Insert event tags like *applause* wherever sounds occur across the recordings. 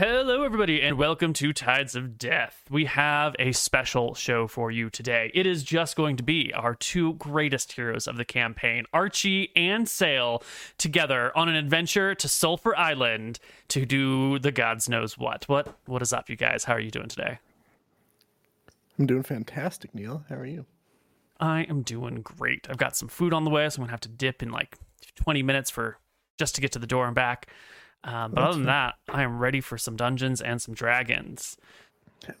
Hello, everybody, and welcome to Tides of Death. We have a special show for you today. It is just going to be our two greatest heroes of the campaign, Archie and Saol, together on an adventure to Sulphur Island to do the gods knows what. What what is up, you guys? How are you doing today? I'm doing fantastic, Neil. How are you? I am doing great. I've got some food on the way, so I'm gonna have to dip in like 20 minutes for just to get to the door and back. Um, but other than that, I am ready for some dungeons and some dragons.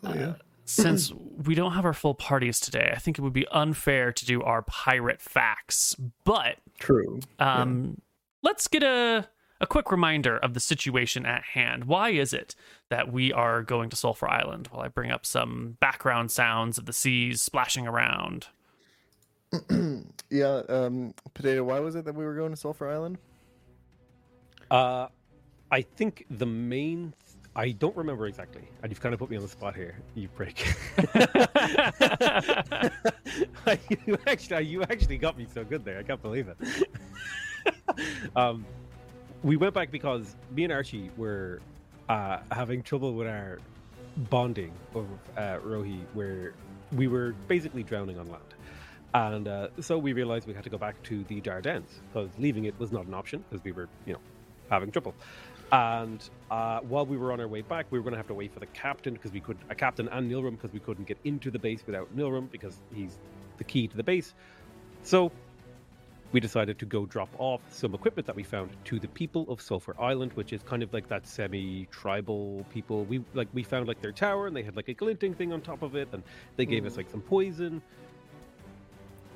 Hell yeah. Since we don't have our full parties today, I think it would be unfair to do our pirate facts. But True. um, let's get a a quick reminder of the situation at hand. Why is it that we are going to Sulphur Island? While I bring up some background sounds of the seas splashing around. *clears throat* Yeah. Um, Potato. Why was it that we were going to Sulphur Island? Uh, I think the main. Th- I don't remember exactly, and you've kind of put me on the spot here, you prick. *laughs* you actually, you actually got me so good there. I can't believe it. *laughs* um, we went back because me and Archie were uh, having trouble with our bonding of uh, Rohi, where we were basically drowning on land. And uh, so we realized we had to go back to the Dardannes because leaving it was not an option because we were, you know, having trouble. And uh, while we were on our way back, we were going to have to wait for the captain because we could, a captain and Nilrum because we couldn't get into the base without Nilrum because he's the key to the base. So we decided to go drop off some equipment that we found to the people of Sulphur Island, which is kind of like that semi-tribal people. We like we found like their tower and they had like a glinting thing on top of it, and they gave us like some poison.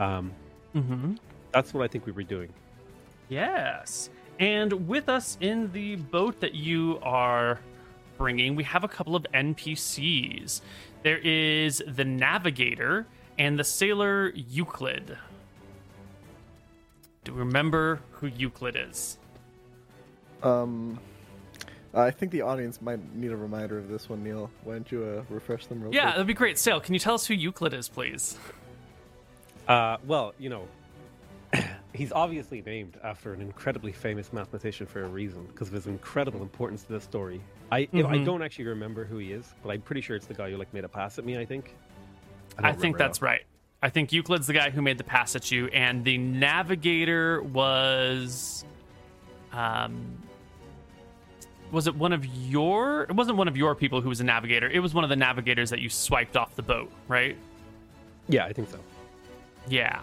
Um, Mm-hmm. that's what I think we were doing. Yes. And with us in the boat that you are bringing, we have a couple of NPCs. There is the navigator and the sailor Euclid. Do you remember who Euclid is? Um, I think the audience might need a reminder of this one, Neil. Why don't you uh, refresh them real Yeah, quick? that'd be great. Saol, can you tell us who Euclid is, please? Uh, well, you know, he's obviously named after an incredibly famous mathematician for a reason because of his incredible importance to the story. I you know, I don't actually remember who he is, but I'm pretty sure it's the guy who like made a pass at me. I think. I, think that's right. I think Euclid's the guy who made the pass at you, and the navigator was. Um, was it one of your? It wasn't one of your people who was a navigator. It was one of the navigators that you swiped off the boat, right? Yeah, I think so. Yeah.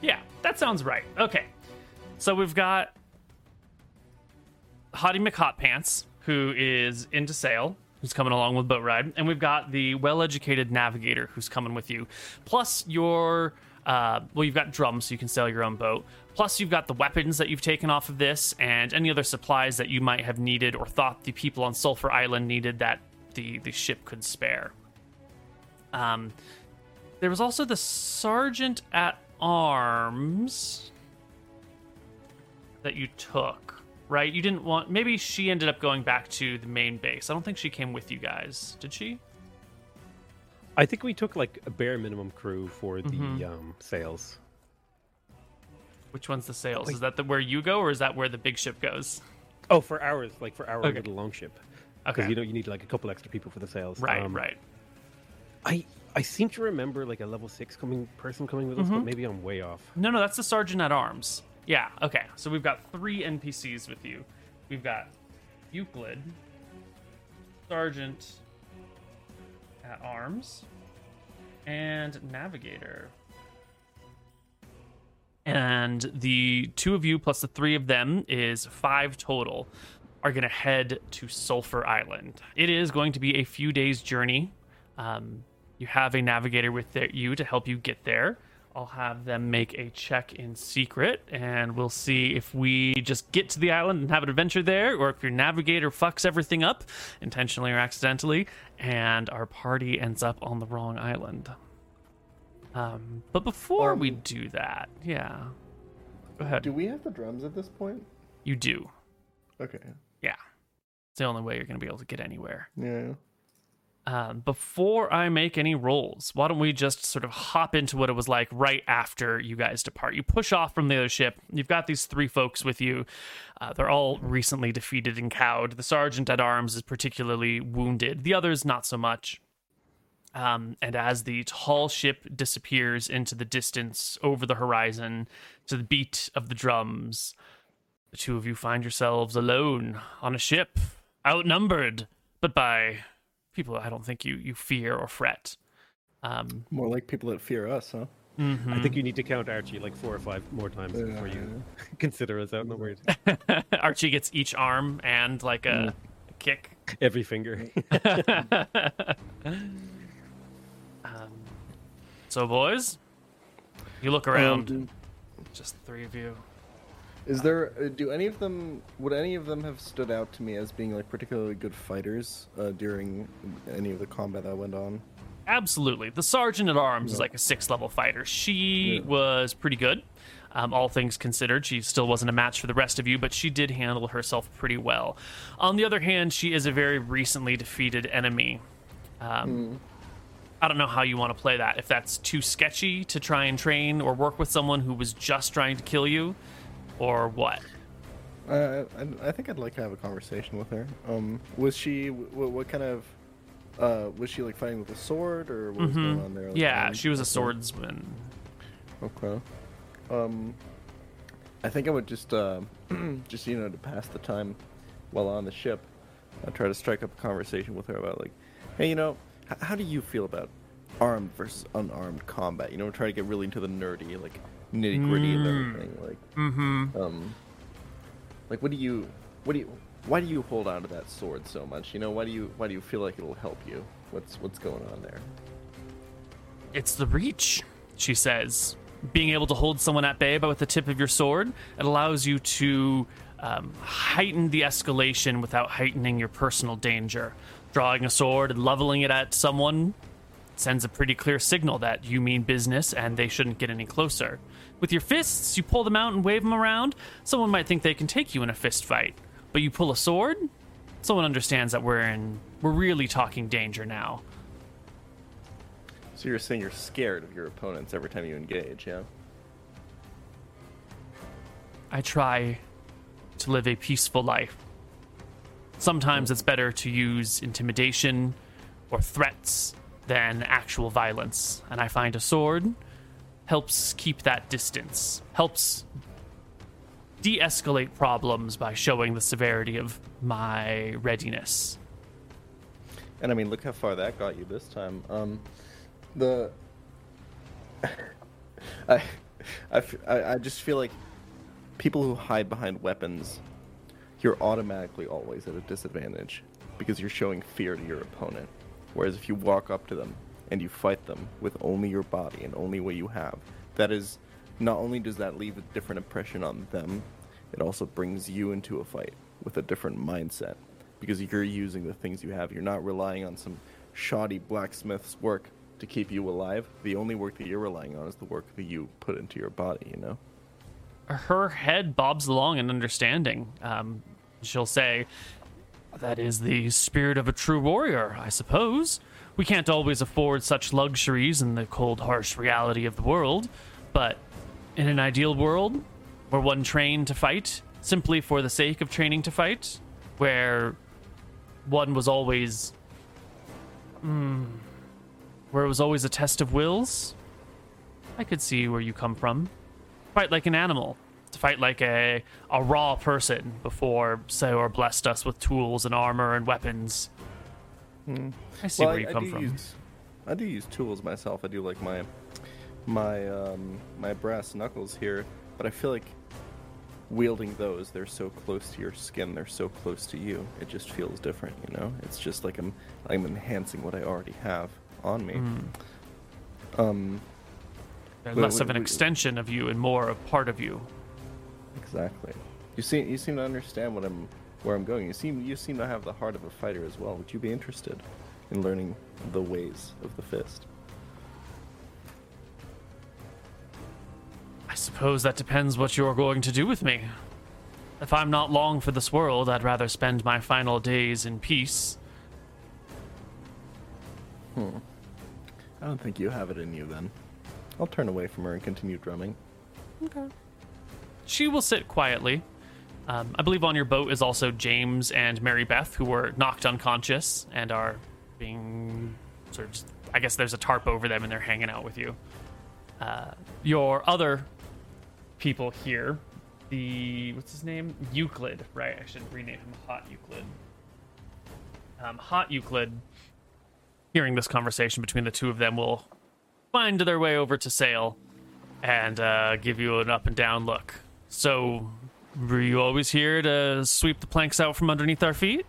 Yeah, that sounds right. Okay. So we've got Hottie McHotpants, who is into Saol, who's coming along with boat ride, and we've got the well-educated navigator who's coming with you. Plus your uh, well, you've got drums, so you can sail your own boat. Plus, you've got the weapons that you've taken off of this, and any other supplies that you might have needed or thought the people on Sulphur Island needed that the the ship could spare. Um, there was also the sergeant at arms that you took, right? You didn't want. Maybe she ended up going back to the main base. I don't think she came with you guys. Did she? I think we took like a bare minimum crew for the Mhm. um, sales. Which one's the sails? Is that the where you go, or is that where the big ship goes? Oh, for ours, like for our Okay. little longship, because Okay. you know you need like a couple extra people for the sales. right, Um, right. I I seem to remember like a level six coming person coming with us, Mm-hmm. but maybe I'm way off. No, no, that's the sergeant at arms. Yeah. Okay. So we've got three NPCs with you. We've got Euclid, sergeant at arms, and navigator. And the two of you plus the three of them is five total. Are going to head to Sulphur Island. It is going to be a few days' journey. Um, you have a navigator with their, you to help you get there. I'll have them make a check in secret, and we'll see if we just get to the island and have an adventure there, or if your navigator fucks everything up, intentionally or accidentally, and our party ends up on the wrong island. Um, but before Um, we do that, yeah, go ahead. Do we have the drums at this point? you do, Okay. yeah. It's the only way you're going to be able to get anywhere. Yeah. Um, before I make any rolls, why don't we just sort of hop into what it was like right after you guys depart? You push off from the other ship. You've got these three folks with you. Uh, they're all recently defeated and cowed. The sergeant at arms is particularly wounded, the others, not so much. Um, and as the tall ship disappears into the distance over the horizon to the beat of the drums, the two of you find yourselves alone on a ship, outnumbered, but by people I don't think you you fear or fret. Um, More like people that fear us, huh? I think you need to count Archie like four or five more times before you *laughs* consider us out outnumbered. *laughs* Archie gets each arm and like a, a kick. Every finger. *laughs* Um, so, boys, you look around, Um, just the three of you. Is there? uh, Do any of them? Would any of them have stood out to me as being like particularly good fighters uh, during any of the combat that went on? Absolutely. The sergeant at arms is like a six level fighter. She Yeah. was pretty good. Um, all things considered, she still wasn't a match for the rest of you, but she did handle herself pretty well. On the other hand, she is a very recently defeated enemy. Um, I don't know how you want to play that. If that's too sketchy to try and train or work with someone who was just trying to kill you, or what? Uh, I, I think I'd like to have a conversation with her. Um, was she? What, what kind of? Uh, was she like fighting with a sword, or what was going on there? Like, Mm-hmm. Yeah, she was a swordsman. Okay. Um, I think I would just, uh, *clears throat* just you know, to pass the time while on the ship, I'd try to strike up a conversation with her about like, hey, you know, h- how do you feel about armed versus unarmed combat? You know, try to get really into the nerdy, like nitty gritty of Mm. everything. Like, Mm-hmm. um, like what do you, what do you, why do you hold on to that sword so much? You know, why do you, why do you feel like it'll help you? What's, what's going on there? It's the reach, she says. Being able to hold someone at bay by with the tip of your sword, it allows you to um, heighten the escalation without heightening your personal danger. Drawing a sword and leveling it at someone sends a pretty clear signal that you mean business and they shouldn't get any closer. With your fists, you pull them out and wave them around. Someone might think they can take you in a fist fight, but you pull a sword, someone understands that we're in we're really talking danger now. So you're saying you're scared of your opponents every time you engage, yeah? I try to live a peaceful life. Sometimes it's better to use intimidation or threats than actual violence, and I find a sword helps keep that distance, helps de escalate problems by showing the severity of my readiness. And I mean, look how far that got you this time. Um, the *laughs* I, I, I just feel like people who hide behind weapons, you're automatically always at a disadvantage because you're showing fear to your opponent. Whereas if you walk up to them and you fight them with only your body and only what you have, that is not only does that leave a different impression on them, it also brings you into a fight with a different mindset because you're using the things you have. You're not relying on some shoddy blacksmith's work to keep you alive. The only work that you're relying on is the work that you put into your body, you know? her head bobs along in understanding. Um, she'll say, That is the spirit of a true warrior, I suppose. We can't always afford such luxuries in the cold, harsh reality of the world, but in an ideal world, where one trained to fight simply for the sake of training to fight, where one was always. Mm, where it was always a test of wills, I could see where you come from fight like an animal, to fight like a a raw person before Seor blessed us with tools and armor and weapons. I see where you come from. Use, I do use tools myself. I do like my my um, my brass knuckles here, but I feel like wielding those, they're so close to your skin, they're so close to you. It just feels different, you know. It's just like I'm I'm enhancing what I already have on me. Hmm. Um, They're less of an wait. extension of you and more a part of you. exactly. You seem you seem to understand what I'm where I'm going. You seem you seem to have the heart of a fighter as well. Would you be interested in learning the ways of the fist? I suppose that depends what you're going to do with me. If I'm not long for this world, I'd rather spend my final days in peace. Hmm. I don't think you have it in you then. I'll turn away from her and continue drumming. Okay. She will sit quietly. Um, I believe on your boat is also James and Mary Beth, who were knocked unconscious and are being sort of. I guess there's a tarp over them and they're hanging out with you. Uh, your other people here, the what's his name? Euclid, right? I should rename him Hot Euclid. Um, Hot Euclid. Hearing this conversation between the two of them, will find their way over to Saol and uh, give you an up and down look. So, were you always here to sweep the planks out from underneath our feet?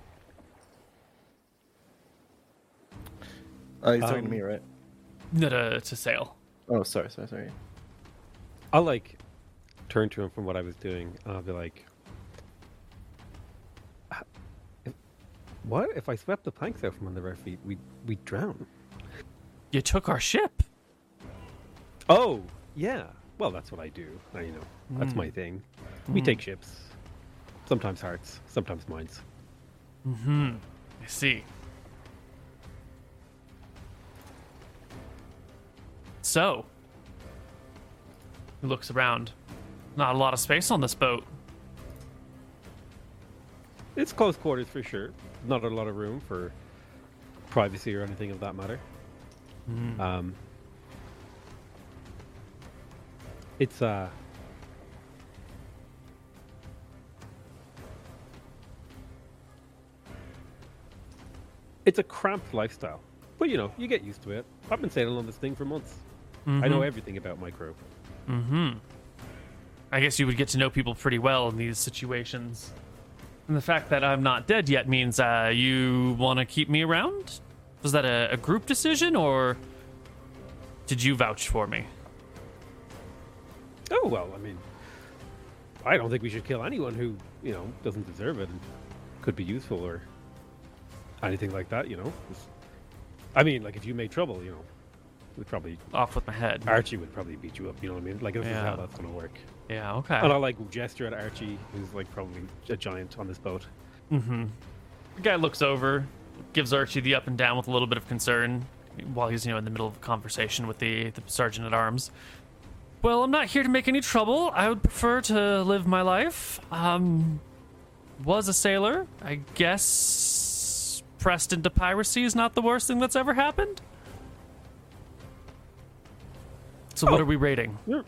Uh, he's talking to Um, me, right? No, to, to Saol. Oh, sorry, sorry, sorry. I'll like turn to him from what I was doing, and I'll be like, "Uh, "What if I swept the planks out from under our feet? we'd we'd drown." You took our ship. Oh, yeah. Well, that's what I do. I, you know, that's Hmm. my thing. We take ships. Sometimes hearts, sometimes minds. Hmm. I see. So, he looks around. Not a lot of space on this boat. It's close quarters for sure. Not a lot of room for privacy or anything of that matter. Um, it's uh, it's a cramped lifestyle, but you know you get used to it. I've been sailing on this thing for months. I know everything about my crew. I guess you would get to know people pretty well in these situations. And the fact that I'm not dead yet means uh, you want to keep me around? Was that a, a group decision, or did you vouch for me? Oh well, I mean, I don't think we should kill anyone who you know doesn't deserve it and could be useful or anything like that. You know, Just- I mean, like if you made trouble, you know, we'd probably Off with my head. Archie would probably beat you up. You know what I mean? Like this is how that's gonna work. Yeah, okay. And I'll like gesture at Archie, who's like probably a giant on this boat. Mm-hmm. The guy looks over, gives Archie the up and down with a little bit of concern while he's, you know, in the middle of a conversation with the, the sergeant at arms. Well, I'm not here to make any trouble. I would prefer to live my life. Um, was a sailor. I guess pressed into piracy is not the worst thing that's ever happened. So what Oh. are we rating? You're,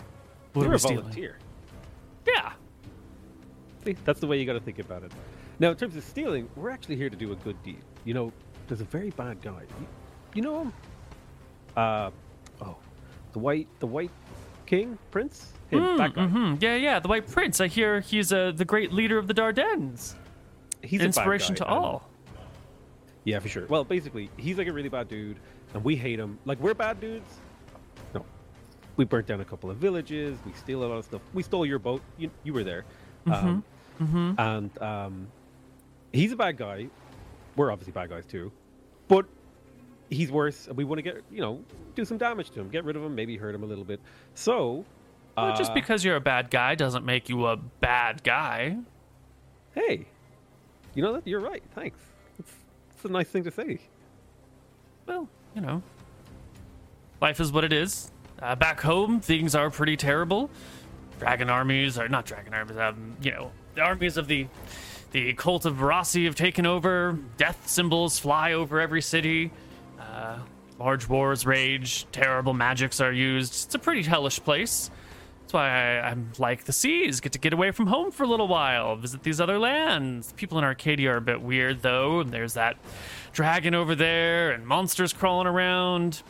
What are you're we a stealing? volunteer. Yeah. See, that's the way you got to think about it. Now, in terms of stealing, we're actually here to do a good deed. You know, there's a very bad guy. You, you know him? Uh, oh, the white, the white king, prince. Him, that guy. hmm Yeah, yeah. The White Prince. I hear he's uh, the great leader of the Dardannes. He's Inspiration guy, to and- all. Yeah, for sure. Well, basically, he's like a really bad dude, and we hate him. Like we're bad dudes. No, we burnt down a couple of villages. We steal a lot of stuff. We stole your boat. You, you were there. Um, And um, he's a bad guy. We're obviously bad guys too, but he's worse. We want to get you know do some damage to him, get rid of him, maybe hurt him a little bit. So, Well, just uh, because you're a bad guy doesn't make you a bad guy. hey, you know that you're right. Thanks. It's, it's a nice thing to say. Well, you know, life is what it is. Uh, back home, things are pretty terrible. Dragon armies are not dragon armies. Um, you know, the armies of the the cult of Verasi have taken over. Death symbols fly over every city. Uh, large wars rage. Terrible magics are used. It's a pretty hellish place. That's why I, I'm like the seas. Get to get away from home for a little while. Visit these other lands. People in Arcadia are a bit weird though. And there's that dragon over there and monsters crawling around.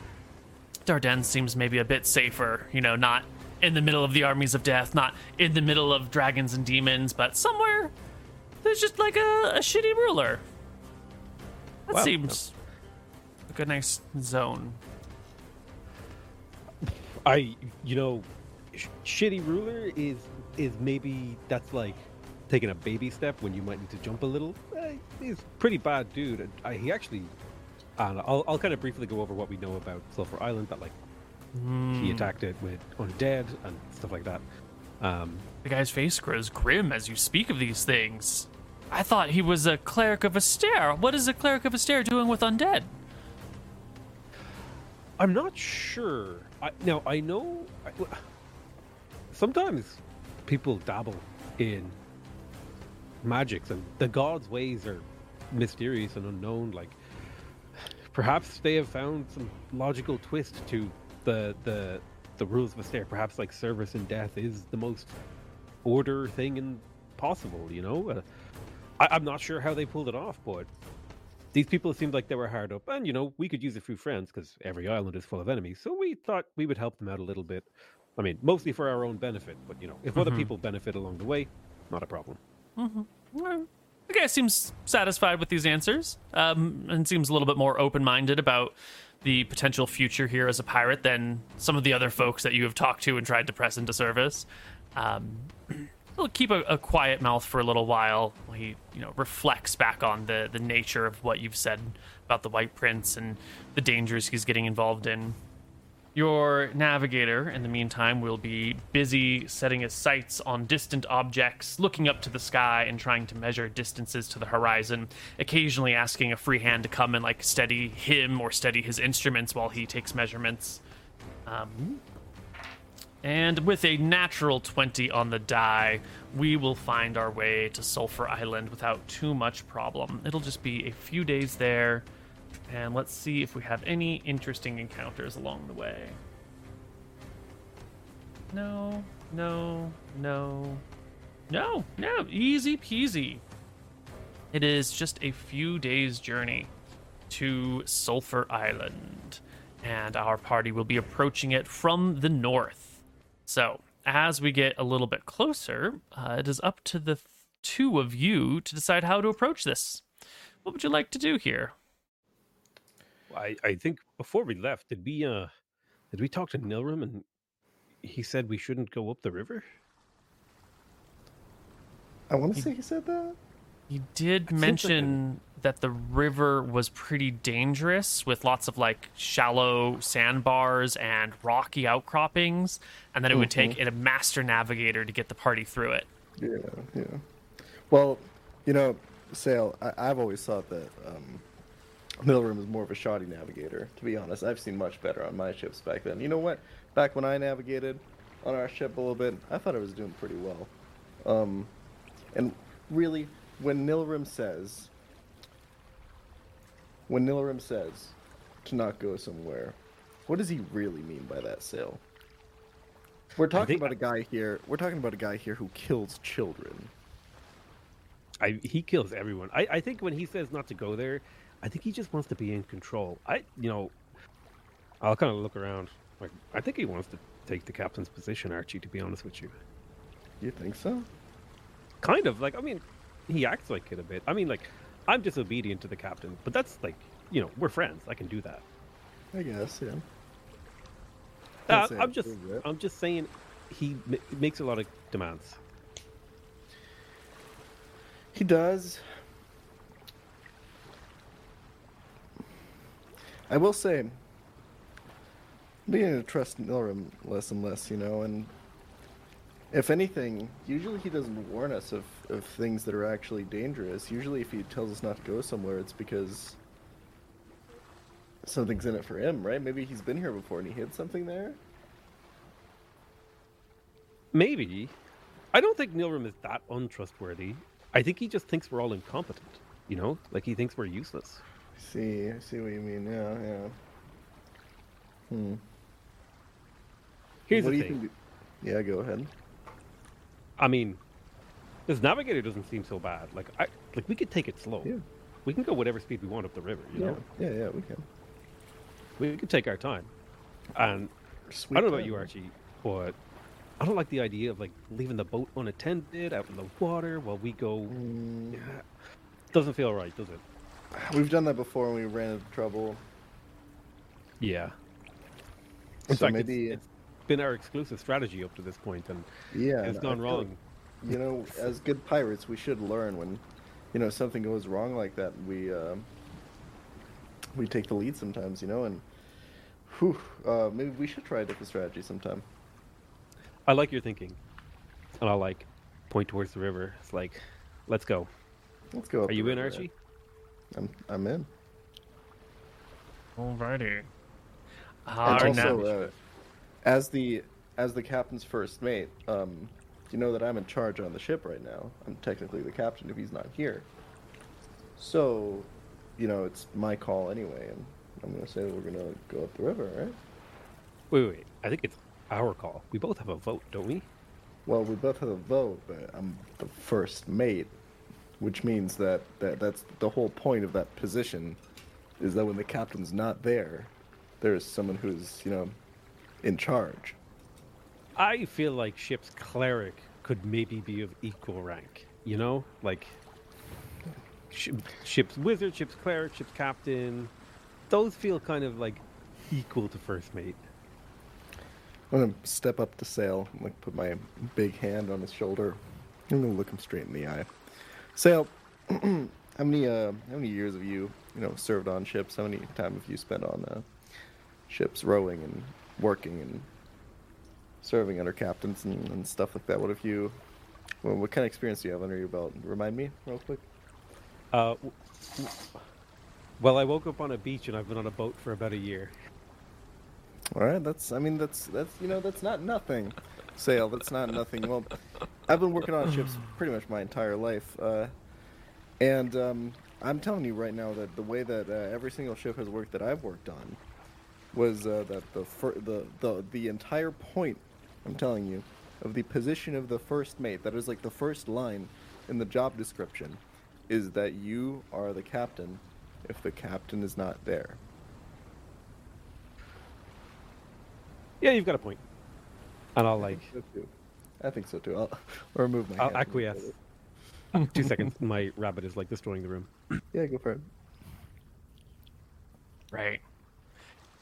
Darden seems maybe a bit safer. You know, not in the middle of the armies of death, not in the middle of dragons and demons, but somewhere there's just like a, a shitty ruler. That Wow. seems a nice zone. I, you know, sh- shitty ruler is is maybe that's like taking a baby step when you might need to jump a little. Eh, he's pretty bad dude. I, he actually, I don't know. I'll, I'll kind of briefly go over what we know about Sulphur Island. That like he attacked it with undead and stuff like that. Um, The guy's face grows grim as you speak of these things. I thought he was a cleric of Astaire. What is a cleric of Astaire doing with undead? I'm not sure. I, now I know. I, sometimes people dabble in magics, and the gods' ways are mysterious and unknown. Like perhaps they have found some logical twist to the the the rules of Astair. Perhaps like service and death is the most order thing and possible. You know, uh, I, I'm not sure how they pulled it off, but these people seemed like they were hard up, and you know we could use a few friends because every island is full of enemies. So we thought we would help them out a little bit. I mean, mostly for our own benefit, but you know, if other Mhm. people benefit along the way, not a problem. Well, the guy seems satisfied with these answers um, and seems a little bit more open minded about the potential future here as a pirate than some of the other folks that you have talked to and tried to press into service. Um, he'll keep a, a quiet mouth for a little while while he you know reflects back on the, the nature of what you've said about the White Prince and the dangers he's getting involved in. Your navigator, in the meantime, will be busy setting his sights on distant objects, looking up to the sky and trying to measure distances to the horizon, occasionally asking a free hand to come and like steady him or steady his instruments while he takes measurements. Um, and with a natural 20 on the die, we will find our way to Sulphur Island without too much problem. It'll just be a few days there, and let's see if we have any interesting encounters along the way. No, no, no, no, no. Easy peasy. It is just a few days' journey to Sulphur Island, and our party will be approaching it from the north. So, as we get a little bit closer, uh, it is up to the th- two of you to decide how to approach this. What would you like to do here? I, I think before we left, did we uh did we talk to Nilrim and he said we shouldn't go up the river? I want to say he said that. You did seems like mention that the river was pretty dangerous with lots of like shallow sandbars and rocky outcroppings, and that it would take a master navigator to get the party through it. Yeah, yeah. Well, you know, Saol, I, I've always thought that um, Nilrim is more of a shoddy navigator. To be honest, I've seen much better on my ships back then. You know what? Back when I navigated on our ship a little bit, I thought I was doing pretty well. Um, and really, when Nilrim says, when Nilrim says to not go somewhere, what does he really mean by that, Saol? We're talking think- about a guy here. We're talking about a guy here who kills children. I he kills everyone. I, I think when he says not to go there, I think he just wants to be in control. I you know I'll kind of look around. Like I think he wants to take the captain's position, Archie, to be honest with you. You think so? Kind of like I mean, he acts like it a bit. I mean like I'm disobedient to the captain, but that's like you know, we're friends. I can do that. I guess, yeah. Uh, I'm just approve of it. I'm just saying he ma- makes a lot of demands. He does. I will say, I'm beginning to trust Nilrim less and less, you know, and if anything, usually he doesn't warn us of, of things that are actually dangerous. Usually, if he tells us not to go somewhere, it's because something's in it for him, right? Maybe he's been here before and he hid something there. Maybe. I don't think Nilrim is that untrustworthy. I think he just thinks we're all incompetent. You know, like he thinks we're useless. I see, I see what you mean. Yeah, yeah. Hmm. Here's what the do thing. you think? Yeah, go ahead. I mean, this navigator doesn't seem so bad. Like I like we could take it slow. Yeah. We can go whatever speed we want up the river, you Yeah, know? yeah, yeah, we can. We could take our time. And Sweet I don't know about you, Archie, but I don't like the idea of like leaving the boat unattended out in the water while we go Mm, Yeah. *sighs* doesn't feel right, does it? We've done that before and we ran into trouble. Yeah. In So fact, maybe- it's, it's been our exclusive strategy up to this point, and Yeah, it's I gone feel wrong. Like, you know, as good pirates, we should learn when, you know, something goes wrong like that. We uh, we take the lead sometimes, you know, and whew, uh, maybe we should try a different strategy sometime. I like your thinking, and I'll like point towards the river. It's like, let's go. Let's go. Up Are you in, river, Archie? I'm I'm in. Alrighty. Our and also, uh, as the as the captain's first mate, um, you know that I'm in charge on the ship right now. I'm technically the captain if he's not here. So, you know, it's my call anyway, and I'm gonna say we're gonna go up the river, right? Wait, wait, wait. I think it's our call. We both have a vote, don't we? Well, we both have a vote, but I'm the first mate, which means that, that that's the whole point of that position, is that when the captain's not there, there's someone who's you know in charge. I feel like ship's cleric could maybe be of equal rank. You know, like sh- ship's wizard, ship's cleric, ship's captain. Those feel kind of like equal to first mate. I'm gonna step up to Saol, like put my big hand on his shoulder. I'm gonna look him straight in the eye. Saol, *clears throat* how many uh, how many years have you you know served on ships? How many time have you spent on uh, ships, rowing and working and serving under captains and, and stuff like that? What have you? Well, what kind of experience do you have under your belt? Remind me real quick. Uh, w- w- well, I woke up on a beach and I've been on a boat for about a year. All right, that's I mean that's that's you know that's not nothing. Saol, that's not nothing. Well, I've been working on ships pretty much my entire life, uh, and um, I'm telling you right now that the way that uh, every single ship has worked that I've worked on was uh, that the, fir- the the the entire point. I'm telling you of the position of the first mate. That is like the first line in the job description, is that you are the captain if the captain is not there. Yeah, you've got a point. And I'll like So too. I think so too. I'll, I'll remove my. I'll acquiesce. *laughs* two seconds. My rabbit is like destroying the room. Yeah, go for it. Right.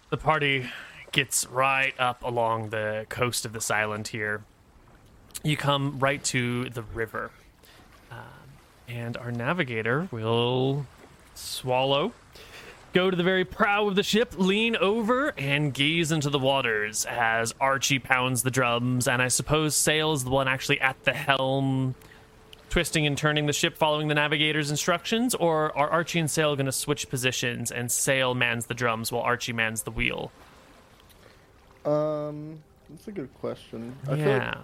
The party gets right up along the coast of this island here. You come right to the river. Um, and our navigator will swallow, go to the very prow of the ship, lean over, and gaze into the waters as Archie pounds the drums. And I suppose Saol's the one actually at the helm, twisting and turning the ship following the navigator's instructions, or are Archie and Saol going to switch positions and Saol mans the drums while Archie mans the wheel? Um, that's a good question. I feel yeah. like,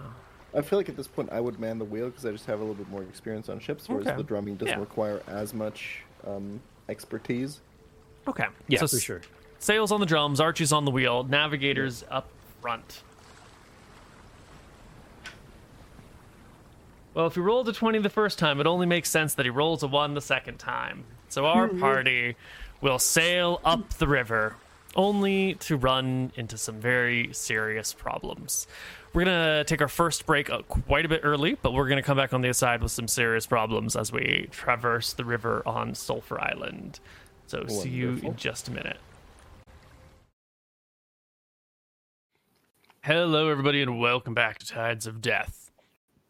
I feel like at this point I would man the wheel because I just have a little bit more experience on ships, whereas Okay. the drumming doesn't Yeah. require as much um, expertise. Okay. Yeah, so for s- sure. Saol's on the drums, Archie's on the wheel, navigator's up front. Well, if he rolled a 20 the first time, it only makes sense that he rolls a 1 the second time. So our party will sail up the river, only to run into some very serious problems. We're going to take our first break uh, quite a bit early, but we're going to come back on the other side with some serious problems as we traverse the river on Sulphur Island. So see you in just a minute. Hello, everybody, and welcome back to Tides of Death.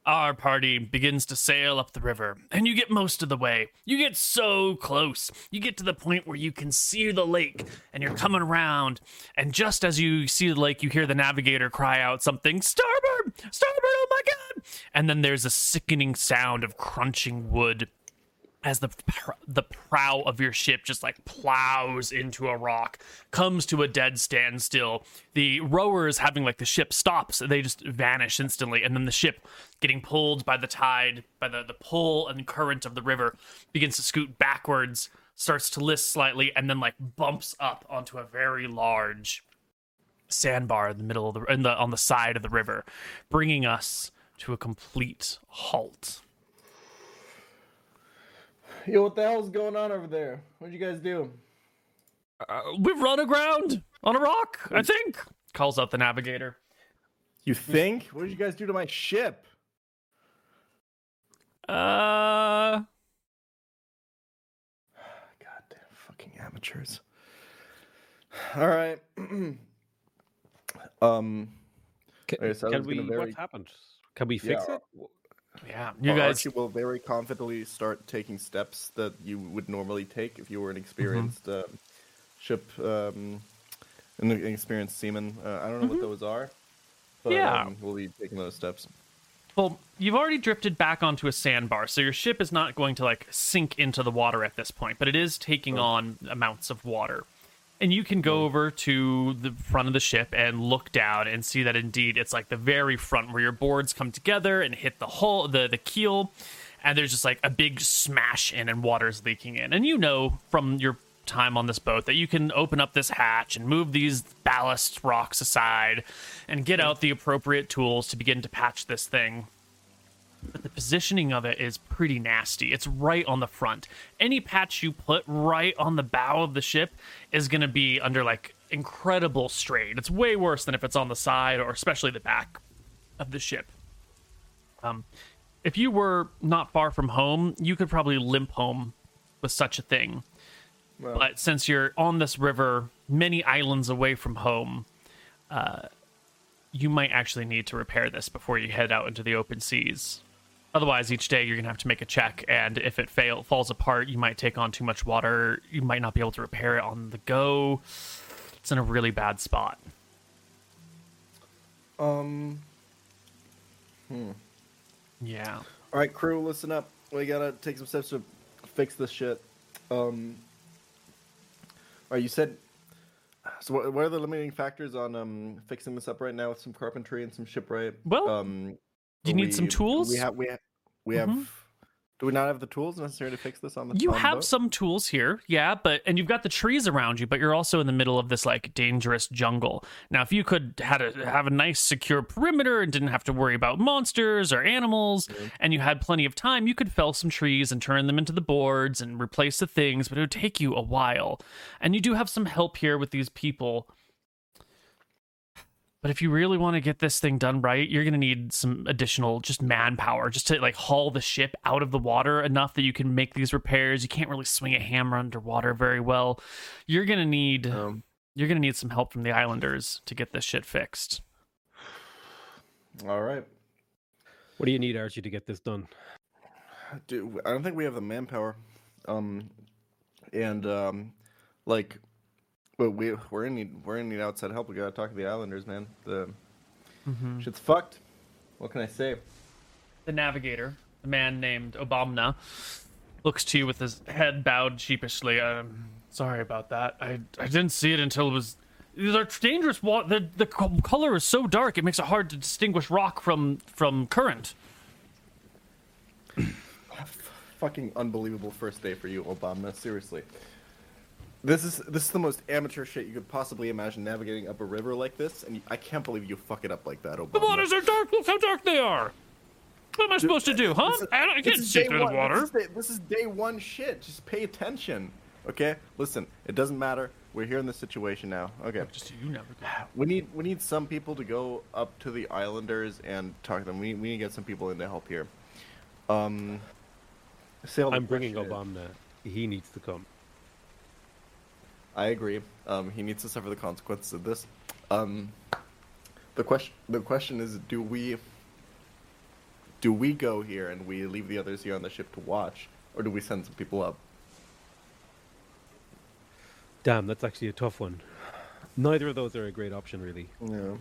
Our party begins to sail up the river, and you get most of the way. You get so close. You get to the point where you can see the lake, and you're coming around. And just as you see the lake, you hear the navigator cry out something Starboard! Starboard! Oh my god! And then there's a sickening sound of crunching wood as the the prow of your ship just like plows into a rock, comes to a dead standstill. The rowers having like the ship stops, they just vanish instantly, and then the ship getting pulled by the tide, by the the pull and current of the river, begins to scoot backwards, starts to list slightly, and then like bumps up onto a very large sandbar in the middle of the the on the side of the river, bringing us to a complete halt. Yo, what the hell's going on over there? What'd you guys do? Uh, we've run aground on a rock, I think. Calls out the navigator. You think? What did you guys do to my ship? Uh, *sighs* Goddamn fucking amateurs. All right. *clears throat* um. Can, Okay, so I can we? very- What's happened? Can we fix Yeah. it? Yeah, you guys. Will very confidently start taking steps that you would normally take if you were an experienced um, ship, um, an experienced seaman. Uh, I don't know what those are. But, Yeah. um, we'll be taking those steps. Well, you've already drifted back onto a sandbar, so your ship is not going to like sink into the water at this point, but it is taking on amounts of water. And you can go over to the front of the ship and look down and see that indeed it's like the very front where your boards come together and hit the hull, the the keel, and there's just like a big smash in and water's leaking in. And you know from your time on this boat that you can open up this hatch and move these ballast rocks aside and get out the appropriate tools to begin to patch this thing but the positioning of it is pretty nasty. It's right on the front. Any patch you put right on the bow of the ship is going to be under like incredible strain. It's way worse than if it's on the side or especially the back of the ship. Um, if you were not far from home, you could probably limp home with such a thing. Well, But since you're on this river, many islands away from home, uh, you might actually need to repair this before you head out into the open seas. Otherwise, each day you're gonna have to make a check, and if it fail falls apart, you might take on too much water. You might not be able to repair it on the go. It's in a really bad spot. um. Hmm. Yeah. All right, crew, listen up. We gotta take some steps to fix this shit. Um. All right, you said. So, what, what are the limiting factors on um fixing this up right now with some carpentry and some shipwright? Well, um, do you need some we- tools? We have. We have. We Mhm. have. Do we not have the tools necessary to fix this on the? You on have boat? some tools here, yeah, but and you've got the trees around you, but you're also in the middle of this like dangerous jungle. Now, if you could had a have a nice secure perimeter and didn't have to worry about monsters or animals, and you had plenty of time, you could fell some trees and turn them into the boards and replace the things, but it would take you a while. And you do have some help here with these people. But if you really want to get this thing done right, you're going to need some additional just manpower just to like haul the ship out of the water enough that you can make these repairs. You can't really swing a hammer underwater very well. You're going to need Um, you're going to need some help from the islanders to get this shit fixed. all right. What do you need, Archie, to get this done? Dude, I don't think we have the manpower. Um, and um, like, but we we're in need we're in need outside help. We gotta talk to the Islanders, man. The shit's fucked. What can I say? The navigator, a man named Obamna, looks to you with his head bowed sheepishly. Um, sorry about that. I I didn't see it until it was. These are dangerous. Wa- the the color is so dark; it makes it hard to distinguish rock from from current. *clears throat* Fucking unbelievable first day for you, Obama. Seriously. This is this is the most amateur shit you could possibly imagine navigating up a river like this, and I can't believe you fuck it up like that, Obama. The waters are dark. Look how dark they are. What am I supposed to do, huh? This is- I, don't- I this can't see day through the one- water. This is, day, this is day one shit. Just pay attention. Okay? Listen, it doesn't matter. We're here in this situation now. Okay. Just you never. We need we need some people to go up to the islanders and talk to them. We, we need to get some people in to help here. Um Saol, I'm bringing question is- Obama. He needs to come. I agree. Um, he needs to suffer the consequences of this. Um, the question the question is, do we do we go here and we leave the others here on the ship to watch, or do we send some people up? Damn, that's actually a tough one. Neither of those are a great option, really. Yeah.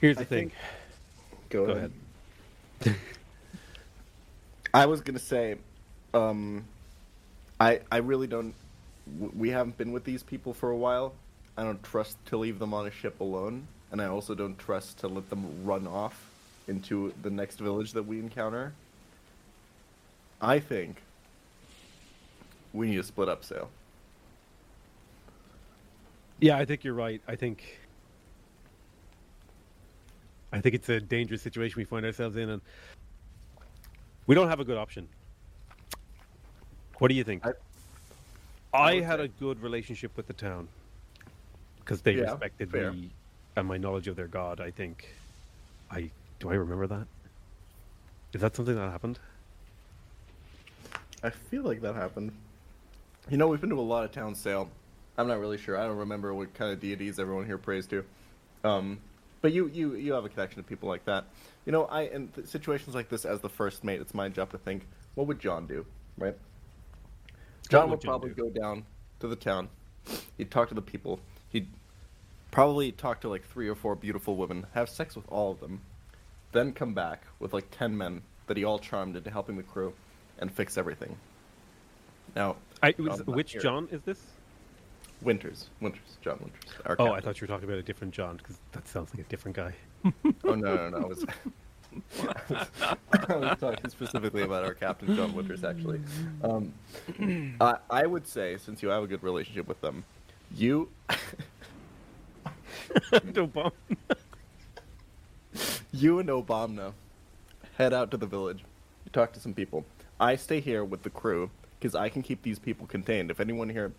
Here's the I thing. think- Go, Go ahead. *laughs* I was gonna say, um, I I really don't. We haven't been with these people for a while. I don't trust to leave them on a ship alone, and I also don't trust to let them run off into the next village that we encounter. I think we need to split up Saol. Yeah, I think you're right. I think I think it's a dangerous situation we find ourselves in, and we don't have a good option. What do you think? I- I, I had say- a good relationship with the town because they Yeah, respected fair. me and my knowledge of their god. I think. I do I remember that? Is that something that happened? I feel like that happened. You know, we've been to a lot of town Saol. I'm not really sure. I don't remember what kind of deities everyone here prays to. Um, but you, you, you have a connection to people like that. You know, I in th- situations like this, as the first mate, it's my job to think, what would John do, right? John would would probably do? go down to the town. He'd talk to the people. He'd probably talk to like three or four beautiful women, have sex with all of them, then come back with like ten men that he all charmed into helping the crew and fix everything. Now, I um, was, which here. John is this? Winters, Winters, John Winters. Oh, I thought you were talking about a different John because that sounds like a different guy. Oh no, no, no. I was, *laughs* I was talking specifically about our captain, John Winters. Actually, um, I, I would say since you have a good relationship with them, you, *laughs* no bomb. *laughs* you and Obama head out to the village. You talk to some people. I stay here with the crew because I can keep these people contained. If anyone here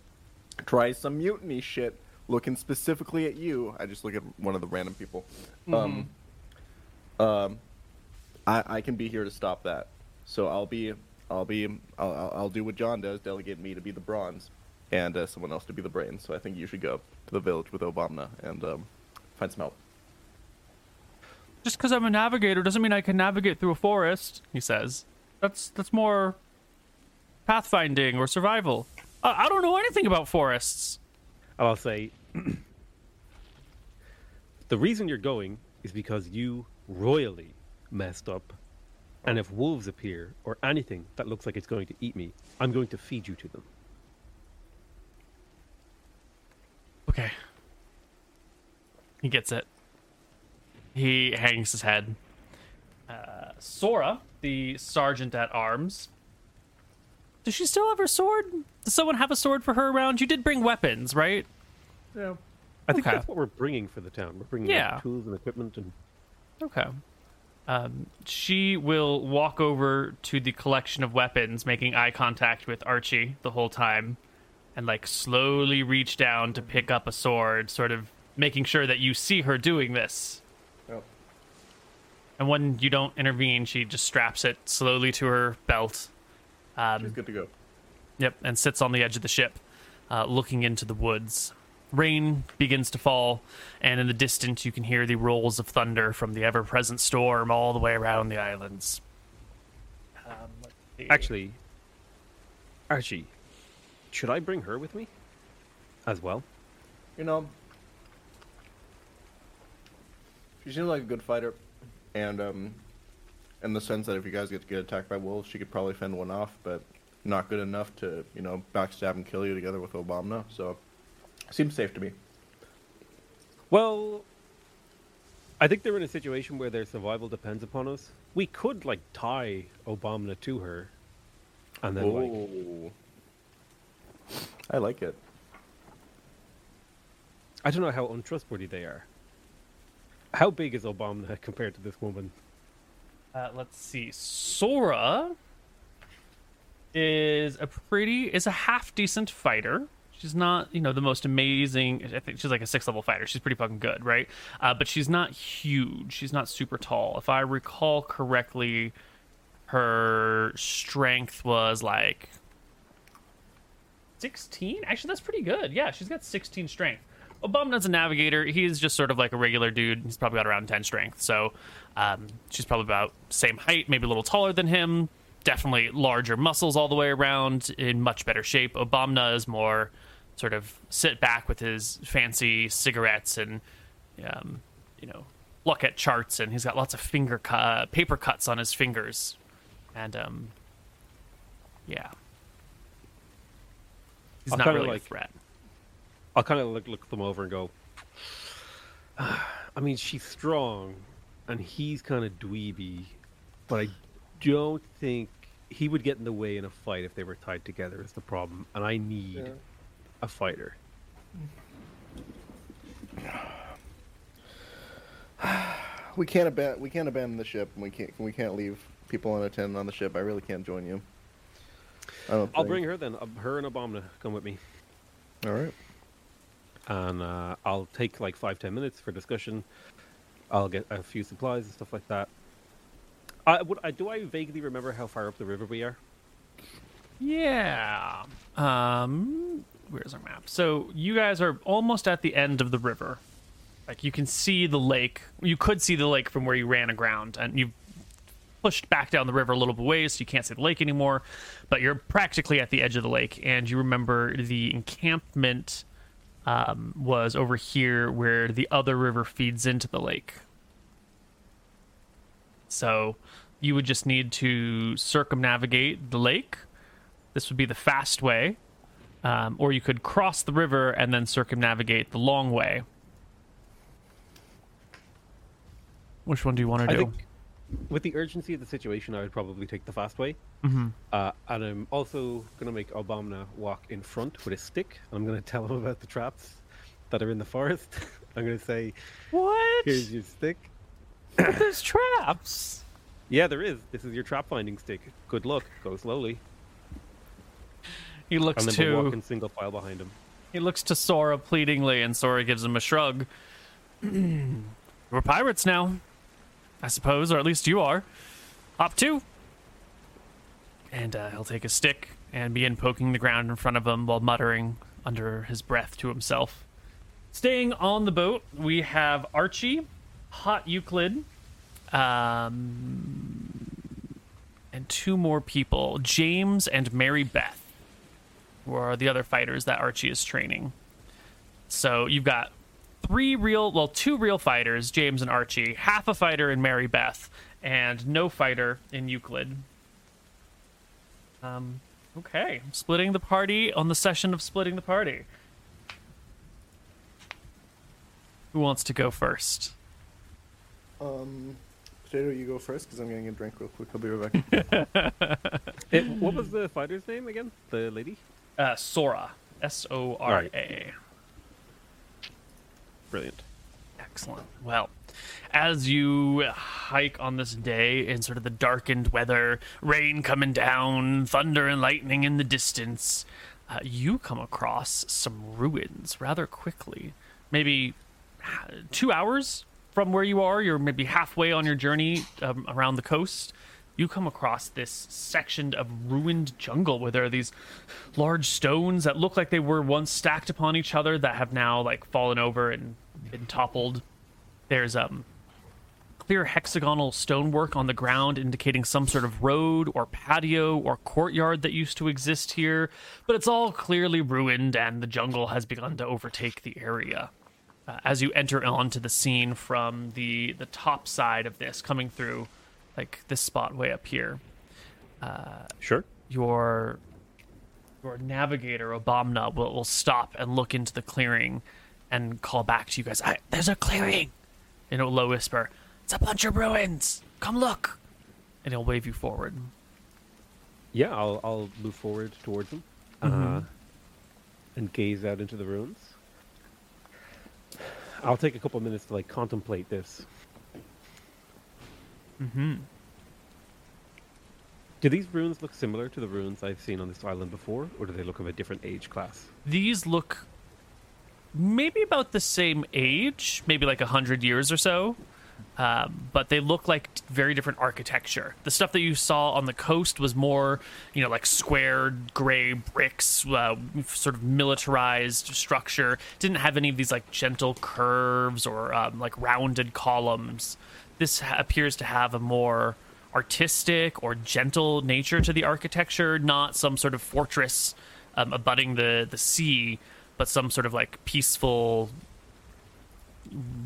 tries some mutiny shit, looking specifically at you, I just look at one of the random people. Um, um, I, I can be here to stop that. So I'll be, I'll be, I'll, I'll, I'll do what John does. Delegate me to be the bronze, and uh, someone else to be the brains. So I think you should go to the village with Obama and um, find some help. Just because I'm a navigator doesn't mean I can navigate through a forest. He says. That's that's more pathfinding or survival. I, I don't know anything about forests. I'll say *clears throat* the reason you're going is because you royally messed up. And if wolves appear or anything that looks like it's going to eat me, I'm going to feed you to them. Okay. He gets it. He hangs his head. Uh, Sora, the sergeant at arms. Does she still have her sword? Does someone have a sword for her around? You did bring weapons, right? Yeah. I think Okay. that's what we're bringing for the town. We're bringing like, tools and equipment and Okay. Um, she will walk over to the collection of weapons, making eye contact with Archie the whole time, and like slowly reach down to pick up a sword, sort of making sure that you see her doing this. Yep. And when you don't intervene, she just straps it slowly to her belt. Um, She's good to go. Yep, and sits on the edge of the ship, uh, looking into the woods. Rain begins to fall, and in the distance you can hear the rolls of thunder from the ever-present storm all the way around the islands. Um, let's see. actually Archie, should I bring her with me? As well? You know, she seems like a good fighter, and um, in the sense that if you guys get to get attacked by wolves, she could probably fend one off, but not good enough to you know backstab and kill you together with Obama. So, seems safe to me. Well, I think they're in a situation where their survival depends upon us. We could like tie Obama to her, and then like I like it. I don't know how untrustworthy they are. How big is Obama *laughs* compared to this woman? Uh, let's see. Sora is a pretty is a half decent fighter. She's not, you know, the most amazing. I think she's like a six level fighter. She's pretty fucking good, right? Uh, but she's not huge. She's not super tall. If I recall correctly, her strength was like 16. Actually, that's pretty good. Yeah, she's got 16 strength. Obama's a navigator. He's just sort of like a regular dude. He's probably got around 10 strength. So um, she's probably about same height, maybe a little taller than him. Definitely larger muscles all the way around, in much better shape. Obama is more sort of sit back with his fancy cigarettes and, um, you know, look at charts. And he's got lots of finger cu- uh, paper cuts on his fingers. And, um, yeah. He's I'll not really like- a threat. I'll kind of look, look them over and go. I mean, she's strong, and he's kind of dweeby, but I don't think he would get in the way in a fight if they were tied together. Is the problem, and I need Yeah. A fighter. We can't abandon. We can't abandon the ship. and We can't. We can't leave people unattended on the ship. I really can't join you. I don't. I'll think. bring her then. Uh, Her and Obama come with me, All right. and uh, I'll take like five ten minutes for discussion. I'll get a few supplies and stuff like that. I, would, I, do I vaguely remember how far up the river we are? Yeah. Um, where's our map? So you guys are almost at the end of the river. Like you can see the lake. You could see the lake from where you ran aground, and you've pushed back down the river a little bit ways, so you can't see the lake anymore. But you're practically at the edge of the lake, and you remember the encampment um, was over here where the other river feeds into the lake. So you would just need to circumnavigate the lake. This would be the fast way. Um, or you could cross the river and then circumnavigate the long way. Which one do you want to I do? think with the urgency of the situation, I would probably take the fast way. Mm-hmm. Uh, and I'm also going to make Obama walk in front with a stick. And I'm going to tell him about the traps that are in the forest. *laughs* I'm going to say, what? here's your stick. There's traps. Yeah, there is. This is your trap finding stick. Good luck. Go slowly. He looks And then we'll walk to in single file behind him. he looks to Sora pleadingly, and Sora gives him a shrug. *clears throat* We're pirates now, I suppose, or at least you are. Hop two. And uh, he'll take a stick and begin poking the ground in front of him while muttering under his breath to himself. Staying on the boat, we have Archie, Hot Euclid, um, and two more people, James and Mary Beth, who are the other fighters that Archie is training. So you've got three real, well, two real fighters, James and Archie, half a fighter in Mary Beth, and no fighter in Euclid. Um, okay, splitting the party on the session of splitting the party. Who wants to go first? Um, Potato, you go first because I'm getting a drink real quick. I'll be right back. *laughs* It, what was the fighter's name again? The lady? Uh, Sora. S O R A. Brilliant. Excellent. Well, as you hike on this day in sort of the darkened weather, rain coming down, thunder and lightning in the distance, uh, you come across some ruins rather quickly. Maybe uh, two hours from where you are, you're maybe halfway on your journey um, around the coast. You come across this section of ruined jungle where there are these large stones that look like they were once stacked upon each other that have now like fallen over and been toppled. There's um clear hexagonal stonework on the ground indicating some sort of road or patio or courtyard that used to exist here, but it's all clearly ruined and the jungle has begun to overtake the area. Uh, as you enter onto the scene from the the top side of this coming through like this spot way up here Sure. your your navigator Obamna will, will stop and look into the clearing and call back to you guys. I, There's a clearing in a low whisper. It's a bunch of ruins. Come look. And he'll wave you forward. Yeah, I'll I'll move forward towards them, uh, and gaze out into the ruins. I'll take a couple minutes to like contemplate this. Mm-hmm. Do these ruins look similar to the ruins I've seen on this island before, or do they look of a different age class? These look maybe about the same age, maybe like a hundred years or so. Um, but they look like t- very different architecture. The stuff that you saw on the coast was more, you know, like squared gray bricks, uh, sort of militarized structure. Didn't have any of these like gentle curves or um, like rounded columns. This appears to have a more artistic or gentle nature to the architecture, not some sort of fortress um, abutting the the sea, but some sort of like peaceful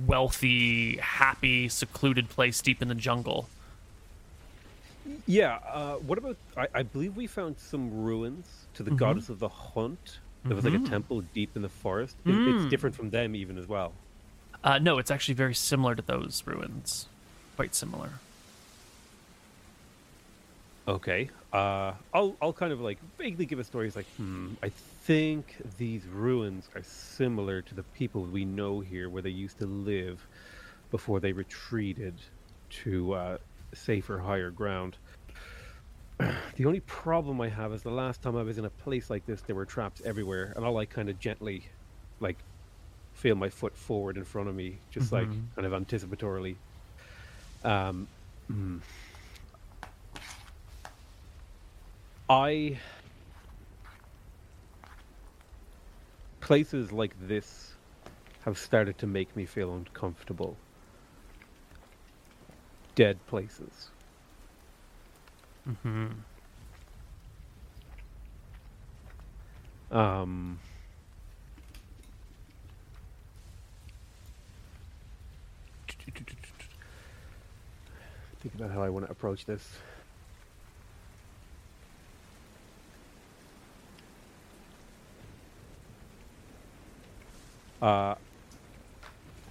wealthy, happy, secluded place deep in the jungle. Yeah. Uh, what about? I, I believe we found some ruins to the goddess of the hunt. There was like a temple deep in the forest. It, It's different from them even as well. Uh, no, it's actually very similar to those ruins. Quite similar. Okay. Uh, I'll I'll kind of like vaguely give a story. It's like, hmm, I think these ruins are similar to the people we know here, where they used to live before they retreated to uh, safer, higher ground. *clears throat* the only problem I have is the last time I was in a place like this, there were traps everywhere, and I'll like kind of gently, like, feel my foot forward in front of me, just like kind of anticipatorily. Um, hmm. I places like this have started to make me feel uncomfortable. Dead places. Mm-hmm. Um. Think about how I want to approach this. Uh,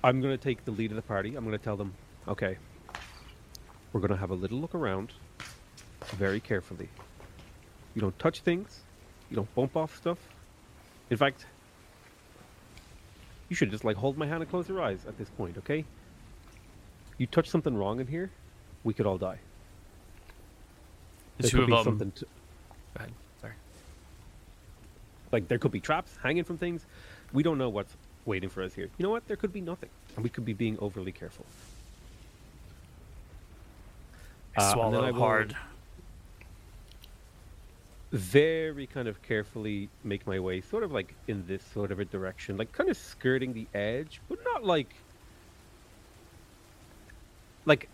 I'm going to take the lead of the party. I'm going to tell them, okay, we're going to have a little look around very carefully. You don't touch things, you don't bump off stuff. In fact, you should just like hold my hand and close your eyes at this point, okay? You touch something wrong in here, we could all die. There could be something to, Go ahead. Sorry. like there could be traps hanging from things. We don't know what's waiting for us here. You know what? There could be nothing, and we could be being overly careful. I Uh, swallow I hard. very kind of carefully make my way sort of like in this sort of a direction like kind of skirting the edge but not like like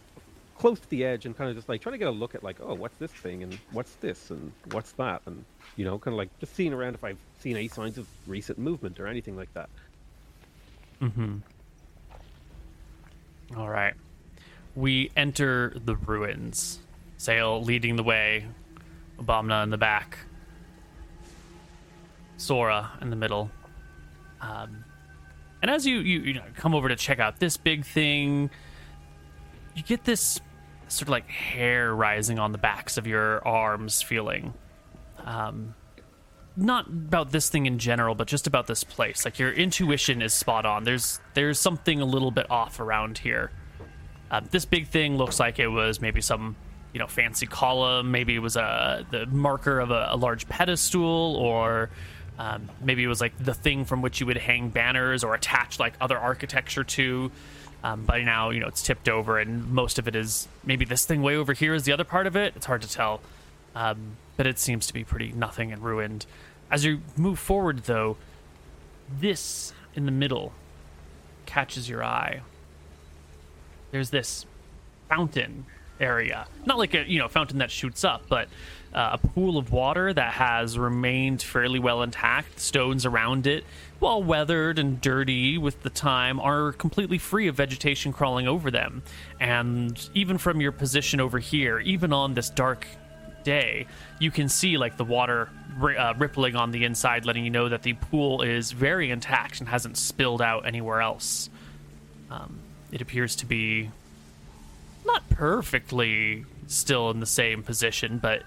close to the edge and kind of just like trying to get a look at like oh what's this thing and what's this and what's that and you know kind of like just seeing around if i've seen any signs of recent movement or anything like that Mm-hmm. All right. We enter the ruins. Saol leading the way. Obamna in the back. Sora in the middle. Um, and as you, you you know come over to check out this big thing, you get this sort of like hair rising on the backs of your arms feeling. Um, not about this thing in general, but just about this place. Like your intuition is spot on. There's there's something a little bit off around here. Uh, this big thing looks like it was maybe some you know fancy column. Maybe it was a the marker of a, a large pedestal, or um, maybe it was like the thing from which you would hang banners or attach like other architecture to. Um, by now, you know it's tipped over, and most of it is maybe this thing way over here is the other part of it. It's hard to tell, um, but it seems to be pretty nothing and ruined. As you move forward, though, this in the middle catches your eye. There's this fountain area, not like a you know fountain that shoots up, but uh, a pool of water that has remained fairly well intact. Stones around it, while weathered and dirty with the time, are completely free of vegetation crawling over them. And even from your position over here, even on this dark day, you can see like the water uh, rippling on the inside, letting you know that the pool is very intact and hasn't spilled out anywhere else. Um, it appears to be not perfectly still in the same position, but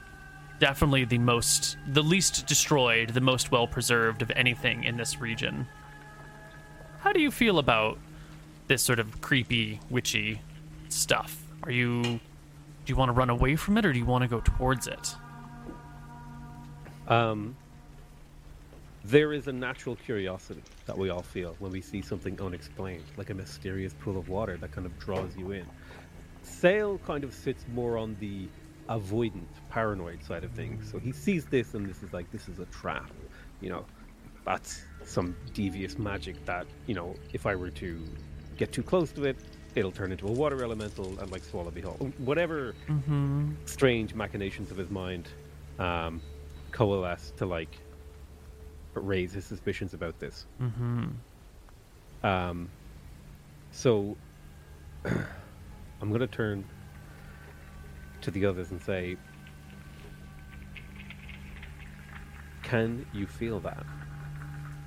definitely the most, the least destroyed, the most well preserved of anything in this region. How do you feel about this sort of creepy, witchy stuff? Are you do you want to run away from it or do you want to go towards it? Um, there is a natural curiosity that we all feel when we see something unexplained, like a mysterious pool of water that kind of draws you in. Saol kind of sits more on the avoidant, paranoid side of things. So he sees this and this is like, this is a trap. You know, that's some devious magic that, you know, if I were to get too close to it, it'll turn into a water elemental and like swallow me whole. Whatever Mm-hmm. strange machinations of his mind um, coalesce to like raise his suspicions about this. Mm-hmm. Um, so *clears throat* I'm going to turn to the others and say, "Can you feel that?"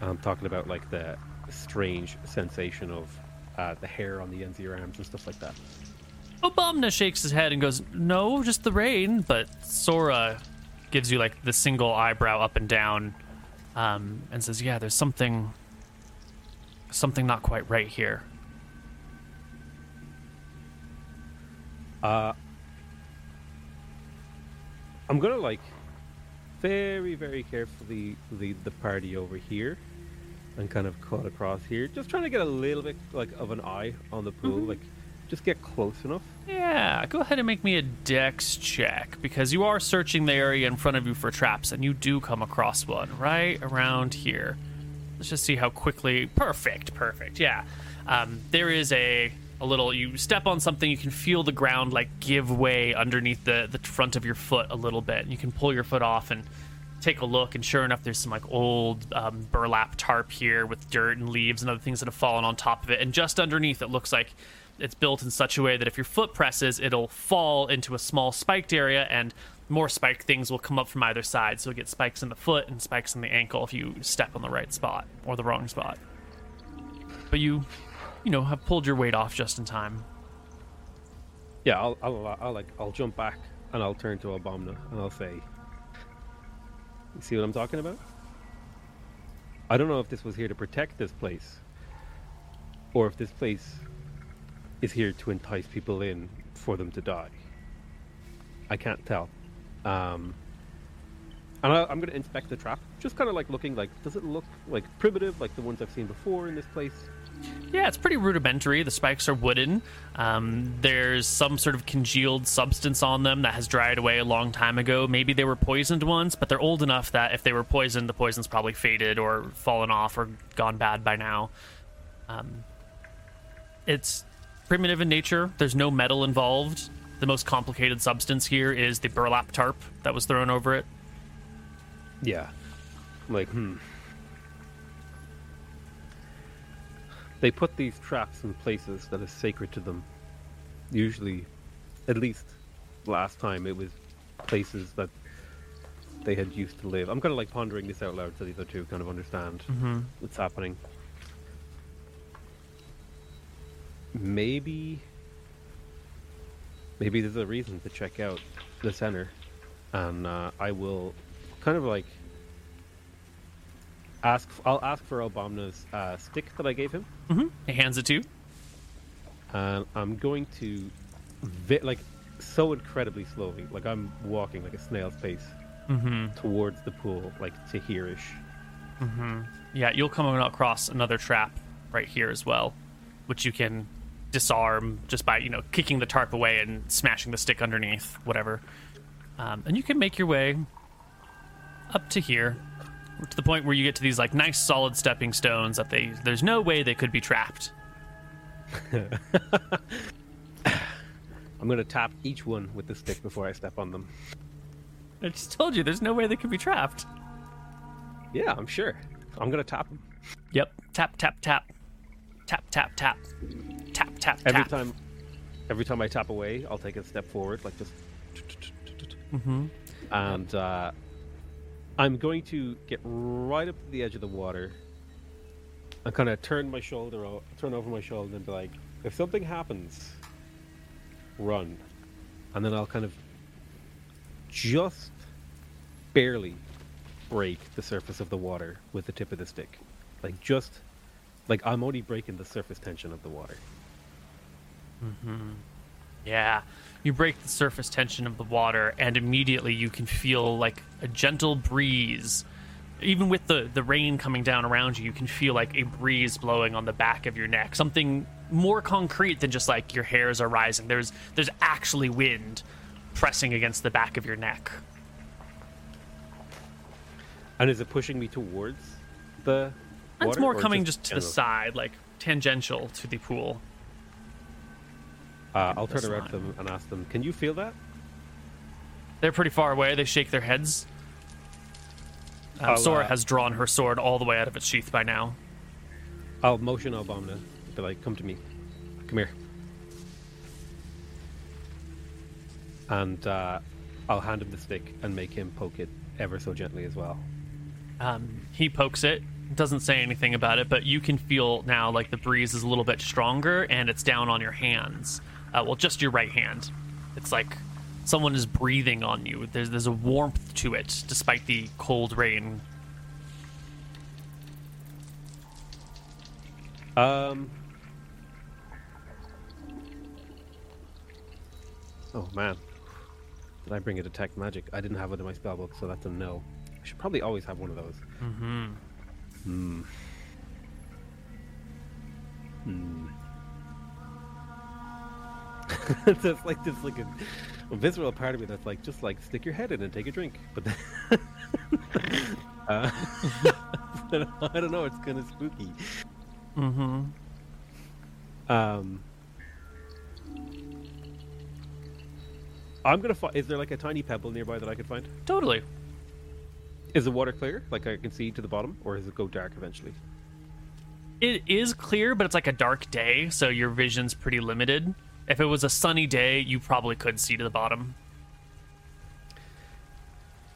I'm talking about like the strange sensation of uh, the hair on the ends of your arms and stuff like that. Obamna shakes his head and goes, "No, just the rain." But Sora gives you like the single eyebrow up and down, um, and says, "Yeah, there's something, something not quite right here." Uh, I'm gonna like very, very carefully lead the party over here and kind of cut across here, just trying to get a little bit like of an eye on the pool, like just get close enough. Yeah, go ahead and make me a dex check because you are searching the area in front of you for traps, and you do come across one right around here. Let's just see how quickly. Perfect, perfect. Yeah, um, there is a a little. You step on something, you can feel the ground like give way underneath the the front of your foot a little bit. You can pull your foot off and take a look, and sure enough, there's some like old um, burlap tarp here with dirt and leaves and other things that have fallen on top of it. And just underneath, it looks like it's built in such a way that if your foot presses, it'll fall into a small spiked area, and more spiked things will come up from either side. So you'll get spikes in the foot and spikes in the ankle if you step on the right spot or the wrong spot. but you, you know, have pulled your weight off just in time. Yeah, I'll, I'll, I'll like, I'll jump back and I'll turn to Obamna and I'll say, "You see what I'm talking about? I don't know if this was here to protect this place, or if this place is here to entice people in for them to die. I can't tell. Um, and I, I'm going to inspect the trap, just kind of like looking like, does it look like primitive, like the ones I've seen before in this place? Yeah, it's pretty rudimentary. The spikes are wooden. Um, there's some sort of congealed substance on them that has dried away a long time ago. Maybe they were poisoned once, but they're old enough that if they were poisoned, the poison's probably faded or fallen off or gone bad by now. Um, it's primitive in nature. There's no metal involved. The most complicated substance here is the burlap tarp that was thrown over it. Yeah. Like, hmm. They put these traps in places that is sacred to them. Usually, at least last time, it was places that they had used to live. I'm kind of like pondering this out loud so these other two kind of understand what's happening. Maybe. Maybe there's a reason to check out the center. And uh, I will kind of like ask. I'll ask for Obama's uh, stick that I gave him. Mm-hmm. He hands it to you. and I'm going to, vi- like, so incredibly slowly, like I'm walking like a snail's pace Mm-hmm. towards the pool, like Tahirish. Mm-hmm. Yeah, you'll come across another trap right here as well, which you can disarm just by you know kicking the tarp away and smashing the stick underneath, whatever. Um, and you can make your way up to here, to the point where you get to these like nice solid stepping stones that they there's no way they could be trapped. *laughs* I'm going to tap each one with the stick before I step on them. I just told you there's no way they could be trapped. Yeah, I'm sure. I'm going to tap them Yep. Tap tap tap. Tap tap tap. Tap tap tap. every time. Every time I tap away, I'll take a step forward, like just. Mm-hmm. And uh, I'm going to get right up to the edge of the water and kind of turn my shoulder, o- turn over my shoulder, and be like, "If something happens, run." And then I'll kind of just barely break the surface of the water with the tip of the stick, like just like I'm only breaking the surface tension of the water. Mm-hmm. Yeah. You break the surface tension of the water, and immediately you can feel like a gentle breeze. Even with the, the rain coming down around you, you can feel like a breeze blowing on the back of your neck. Something more concrete than just like your hairs are rising. There's there's actually wind pressing against the back of your neck. And is it pushing me towards the? And it's more coming just, to the side, like tangential to the pool. Uh, I'll turn around to them and ask them, "Can you feel that?" They're pretty far away. They shake their heads. Um, I'll, Sora uh, has drawn her sword all the way out of its sheath by now. I'll motion Obama. Be like, "Come to me. Come here." And uh, I'll hand him the stick and make him poke it ever so gently as well. Um, he pokes it, doesn't say anything about it, but you can feel now like the breeze is a little bit stronger and it's down on your hands. Uh, well, just your right hand. It's like someone is breathing on you. There's there's a warmth to it, despite the cold rain. Um. Oh man, did I bring a detect magic? I didn't have it in my spell spellbook, so that's a no. I should probably always have one of those. Mm-hmm. Hmm. Hmm. *laughs* that's like this like a, a visceral part of me that's like just like stick your head in and take a drink, but then, *laughs* uh, *laughs* but I don't know. It's kind of spooky. Mm-hmm. Um, I'm gonna find. Is there like a tiny pebble nearby that I could find? Totally. Is the water clear? Like I can see to the bottom, or does it go dark eventually? It is clear, but it's like a dark day, so your vision's pretty limited. If it was a sunny day, you probably could see to the bottom.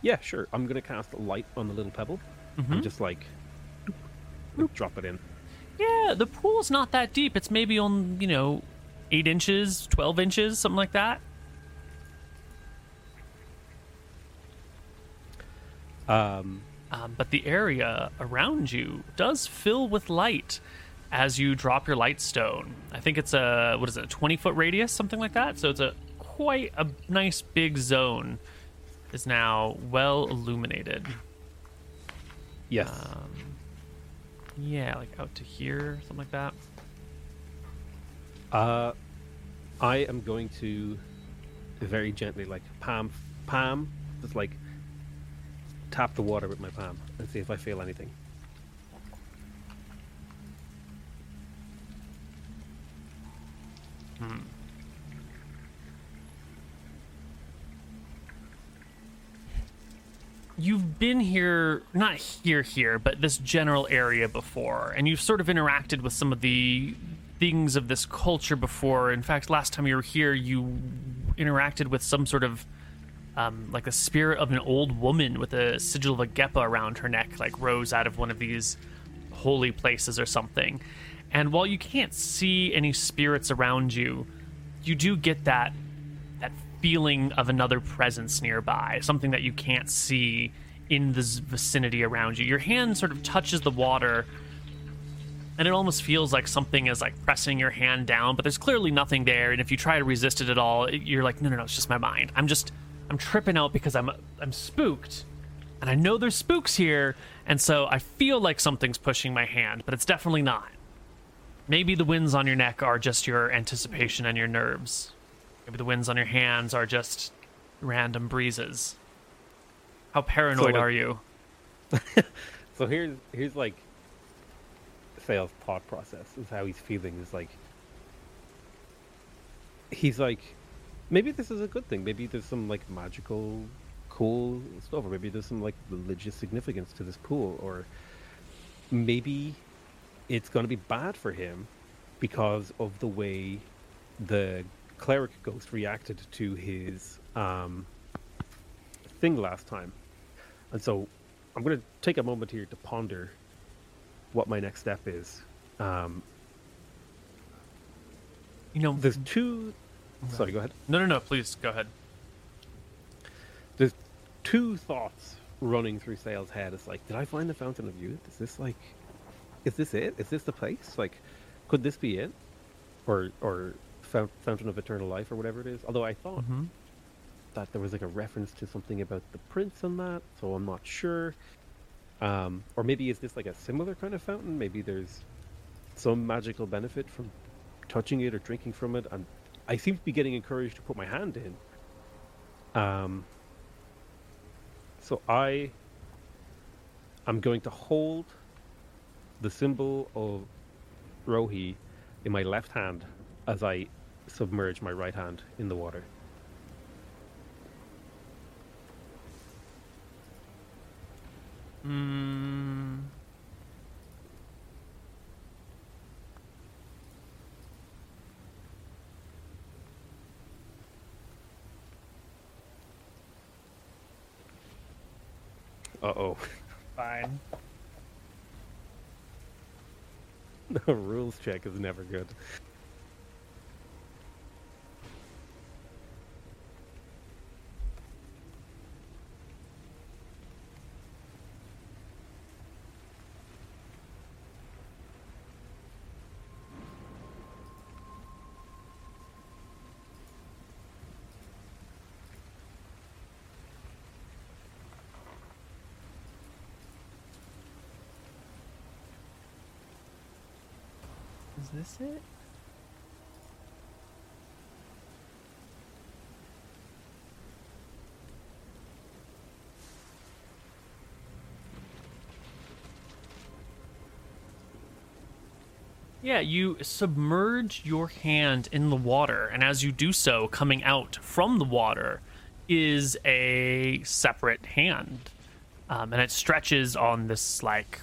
Yeah, sure. I'm gonna cast a light on the little pebble and just like drop it in. Yeah, the pool's not that deep. It's maybe on, you know, 8 inches, 12 inches, something like that. Um, Um, but the area around you does fill with light as you drop your light stone. I think it's a what is it, a twenty foot radius, something like that. So it's a quite a nice big zone. Is now well illuminated. yes. Um, yeah, like out to here, something like that. Uh, I am going to very gently, like palm, palm, just like tap the water with my palm and see if I feel anything. You've been here not here here but this general area before and you've sort of interacted with some of the things of this culture before. In fact last time you were here you interacted with some sort of um, like the spirit of an old woman with a sigil of a geppa around her neck like rose out of one of these holy places or something and while you can't see any spirits around you you do get that that feeling of another presence nearby, something that you can't see in the vicinity around you. Your hand sort of touches the water, and it almost feels like something is like pressing your hand down, but there's clearly nothing there. And if you try to resist it at all, you're like, no, no, no, it's just my mind. I'm just, I'm tripping out because I'm, I'm spooked, and I know there's spooks here, and so I feel like something's pushing my hand, but it's definitely not. Maybe the winds on your neck are just your anticipation and your nerves. Maybe the winds on your hands are just random breezes. How paranoid like- are you? *laughs* So here's here's like Saol's thought process is how he's feeling is like he's like maybe this is a good thing. Maybe there's some like magical cool stuff or maybe there's some like religious significance to this pool or maybe it's going to be bad for him because of the way the cleric ghost reacted to his um thing last time. And so I'm going to take a moment here to ponder what my next step is. Um, You know, there's two. Sorry, go ahead. no, no, no, please go ahead. There's two thoughts running through Saol's head. It's like, did I find the Fountain of Youth? Is this like, is this it? Is this the place? Like, could this be it? Or or Fountain of Eternal Life or whatever it is. Although I thought Mhm. that there was like a reference to something about the prince and that, so I'm not sure. Um, or maybe is this like a similar kind of fountain? Maybe there's some magical benefit from touching it or drinking from it, and I seem to be getting encouraged to put my hand in. Um, so I am going to hold the symbol of Rohi in my left hand as I submerge my right hand in the water. Mm, Uh oh. fine. The *laughs* rules check is never good. Is this it? Yeah, you submerge your hand in the water, and as you do so, coming out from the water is a separate hand. Um, and it stretches on this, like,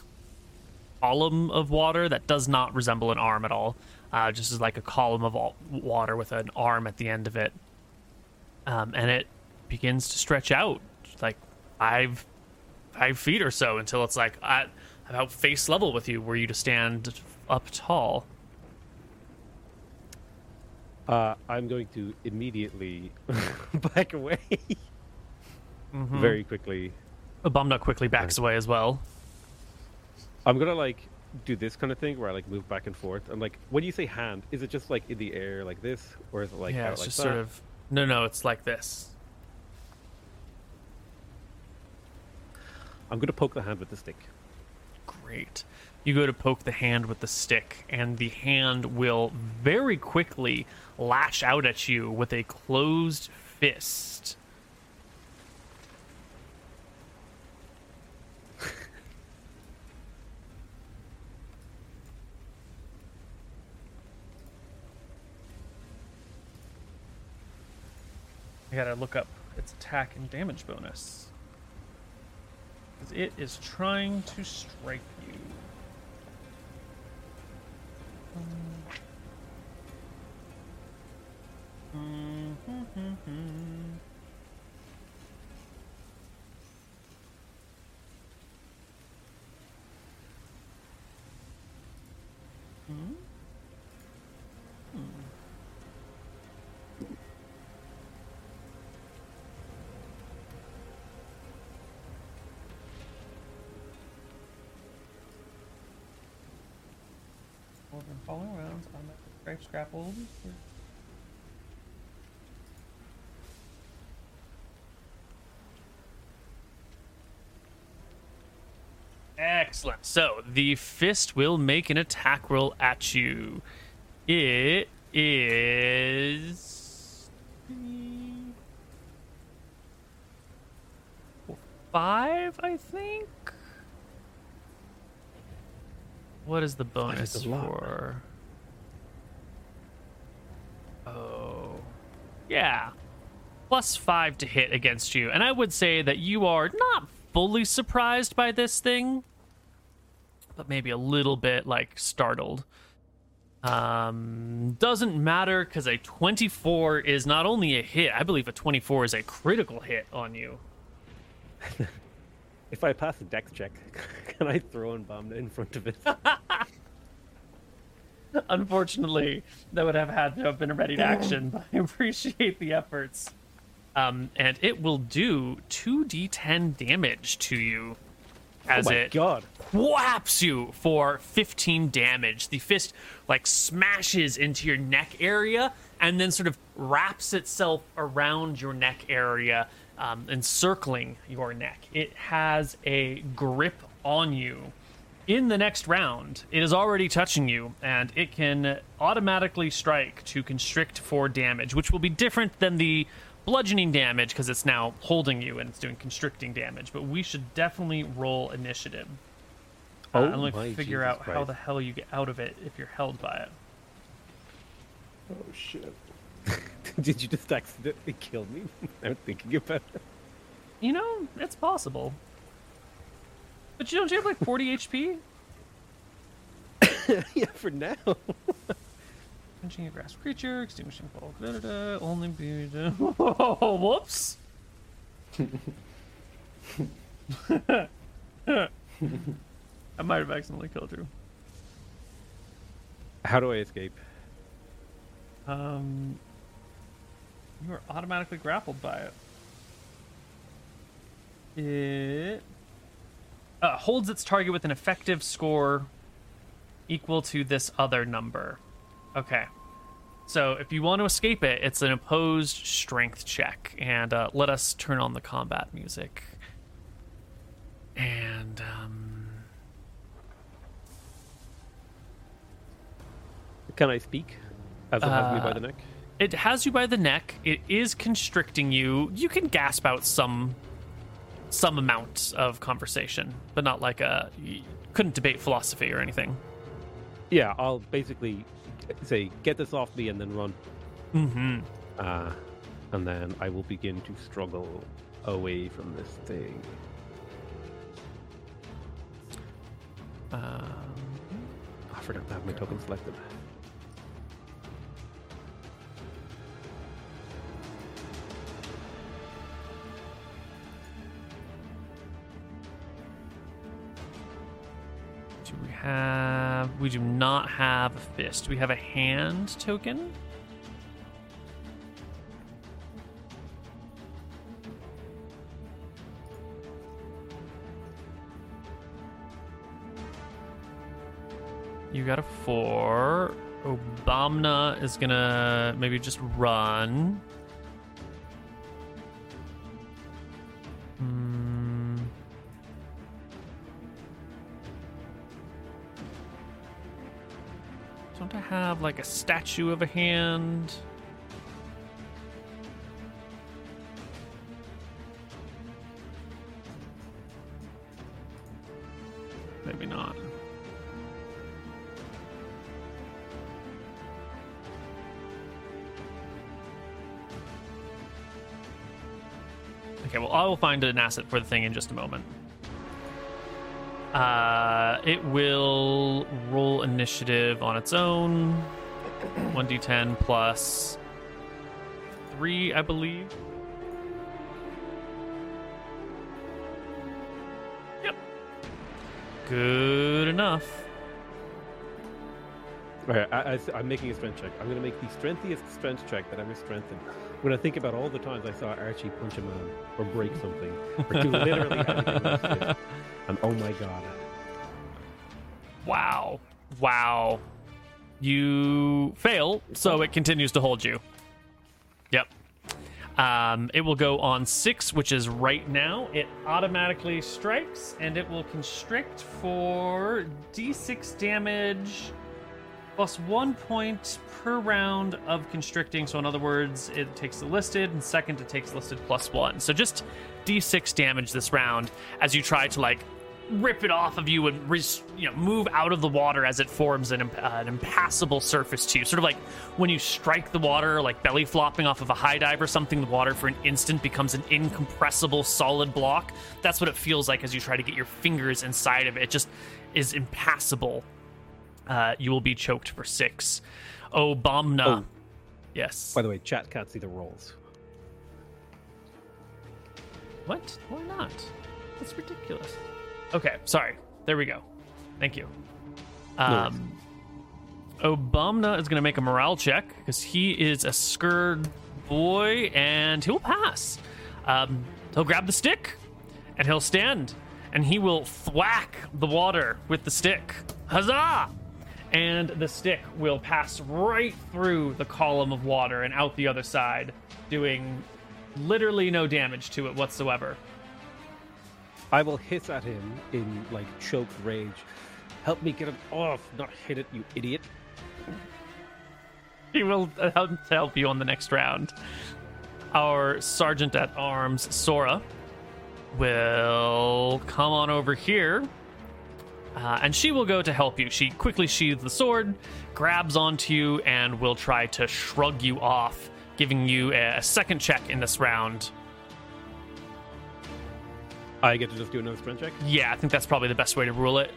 column of water that does not resemble an arm at all. Uh, just as like a column of water with an arm at the end of it. Um, and it begins to stretch out like five five feet or so until it's like at about face level with you, were you to stand up tall. Uh, I'm going to immediately *laughs* back away Mhm. very quickly. Abumnuk quickly backs away as well. I'm gonna like do this kind of thing where I like move back and forth. And like when you say hand, is it just like in the air like this, or is it like yeah, out it's like just that? sort of. No, no, it's like this. I'm gonna poke the hand with the stick. Great. You go to poke the hand with the stick, and the hand will very quickly lash out at you with a closed fist. I gotta look up its attack and damage bonus. Because it is trying to strike you. Over and following rounds, automatic stripes grappled. Excellent. So the fist will make an attack roll at you. It is five, I think. What is the bonus is a lot. for? Oh, yeah, plus five to hit against you, and I would say that you are not fully surprised by this thing, but maybe a little bit like startled. Um, doesn't matter because a 24 is not only a hit, I believe a 24 is a critical hit on you. *laughs* If I pass a dex check, *laughs* can I throw and bomb in front of it? *laughs* Unfortunately, that would have had to have been a ready to action, but I *laughs* appreciate the efforts. Um, and it will do 2d10 damage to you as oh my it god! whaps you for 15 damage. The fist like smashes into your neck area and then sort of wraps itself around your neck area, um, encircling your neck. It has a grip on you. In the next round, it is already touching you, and it can automatically strike to constrict for damage, which will be different than the bludgeoning damage because it's now holding you and it's doing constricting damage. But we should definitely roll initiative. Uh, Oh and let my figure Jesus out how the hell you get out of it if you're held by it. Oh shit. *laughs* Did you just accidentally kill me? I'm thinking about it. You know, it's possible. But you don't you have like 40 *laughs* HP? *laughs* yeah, for now. Punching a grass creature, extinguishing fall. Da, da, da, only be. Oh, whoops! I might have accidentally killed you. How do I escape? Um, you are automatically grappled by it. It uh, holds its target with an effective score equal to this other number. Okay. So if you want to escape it, it's an opposed strength check. And uh, let us turn on the combat music. And um, Can I speak? As it has me by Uh, the neck? It has you by the neck. It is constricting you. You can gasp out some some amount of conversation, but not like a couldn't debate philosophy or anything. Yeah, I'll basically say, get this off me and then run. Mm-hmm. Uh, and then I will begin to struggle away from this thing. Um, I forgot to have my token selected. Have. We do not have a fist. We have a hand token. You got a four. Obamna is gonna maybe just run. I have like a statue of a hand? Maybe not. Okay, well, I will find an asset for the thing in just a moment. Uh, it will roll initiative on its own. 1d10 plus 3, I believe. Yep. Good enough. Okay, I, am making a strength check. I'm going to make the strengthiest strength check that I've ever strengthened. When I think about all the times I saw Archie punch a man or break something *laughs* or do literally anything with his and oh my god. Wow. Wow. You fail, so it continues to hold you. Yep. Um, it will go on six, which is right now. It automatically strikes, and it will constrict for d6 damage plus one point per round of constricting. So, in other words, it takes the listed, and second, it takes listed plus one. So, just d6 damage this round as you try to like rip it off of you and res- you know move out of the water as it forms an, imp- uh, an impassable surface to you. Sort of like when you strike the water, like belly flopping off of a high dive or something. The water for an instant becomes an incompressible solid block. That's what it feels like as you try to get your fingers inside of it. It just is impassable. Uh, you will be choked for six. Obamna. Oh. Yes. By the way, chat can't see the rolls. What? Why not? That's ridiculous. Okay, sorry. There we go. Thank you. Um, Obamna is going to make a morale check because he is a scared boy and he'll pass. Um, he'll grab the stick and he'll stand and he will thwack the water with the stick. Huzzah! And the stick will pass right through the column of water and out the other side, doing literally no damage to it whatsoever. I will hiss at him in like choked rage. Help me get it off, not hit it, you idiot. He will uh, help help you on the next round. Our sergeant at arms, Sora, will come on over here. Uh, and she will go to help you. She quickly sheathes the sword, grabs onto you, and will try to shrug you off, giving you a, a second check in this round. I get to just do another strength check. Yeah, I think that's probably the best way to rule it.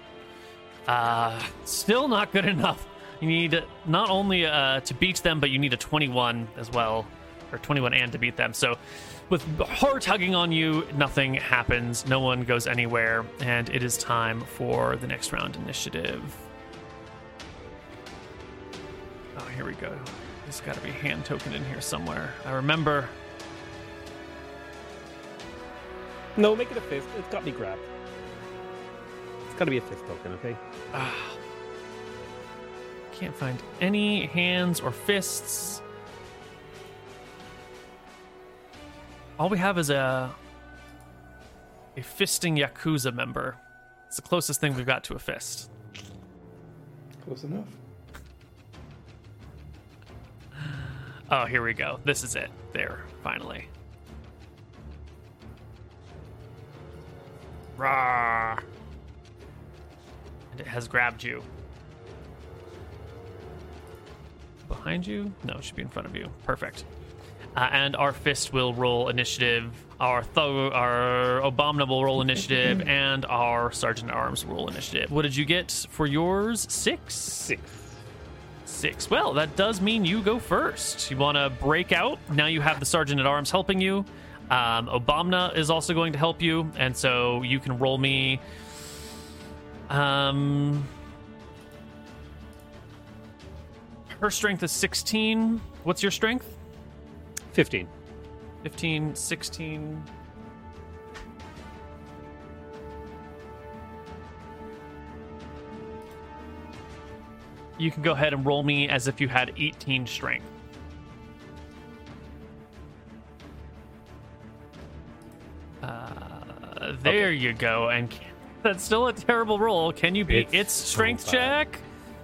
Uh, still not good enough. You need not only uh, to beat them, but you need a 21 as well, or 21 and to beat them. So, with her hugging on you, nothing happens. No one goes anywhere, and it is time for the next round initiative. Oh, here we go. There's got to be a hand token in here somewhere. I remember. No, make it a fist. It's got me grabbed. It's got to be a fist token, okay? Ah. Can't find any hands or fists. All we have is a a fisting yakuza member. It's the closest thing we've got to a fist. Close enough. Oh, here we go. This is it. There, finally. Rawr. And it has grabbed you. Behind you? No, it should be in front of you. Perfect. Uh, and our fist will roll initiative. Our Tho- our Obamna will roll initiative, *laughs* and our Sergeant at Arms will roll initiative. What did you get for yours? Six. Six. Six. Well, that does mean you go first. You want to break out. Now you have the sergeant at arms helping you. Um, Obamna is also going to help you, and so you can roll me Um, her strength is 16. What's your strength? 15. 15, 16. You can go ahead and roll me as if you had 18 strength. Uh, there you go. And that's still a terrible roll. Can you beat It's its strength bad. check?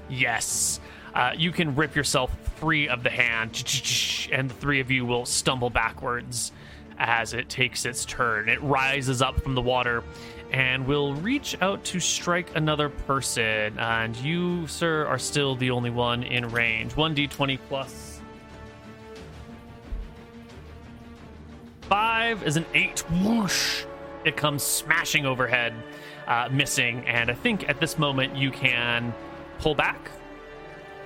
Yes. Uh, you can rip yourself free of the hand, and the three of you will stumble backwards as it takes its turn. It rises up from the water and will reach out to strike another person. And you, sir, are still the only one in range. 1d20 plus. Five is an eight. Whoosh! It comes smashing overhead, uh, missing. And I think at this moment you can pull back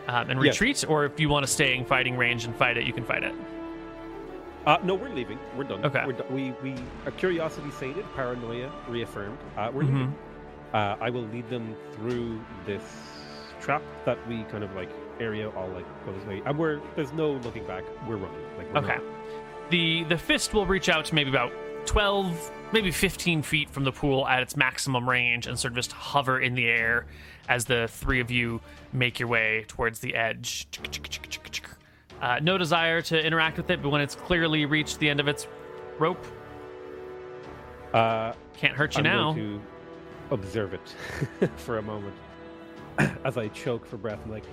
um, and Yes. retreat, or if you want to stay in fighting range and fight it, you can fight it. Uh, no, we're leaving. We're done. Okay. We're done. We we our curiosity sated, paranoia reaffirmed. Uh, we're Mhm. leaving. Uh, I will lead them through this trap that we kind of like area all like go this way. And we're there's no looking back. We're running. Like we're Okay. not- The the fist will reach out to maybe about 12, maybe 15 feet from the pool at its maximum range and sort of just hover in the air as the three of you make your way towards the edge. Uh, no desire to interact with it, but when it's clearly reached the end of its rope, Uh, can't hurt you I'm now. going to observe it *laughs* for a moment *clears throat* as I choke for breath. I'm like,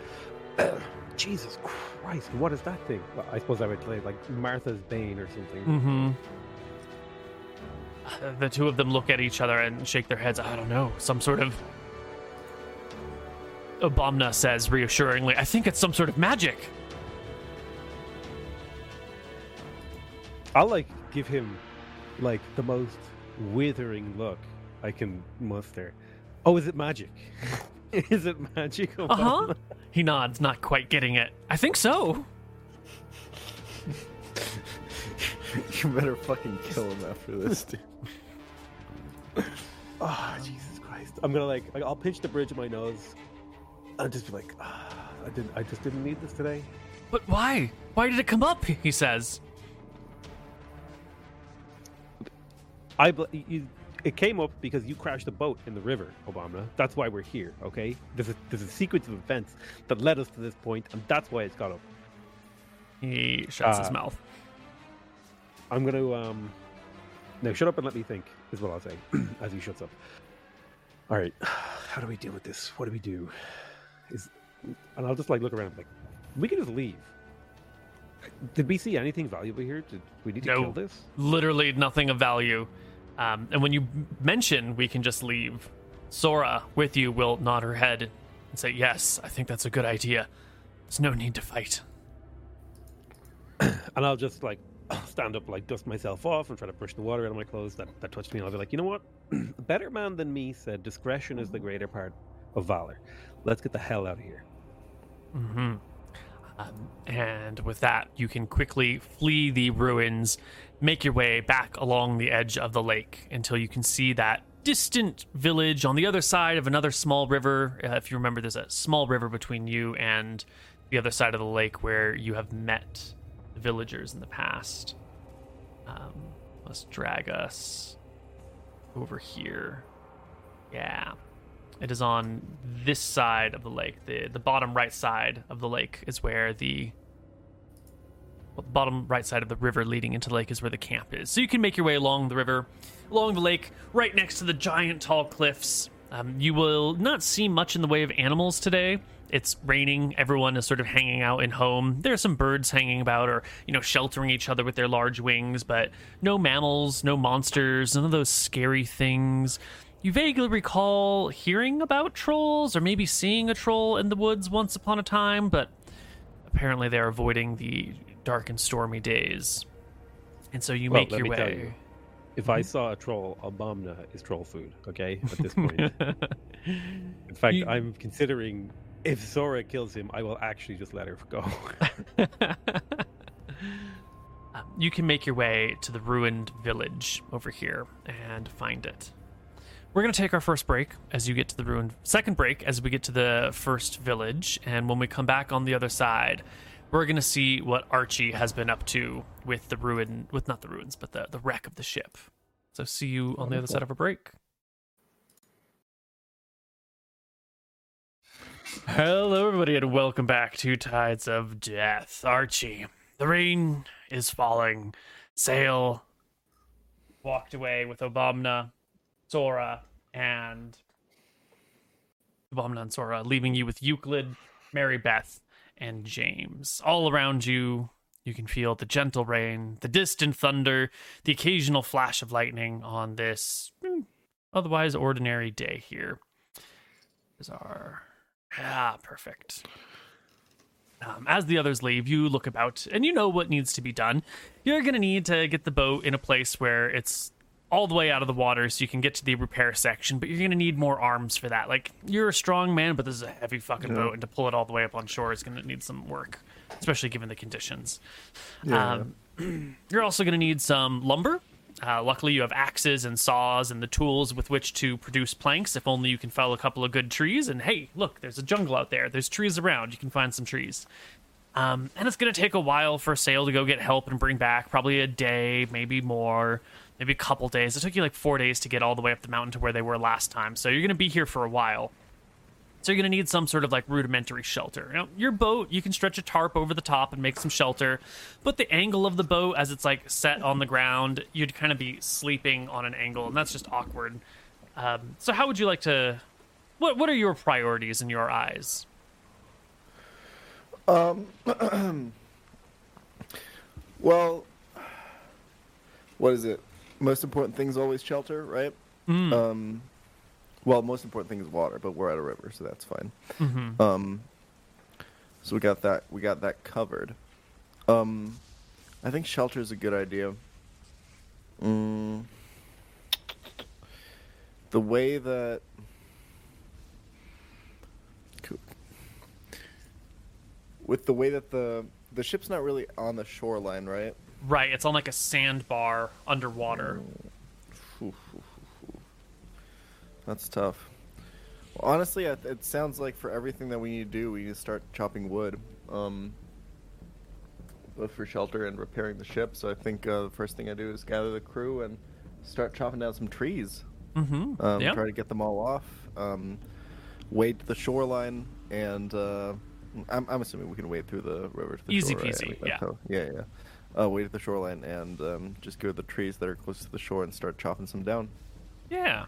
*clears throat* Jesus Christ, what is that thing? Well, I suppose I would say like Martha's Bane or something. Mm-hmm. The two of them look at each other and shake their heads. I don't know. Some sort of. Obamna says reassuringly, I think it's some sort of magic. I'll like give him like the most withering look I can muster. Oh, is it magic? *laughs* is it magic? Uh huh. he nods, not quite getting it. I think so. *laughs* you better fucking kill him after this, dude. Oh, Jesus Christ! I'm gonna like, like I'll pinch the bridge of my nose. I'll just be like, ah, I didn't, I just didn't need this today. But why? Why did it come up? He says. I bl- you, it came up because you crashed a boat in the river, Obamna. That's why we're here. Okay, there's a there's a sequence of events that led us to this point, and that's why it's got up. He shuts his Uh, mouth. I'm gonna um, no, shut up and let me think is what I'll say *clears throat* as he shuts up. All right, *sighs* how do we deal with this? What do we do? Is and I'll just like look around like we can just leave. Did we see anything valuable here? Did we need to No. kill this? Literally nothing of value. Um, and when you mention we can just leave, Sora, with you, will nod her head and say, Yes, I think that's a good idea. There's no need to fight. *clears throat* And I'll just like *clears throat* stand up, like dust myself off, and try to brush the water out of my clothes that, that touched me. And I'll be like, you know what? a *clears throat* better man than me said discretion is the greater part of valor. Let's get the hell out of here. hmm Um, and with that, you can quickly flee the ruins, make your way back along the edge of the lake until you can see that distant village on the other side of another small river. Uh, if you remember, there's a small river between you and the other side of the lake where you have met the villagers in the past. Um, let's drag us over here. Yeah. It is on this side of the lake. The the bottom right side of the lake is where the well, the bottom right side of the river leading into the lake is where the camp is. So you can make your way along the river, along the lake, right next to the giant tall cliffs. Um, you will not see much in the way of animals today. It's raining. Everyone is sort of hanging out in home. There are some birds hanging about or, you know, sheltering each other with their large wings, but no mammals, no monsters, none of those scary things. You vaguely recall hearing about trolls or maybe seeing a troll in the woods once upon a time, but apparently they're avoiding the dark and stormy days. And so you Well, make your way. you, If I saw a troll, Obamna is troll food. Okay, at this point. *laughs* In fact, You- I'm considering if Sora kills him, I will actually just let her go. Um, *laughs* you can make your way to the ruined village over here and find it. We're gonna take our first break as you get to the ruined. Second break as we get to the first village, and when we come back on the other side, we're gonna see what Archie has been up to with the ruin, with not the ruins, but the the wreck of the ship. So see you on the other side of a break. Hello, everybody, and welcome back to Tides of Death. Archie, the rain is falling. Saol walked away with Obamna, Sora, and and Sora, leaving you with Euclid, Mary Beth, and James. All around you, you can feel the gentle rain, the distant thunder, the occasional flash of lightning on this mm, otherwise ordinary day here. Our ah perfect. Um, as the others leave, you look about and you know what needs to be done. You're going to need to get the boat in a place where it's all the way out of the water so you can get to the repair section, but you're going to need more arms for that. Like, you're a strong man, but this is a heavy fucking boat, and to pull it all the way up on shore is going to need some work, especially given the conditions. Yeah. Um, *clears throat* you're also going to need some lumber. Uh, luckily, you have axes and saws and the tools with which to produce planks. If only you can fell a couple of good trees. And hey, look, there's a jungle out there. There's trees around. You can find some trees. Um, and it's going to take a while for Saol to go get help and bring back, probably a day, maybe more, maybe a couple days. It took you like four days to get all the way up the mountain to where they were last time. So you're going to be here for a while. So you're going to need some sort of like rudimentary shelter. You know, your boat, you can stretch a tarp over the top and make some shelter, but the angle of the boat as it's like set on the ground, you'd kind of be sleeping on an angle, and that's just awkward. Um, so how would you like to? What What are your priorities in your eyes? Um. *clears throat* Well, what is it? Most important thing is always shelter, right? Um, well, most important thing is water, but we're at a river, so that's fine. Um, so we got that. We got that covered. Um, I think shelter is a good idea. Mm, the way that with the way that the the ship's not really on the shoreline, right? Right, it's on like a sandbar underwater. That's tough. Well, honestly, it, it sounds like for everything that we need to do, we need to start chopping wood, um, both for shelter and repairing the ship. So I think uh, the first thing I do is gather the crew and start chopping down some trees. Mm-hmm. Um, yeah. Try to get them all off. Um, wade to the shoreline, and uh, I'm, I'm assuming we can wade through the river to the Easy shore. right? peasy, Like, yeah. how- yeah, yeah. Uh, wade at the shoreline and um, just go to the trees that are close to the shore and start chopping some down. Yeah.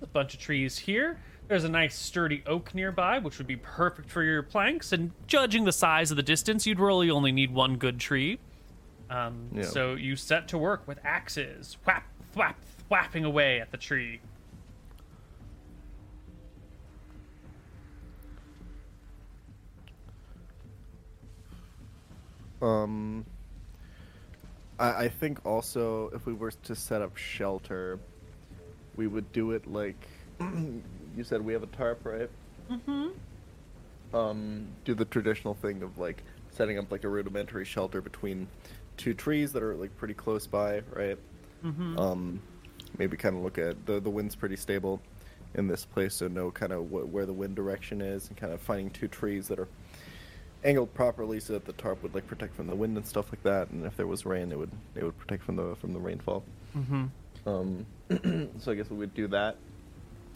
A bunch of trees here. There's a nice sturdy oak nearby, which would be perfect for your planks. And judging the size of the distance, you'd really only need one good tree. Um, Yeah. So you set to work with axes, whap, thwap, thwapping away at the tree. Um, I, I think also if we were to set up shelter, we would do it like *clears throat* you said. We have a tarp, right? Mm-hmm. Um, do the traditional thing of like setting up like a rudimentary shelter between two trees that are like pretty close by, right? Mm-hmm. Um, maybe kind of look at the the wind's pretty stable in this place, so know kind of wh- where the wind direction is, and kind of finding two trees that are angled properly so that the tarp would like protect from the wind and stuff like that. And if there was rain, it would it would protect from the from the rainfall. Mm-hmm. Um, *clears throat* so I guess we would do that.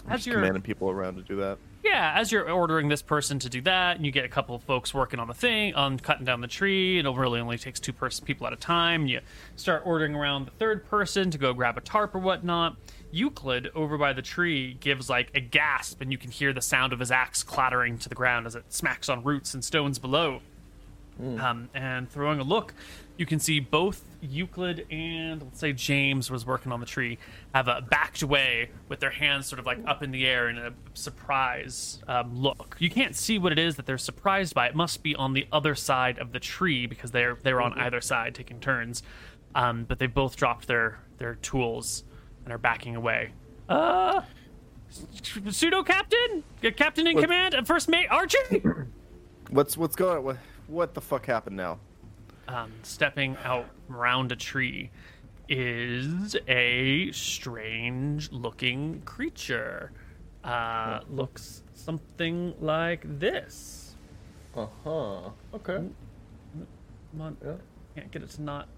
As Just you're commanding people around to do that. yeah, as you're ordering this person to do that, and you get a couple of folks working on the thing, on cutting down the tree, it really only takes two person people at a time. You start ordering around the third person to go grab a tarp or whatnot. Euclid over by the tree gives like a gasp, and you can hear the sound of his axe clattering to the ground as it smacks on roots and stones below. Um, and throwing a look, you can see both Euclid and let's say James was working on the tree have uh, backed away with their hands sort of like up in the air in a surprise um, look. You can't see what it is that they're surprised by. It must be on the other side of the tree because they're they're on either side taking turns. Um, but they both dropped their their tools and are backing away. Uh, pseudo captain, captain in What- command, and first mate Archie. *clears throat* What's what's going? What what the fuck happened now? um, stepping out around a tree. is a strange looking creature. Uh, looks something like this. Uh huh. Okay. Come on. Yeah. Can't get it to not.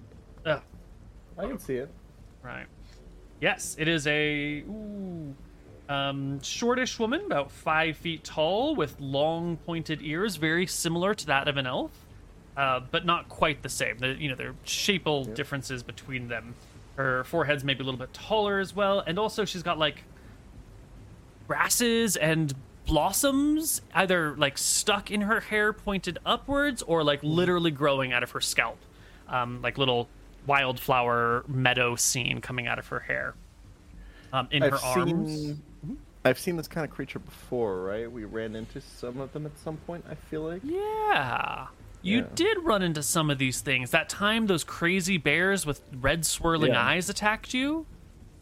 Ugh. I can see it. Right. Yes, it is a ooh, um, shortish woman, about five feet tall, with long pointed ears, very similar to that of an elf, uh, but not quite the same. The, you know, there are shapeal differences between them. Her forehead's maybe a little bit taller as well, and also she's got like grasses and blossoms either like stuck in her hair pointed upwards or like literally growing out of her scalp um, like little wildflower meadow scene coming out of her hair um, in her I've arms seen. I've seen this kind of creature before, right? We ran into some of them at some point. I feel like. yeah you Yeah. did run into some of these things that time those crazy bears with red swirling Yeah. eyes attacked you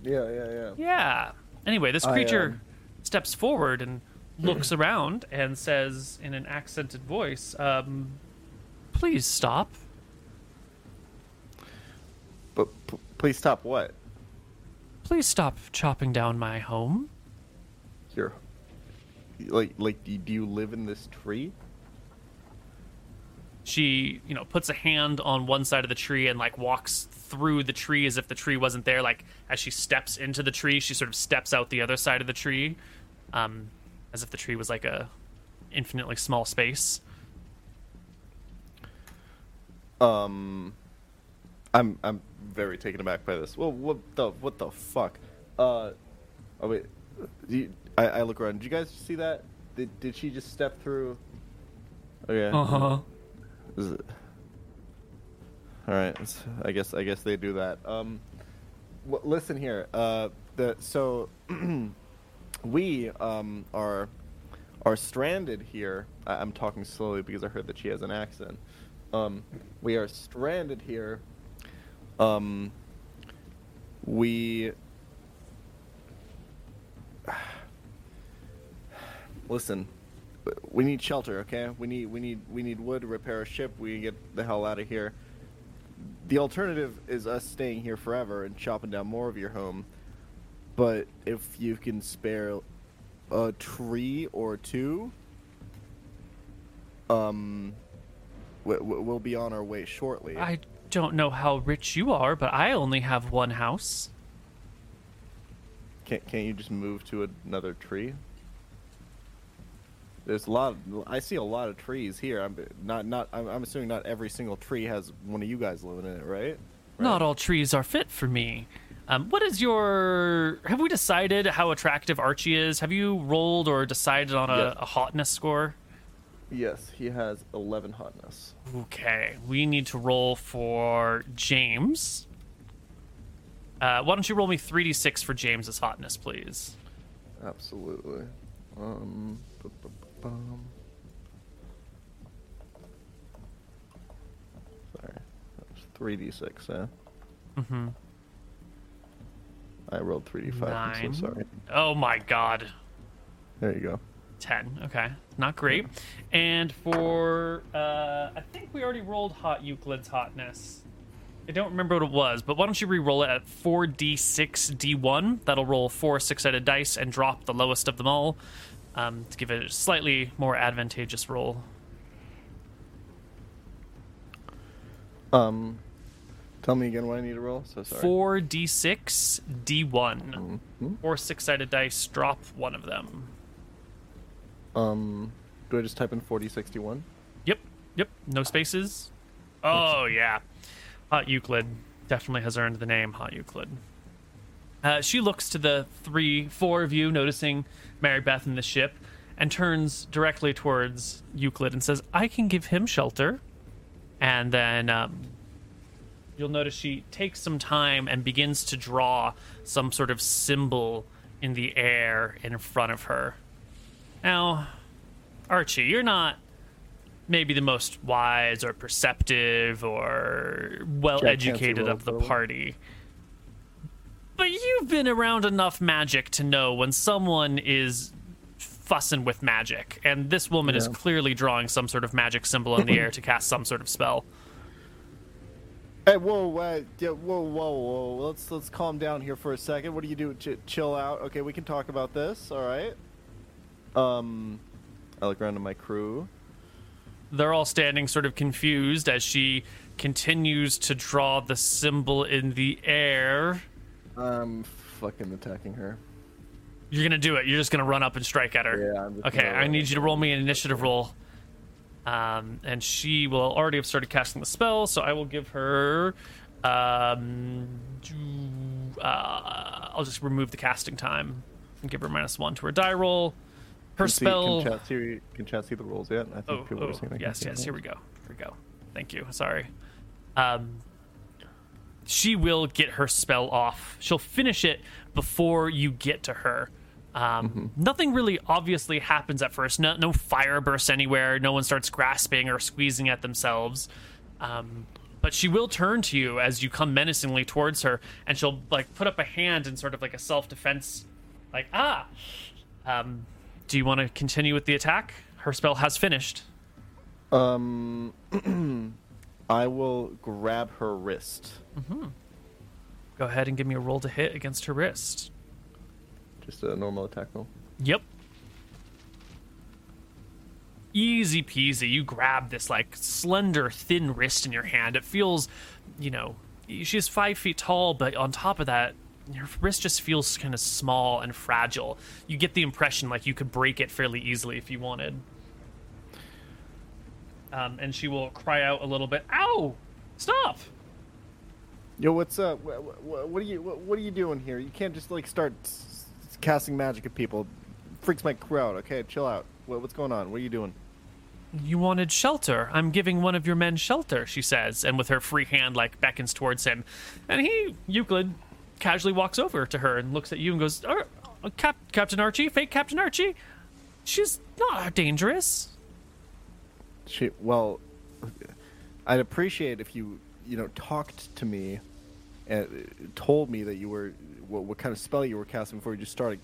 Yeah, yeah, yeah. yeah anyway this I, creature um, steps forward and *clears throat* looks around and says in an accented voice um, please stop But p- please stop. What? Please stop chopping down my home. Your. Like, like, do do you live in this tree? She, you know, puts a hand on one side of the tree and like walks through the tree as if the tree wasn't there. Like as she steps into the tree, she sort of steps out the other side of the tree, um, as if the tree was like a infinitely small space. Um, I'm I'm very taken aback by this. Well, what the what the fuck? Uh, oh wait, you, I I look around. Did you guys see that? Did did she just step through? Okay. Uh huh. Is it? All right. I guess I guess they do that. Um, w- listen here. Uh, the so *clears throat* we um are are stranded here. I- I'm talking slowly because I heard that she has an accent. Um, we are stranded here. Um, we listen. We need shelter, okay? We need we need we need wood to repair a ship. We get the hell out of here. The alternative is us staying here forever and chopping down more of your home. But if you can spare a tree or two, um, we- we- we'll be on our way shortly. I don't know how rich you are, but I only have one house. Can't can't you just move to another tree? There's a lot. I see a lot of trees here. I'm not not. I'm, I'm assuming not every single tree has one of you guys living in it, right? Not all trees are fit for me. Um, what is your? Have we decided how attractive Archie is? Have you rolled or decided on a, Yes. a hotness score? Yes, he has 11 hotness. Okay, we need to roll for James. Uh, why don't you roll me 3d6 for James's hotness, please? Absolutely. Um. bu- bu- bu- bum. Sorry, that's 3d6. Eh? Mm-hmm. I rolled 3d5. I'm so sorry. Oh my god. There you go. 10. Okay. Not great. And for, uh, I think we already rolled Hot Euclid's hotness. I don't remember what it was, but why don't you re-roll it at 4d6d1? That'll roll four six-sided dice and drop the lowest of them all um, to give it a slightly more advantageous roll. Um. Tell me again what I need to roll. So sorry. 4d6d1. Mhm. Four six-sided dice, drop one of them. Um. Do I just type in 4061? Yep, yep, no spaces. Oh yeah, Hot Euclid definitely has earned the name Hot Euclid. Uh, she looks to the three, four of you, noticing Mary Beth in the ship, and turns directly towards Euclid and says, "I can give him shelter." And then um, you'll notice she takes some time and begins to draw some sort of symbol in the air in front of her. Now, Archie, you're not maybe the most wise or perceptive or well educated of the for a while. party. But you've been around enough magic to know when someone is fussing with magic. And this woman is clearly drawing some sort of magic symbol in the air to cast some sort of spell. Hey, whoa, whoa, yeah, whoa, whoa, whoa. Let's let's calm down here for a second. What do you do? Ch- chill out. Okay, we can talk about this. All right. Um, I look around to my crew. They're all standing sort of confused as she continues to draw the symbol in the air. I'm fucking attacking her. You're gonna do it. You're just gonna run up and strike at her. Yeah, I'm just okay, I need you to roll me an initiative roll. Um, and she will already have started casting the spell, so I will give her. Um, uh, I'll just remove the casting time and give her minus one to her die roll. Her Can see- Can chat see, can chat see the rules yet? I think Oh, people oh are seeing yes, yes. Here we go. Here we go. Thank you. Sorry. Um, she will get her spell off. She'll finish it before you get to her. Um, Nothing really obviously happens at first. No, no fire bursts anywhere. No one starts grasping or squeezing at themselves. Um, but she will turn to you as you come menacingly towards her, and she'll like put up a hand in sort of like a self defense, like ah. Um, do you want to continue with the attack? Her spell has finished. Um, *clears throat* I will grab her wrist. Go ahead and give me a roll to hit against her wrist. Just a normal attack roll. Yep. Easy peasy. You grab this like slender, thin wrist in your hand. It feels, you know, she's five feet tall, but on top of that, your wrist just feels kind of small and fragile. You get the impression like you could break it fairly easily if you wanted. Um, and she will cry out a little bit, "Ow! Stop!" Yo, what's up? What, are you what, are you doing here? You can't just like start s- s- casting magic at people. Freaks my crew out. Okay, chill out. What, what's going on? What are you doing? You wanted shelter. I'm giving one of your men shelter, she says, and with her free hand, like, beckons towards him. And he, Euclid, casually walks over to her and looks at you and goes, "Er, uh, Cap- Captain Archie, fake Captain Archie? She's not dangerous. She, well, I'd appreciate if you you know talked to me and told me that you were what, what kind of spell you were casting before you just started.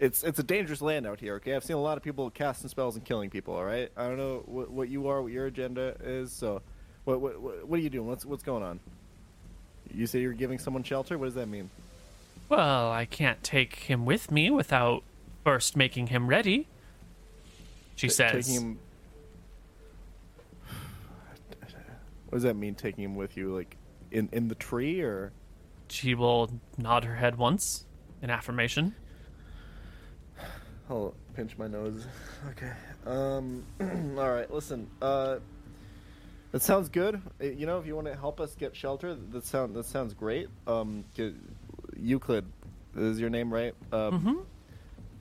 It's it's a dangerous land out here. Okay, I've seen a lot of people casting spells and killing people. All right, I don't know what, what you are, what your agenda is. So, what what what are you doing? What's what's going on? You say you're giving someone shelter. What does that mean? Well, I can't take him with me without first making him ready, she Ta- says. Taking him. *sighs* What does that mean? Taking him with you, like in in the tree, or She will nod her head once in affirmation. I'll pinch my nose. *laughs* Okay. Um. *clears throat* all right. Listen. Uh. That sounds good. Uh, You know, if you want to help us get shelter, that sound that sounds great. Um. Euclid is your name, right? Um. hmm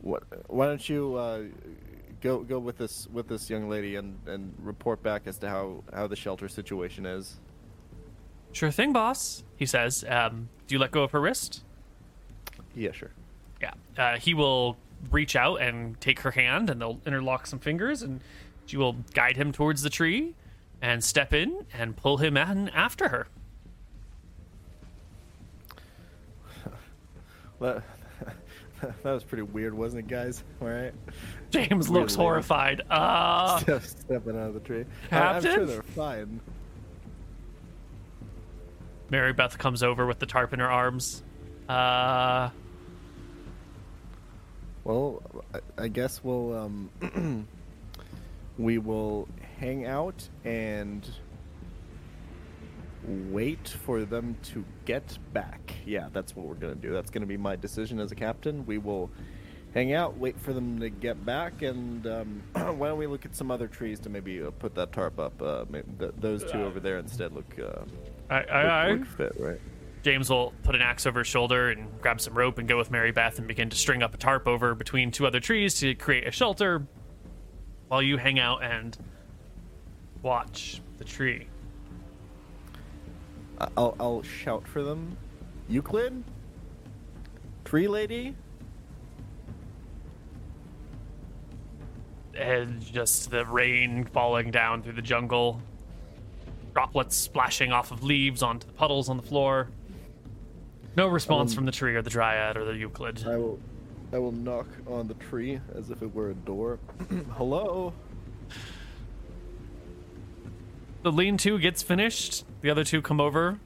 What? Why don't you uh, go go with this with this young lady and and report back as to how how the shelter situation is. Sure thing, boss, he says. Um, do you let go of her wrist? Yeah. Sure. Yeah. Uh, he will reach out and take her hand, and they'll interlock some fingers, and she will guide him towards the tree and step in and pull him in after her. *laughs* That *laughs* that was pretty weird, wasn't it, guys? All right. James Weird looks horrified. Uh, Step, stepping out of the tree. I, I'm sure they're fine. Mary Beth comes over with the tarp in her arms. Uh, Well, I, I guess we'll um, *clears throat* we will hang out and wait for them to get back. Yeah, that's what we're gonna do. That's gonna be my decision as a captain. We will hang out, wait for them to get back, and um, *clears throat* why don't we look at some other trees to maybe uh, put that tarp up? Uh, maybe th- those two over there instead look, uh, I, look, I, I, look fit, right? James will put an axe over his shoulder and grab some rope and go with Mary Beth and begin to string up a tarp over between two other trees to create a shelter while you hang out and watch the tree. I'll I'll shout for them. Euclid, tree lady. and just the rain falling down through the jungle, droplets splashing off of leaves onto the puddles on the floor. No response Um, from the tree or the dryad or the Euclid. I will, I will knock on the tree as if it were a door. *clears throat* Hello. The lean to gets finished. The other two come over.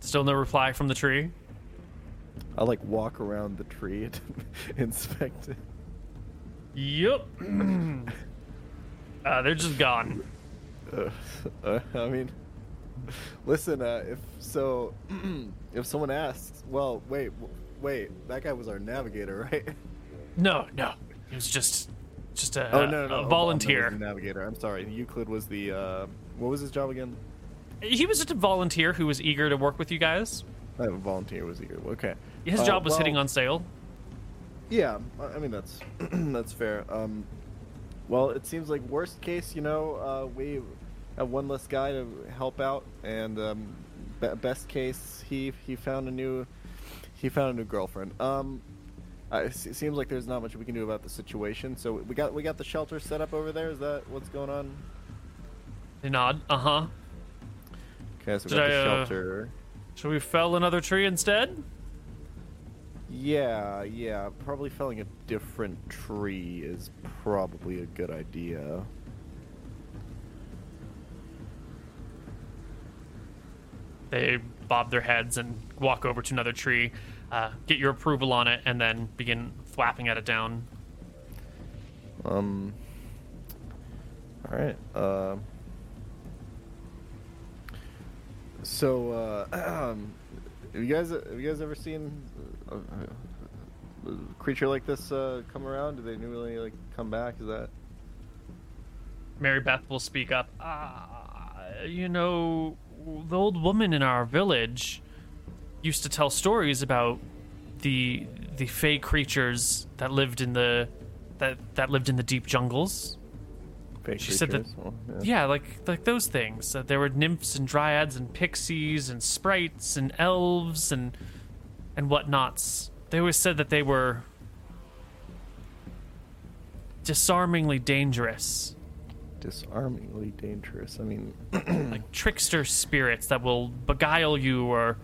Still no reply from the tree. I like walk around the tree and *laughs* inspect it. Yep. *clears throat* uh, they're just gone. Uh, uh, I mean, listen. Uh, if so, *clears throat* if someone asks, well, wait, wait, that guy was our navigator, *laughs* right? No, no. It was just just a, oh no, no, no a Obama volunteer. navigator. I'm sorry. Euclid was the. Uh, what was his job again? He was just a volunteer who was eager to work with you guys. Uh, volunteer who was eager. Okay. His Uh, job was well, hitting on Saol. Yeah, I mean that's *clears throat* that's fair. Um, well, it seems like worst case, you know, uh, we have one less guy to help out, and um, be- best case, he he found a new he found a new girlfriend. Um, uh, it seems like there's not much we can do about the situation. So we got we got the shelter set up over there. Is that what's going on? They nod. Uh huh. Okay, so we got the I, uh, shelter. Should we fell another tree instead? Yeah, yeah. Probably felling a different tree is probably a good idea. They bob their heads and walk over to another tree, uh, get your approval on it, and then begin thwapping at it down. Um. All right. Uh, so, uh, *clears throat* have you guys have you guys ever seen a, a creature like this uh, come around? Do they really like come back? Is that Mary Beth will speak up. Uh, you know, the old woman in our village used to tell stories about the the fey creatures that lived in the that that lived in the deep jungles. fake She said that-? Well, Yeah, like like those things. Uh, there were nymphs and dryads and pixies and sprites and elves and and whatnots. They always said that they were disarmingly dangerous. disarmingly dangerous. I mean, *clears throat* like trickster spirits that will beguile you or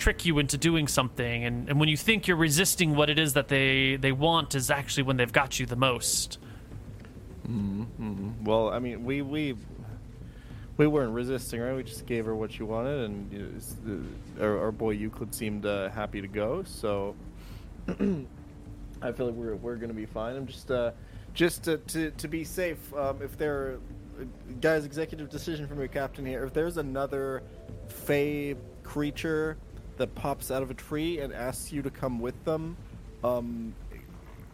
trick you into doing something and, and when you think you're resisting what it is that they they want is actually when they've got you the most well, I mean, we we we weren't resisting, right? We just gave her what she wanted, and you know, our, our boy Euclid seemed uh, happy to go. So *clears throat* I feel like we're we're gonna be fine. I'm just uh, just to to, to be safe. Um, if there, guys, executive decision from your captain here. If there's another fey creature that pops out of a tree and asks you to come with them, um,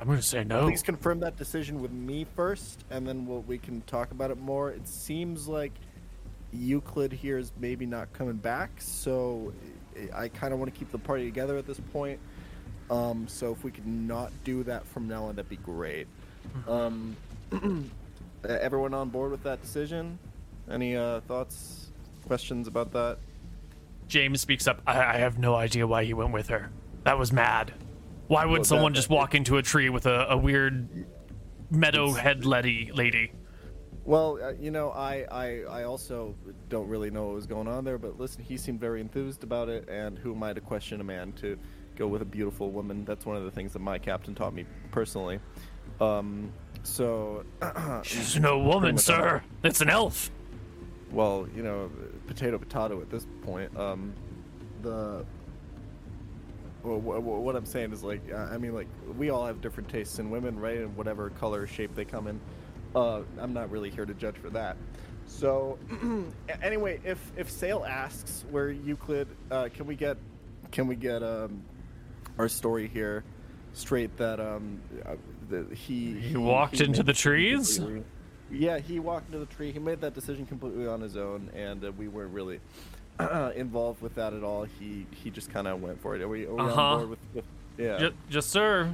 i'm gonna say no Please confirm that decision with me first, and then we'll, we can talk about it more. It seems like Euclid here is maybe not coming back, so I- I kind of want to keep the party together at this point. Um, so if we could not do that from now on, that'd be great. Um, *clears throat* everyone on board with that decision? Any uh, thoughts, questions about that? James speaks up I, I have no idea why he went with her. That was mad. Why would Well, someone that- just walk into a tree with a, a weird meadow head lady lady? Well, uh, you know, I, I I also don't really know what was going on there, but listen, he seemed very enthused about it, and who am I to question a man to go with a beautiful woman? That's one of the things that my captain taught me personally. Um, so, *clears throat* she's no woman sir. It's an elf well, you know, potato potato at this point. Um, the well, wh- wh- what I'm saying is like, I mean, like we all have different tastes in women, right? And whatever color or shape they come in. Uh, I'm not really here to judge for that. So, *clears throat* anyway, if if Saol asks where Euclid, uh, can we get can we get um, our story here straight that um uh, that he He walked into the trees? completely- Yeah, he walked into the tree. He made that decision completely on his own, and uh, we weren't really *clears throat* involved with that at all. He he just kind of went for it. Are we, are we Uh-huh. on board with, with yeah? Ju- just sir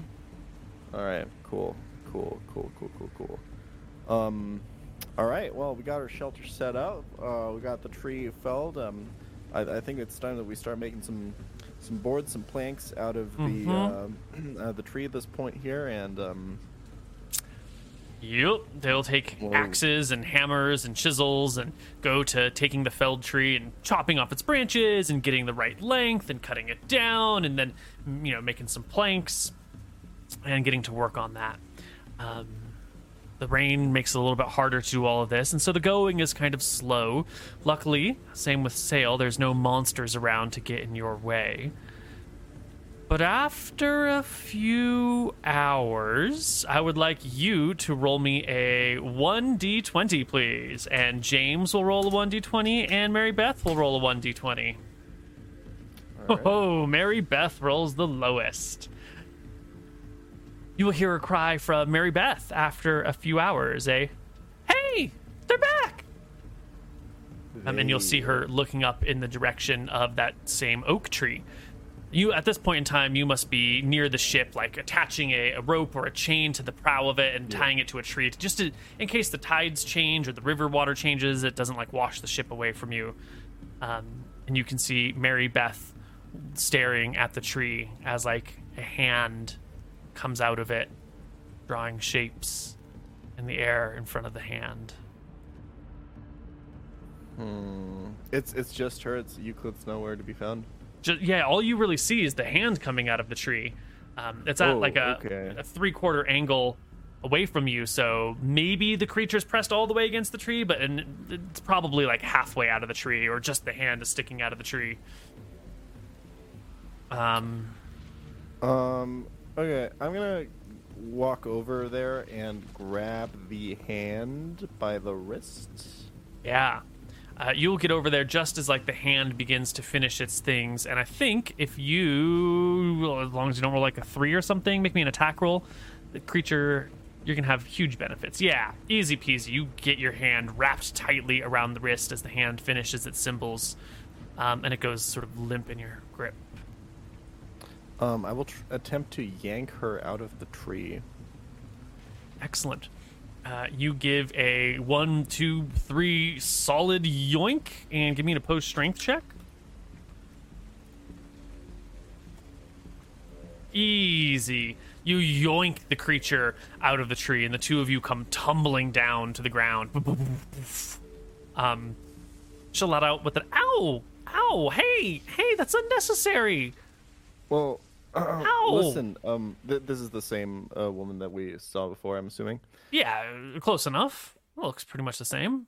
All right, cool, cool, cool, cool, cool, cool. Um, all right. Well, we got our shelter set up. Uh, we got the tree felled. Um, I, I think it's time that we start making some some boards, some planks out of the *clears throat* out of the tree at this point here, and um, Yep, they'll take Whoa. axes and hammers and chisels and go to taking the felled tree and chopping off its branches and getting the right length and cutting it down and then you know making some planks and getting to work on that. Um, The rain makes it a little bit harder to do all of this, and so the going is kind of slow. Luckily, same with Saol, there's no monsters around to get in your way. But after a few hours, I would like you to roll me a 1d20, please. And James will roll a 1d20, and Mary Beth will roll a 1d20. Oh, Mary Beth rolls the lowest. You will hear a cry from Mary Beth after a few hours. A, hey, they're back! Um, and you'll see her looking up in the direction of that same oak tree. You, at this point in time, you must be near the ship, like attaching a, a rope or a chain to the prow of it and tying it to a tree, to, just to, in case the tides change or the river water changes, it doesn't like wash the ship away from you. Um, and you can see Mary Beth staring at the tree as like a hand comes out of it, drawing shapes in the air in front of the hand. Hmm. It's it's just her. It's Euclid's nowhere to be found. Just, yeah, all you really see is the hand coming out of the tree. Um, it's at Oh, like a, okay. a three quarter angle away from you, so maybe the creature's pressed all the way against the tree, but it's probably like halfway out of the tree, or just the hand is sticking out of the tree. Um, Um. Okay, I'm gonna walk over there and grab the hand by the wrist. Yeah. Uh, you'll get over there just as like the hand begins to finish its things, and I think if you, as long as you don't roll like a three or something, make me an attack roll. The creature, you're gonna have huge benefits. Yeah, easy peasy. You get your hand wrapped tightly around the wrist as the hand finishes its symbols, um, and it goes sort of limp in your grip. Um, I will tr- attempt to yank her out of the tree. Excellent. Uh, you give a one, two, three solid yoink, and give me an opposed strength check. Easy. You yoink the creature out of the tree, and the two of you come tumbling down to the ground. Um, she'll let out with an ow, ow, hey, hey, that's unnecessary. Well, Ow. listen. Um, th- this is the same uh, woman that we saw before. I'm assuming. Yeah, close enough. Looks pretty much the same.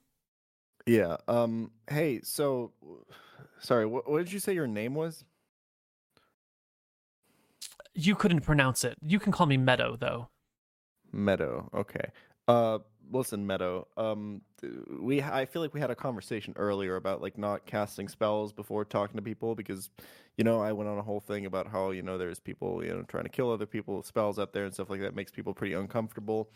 Yeah. Um. Hey. So, sorry. What, what did you say your name was? You couldn't pronounce it. You can call me Meadow, though. Meadow. Okay. Uh, listen, Meadow. Um, we I feel like we had a conversation earlier about like not casting spells before talking to people because, you know, I went on a whole thing about how you know there's people you know trying to kill other people with spells out there and stuff like that makes people pretty uncomfortable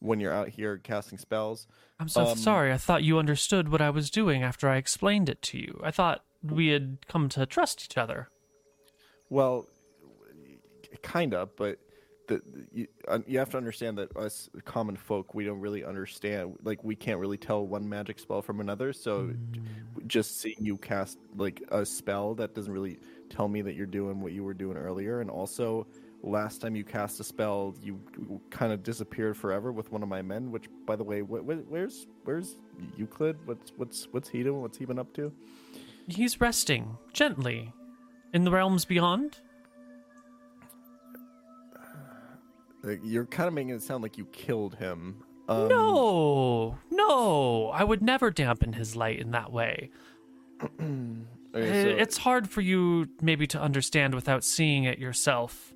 when you're out here casting spells. I'm so Um, sorry. I thought you understood what I was doing after I explained it to you. I thought we had come to trust each other. Well, kind of, but the, you, uh, you have to understand that us common folk, we don't really understand. Like, we can't really tell one magic spell from another. So, just seeing you cast like a spell that doesn't really tell me that you're doing what you were doing earlier. And also, last time you cast a spell, you kind of disappeared forever with one of my men. Which, by the way, wh- wh- where's where's Euclid? What's what's what's he doing? What's he been up to? He's resting gently in the realms beyond. You're kind of making it sound like you killed him. Um, no, no, I would never dampen his light in that way. *clears throat* okay, so- it's hard for you maybe to understand without seeing it yourself.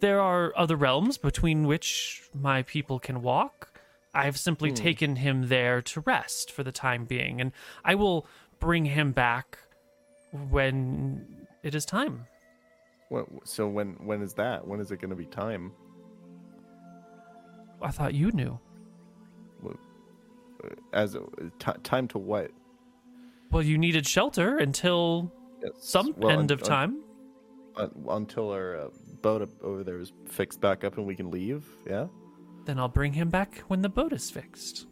There are other realms between which my people can walk. I've simply taken him there to rest for the time being, and I will bring him back when it is time. What, so when when is that? When is it going to be time? I thought you knew. As a, ti time to what? Well, you needed shelter until Yes. some Well, end un- of time. un- until our uh, boat up over there is fixed back up and we can leave. Yeah. Then I'll bring him back when the boat is fixed.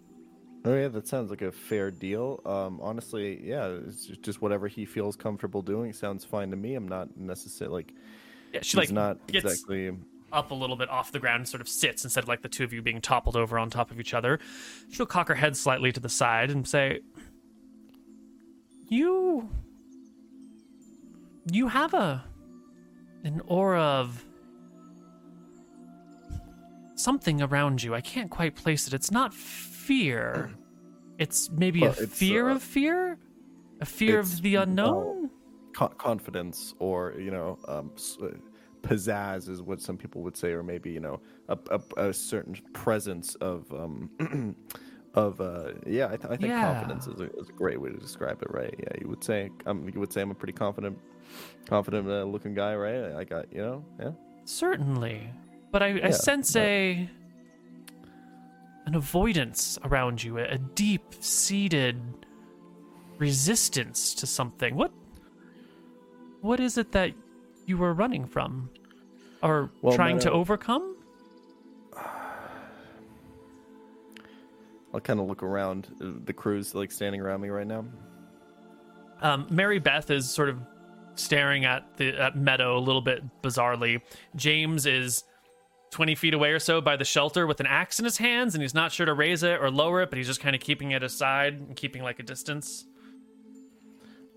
Oh yeah, that sounds like a fair deal. Um, honestly, yeah, it's just whatever he feels comfortable doing sounds fine to me. I'm not necessarily like Yeah, she he's like not gets exactly. Up a little bit off the ground and sort of sits instead of like the two of you being toppled over on top of each other. She'll cock her head slightly to the side and say, You. You have a. an aura of. something around you. I can't quite place it. It's not fear. It's maybe Well, a it's, fear uh, of fear, a fear of the unknown. Co- confidence, or you know, um, uh, pizzazz is what some people would say, or maybe you know, a, a, a certain presence of um, *clears throat* of uh, yeah. I, th- I think Yeah. confidence is a, is a great way to describe it, right? Yeah, you would say um, you would say I'm a pretty confident, confident uh, looking guy, right? I got you know, yeah. Certainly, but I, I sense but- a an avoidance around you, a, a deep-seated resistance to something. What what is it that you were running from, or Well, trying to overcome? *sighs* I'll kind of look around. uh, The crew's like standing around me right now. Um, Mary Beth is sort of staring at the at Meadow a little bit bizarrely. James is twenty feet away or so by the shelter with an axe in his hands, and he's not sure to raise it or lower it, but he's just kind of keeping it aside and keeping like a distance.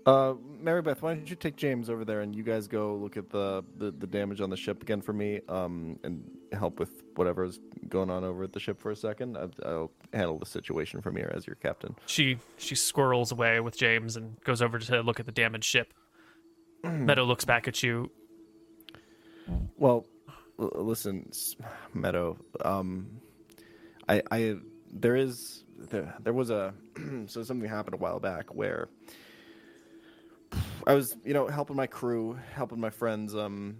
Uh, Mary Beth, why don't you take James over there and you guys go look at the, the, the damage on the ship again for me, um, and help with whatever's going on over at the ship for a second. I'll, I'll handle the situation from here as your captain. She she squirrels away with James and goes over to look at the damaged ship. Meadow looks back at you. Well, l- listen, Meadow. Um, I, I, there is, there, there was a, *clears throat* so something happened a while back where I was, you know, helping my crew, helping my friends. Um,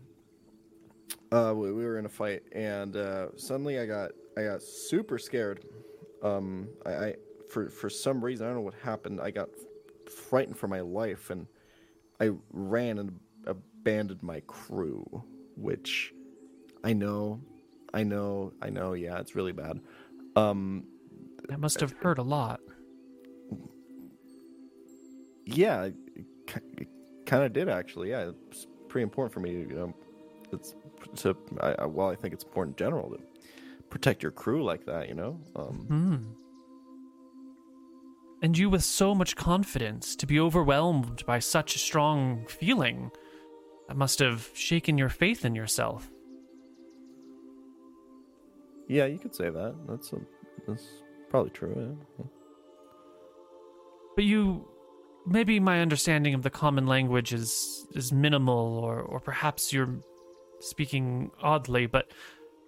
uh, we, we were in a fight, and uh, suddenly I got, I got super scared. Um, I, I, for for some reason, I don't know what happened. I got frightened for my life, and I ran and abandoned my crew, which I know, I know, I know. Yeah, it's really bad. Um, That must have hurt a lot. yeah, kind of did actually. Yeah, it's pretty important for me. You know, it's to I, well, I think it's important in general to protect your crew like that. You know, um, Hmm. And you with so much confidence to be overwhelmed by such a strong feeling. That must have shaken your faith in yourself. yeah, you could say that. That's a, that's probably true. Yeah. But you maybe my understanding of the common language is is minimal or or perhaps you're speaking oddly, but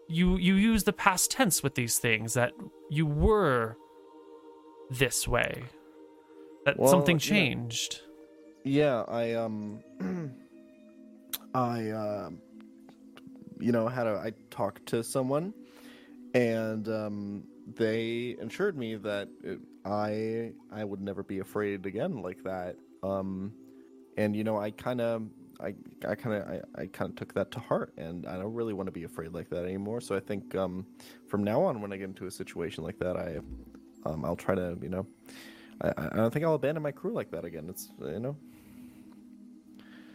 you you use the past tense with these things that you were this way. That Well, something changed. Yeah, I um, *clears throat* I um, you know, had a I talked to someone, and um, they assured me that it, I I would never be afraid again like that. Um, and you know, I kind of. I, I kind of I, I kind of took that to heart and I don't really want to be afraid like that anymore so I think um, from now on when I get into a situation like that I um, I'll try to you know I, I don't think I'll abandon my crew like that again it's you know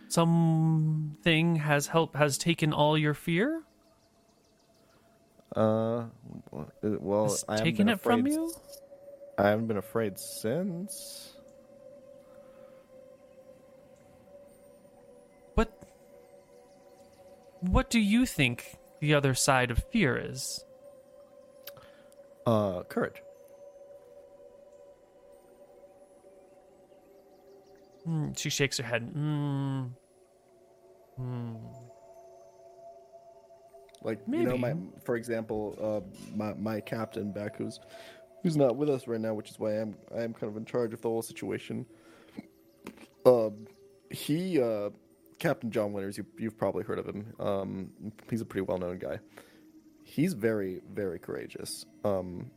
Something has helped has taken all your fear? Uh, well, Has I haven't taken it from you? S- I haven't been afraid since. What What do you think the other side of fear is? Uh, courage. Hmm, she shakes her head. Hmm. Hmm. Like you know, my for example, uh, my my captain Beck, who's who's not with us right now, which is why I'm I am kind of in charge of the whole situation. Um, he, uh, Captain John Winters, you you've probably heard of him. Um, he's a pretty well known guy. He's very very courageous. Um,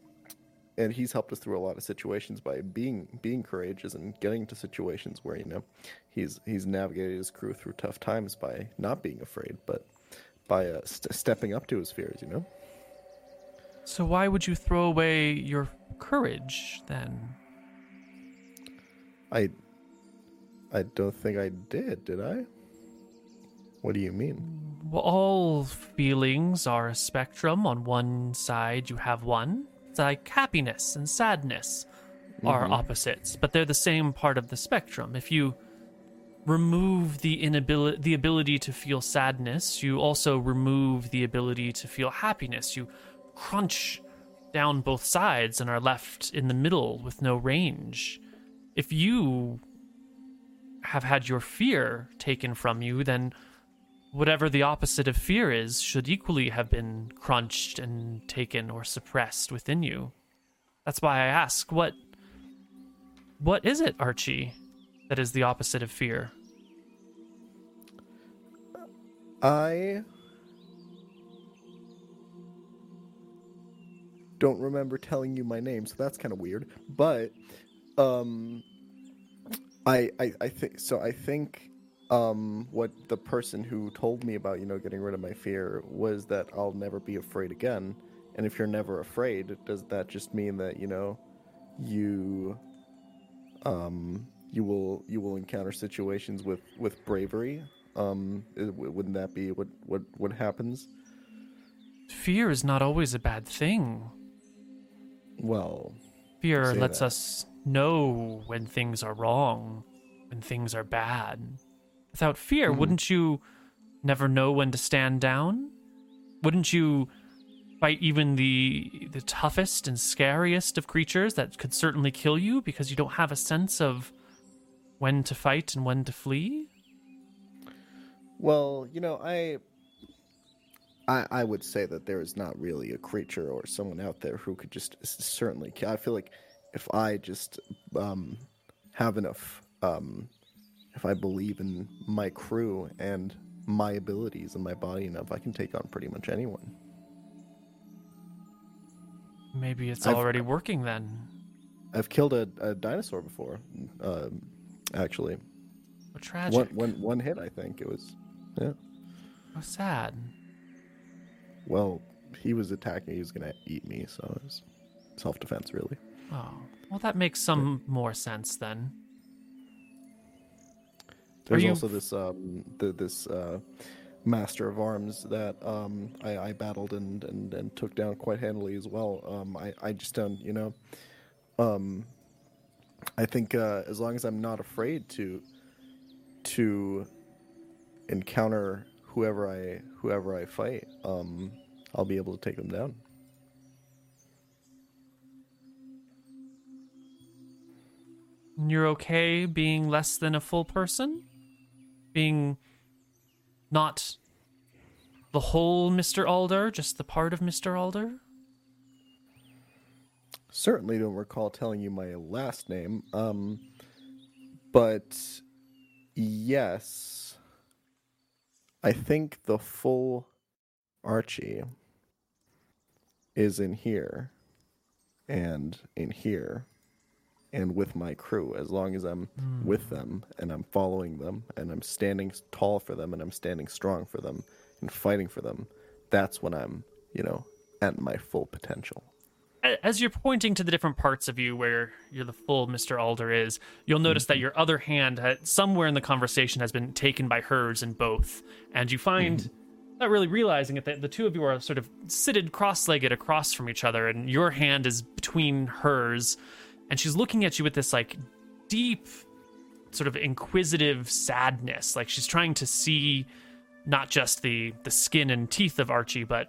and he's helped us through a lot of situations by being being courageous and getting to situations where you know he's he's navigated his crew through tough times by not being afraid, but by uh, st- stepping up to his fears. You know. So why would you throw away your courage then? I I don't think I did, did I? What do you mean? Well, all feelings are a spectrum. On one side, you have one. It's like happiness and sadness are mm-hmm. opposites, but they're the same part of the spectrum. If you remove the inability, the ability to feel sadness, you also remove the ability to feel happiness. You crunch down both sides and are left in the middle with no range. If you have had your fear taken from you, then whatever the opposite of fear is should equally have been crunched and taken or suppressed within you. That's why I ask, what what is it, Archie, that is the opposite of fear? I don't remember telling you my name, so that's kind of weird. But um I I I think so I think um what the person who told me about, you know, getting rid of my fear was that I'll never be afraid again. And if you're never afraid, does that just mean that, you know, you um you will you will encounter situations with with bravery? Um wouldn't that be what what what happens? Fear is not always a bad thing. Well, Fear lets that. us know when things are wrong, when things are bad. Without fear, Mhm. wouldn't you never know when to stand down? Wouldn't you fight even the the toughest and scariest of creatures that could certainly kill you because you don't have a sense of when to fight and when to flee? Well, you know, I, I, I would say that there is not really a creature or someone out there who could just certainly. I feel like if I just um, have enough, um, if I believe in my crew and my abilities and my body enough, I can take on pretty much anyone. Maybe it's I've- already working then. I've killed a, a dinosaur before, um, actually. How tragic. One, one, one hit, I think it was. Yeah. How sad. Well, he was attacking. He was gonna eat me, so it was self defense, really. Oh, well, that makes some more sense then. There's you- also this um the, this uh, master of arms that um I, I battled and, and and took down quite handily as well. Um I I just don't you know um I think uh, as long as I'm not afraid to to encounter whoever I whoever I fight, um I'll be able to take them down. You're okay being less than a full person? Being not the whole Mr. Alder, just the part of Mr. Alder? certainly don't recall telling you my last name. Um, but yes, I think the full Archie is in here and in here and with my crew as long as I'm hmm. with them and I'm following them and I'm standing tall for them and I'm standing strong for them and fighting for them. That's when I'm, you know, at my full potential. As you're pointing to the different parts of you where you're the full Mr. Alder is, you'll notice that mm-hmm. your other hand, ha- somewhere in the conversation, has been taken by hers in both. And you find, mm-hmm. Not really realizing it, that the two of you are sort of seated cross legged across from each other, and your hand is between hers. And she's looking at you with this, like, deep, sort of inquisitive sadness. Like she's trying to see not just the, the skin and teeth of Archie, but,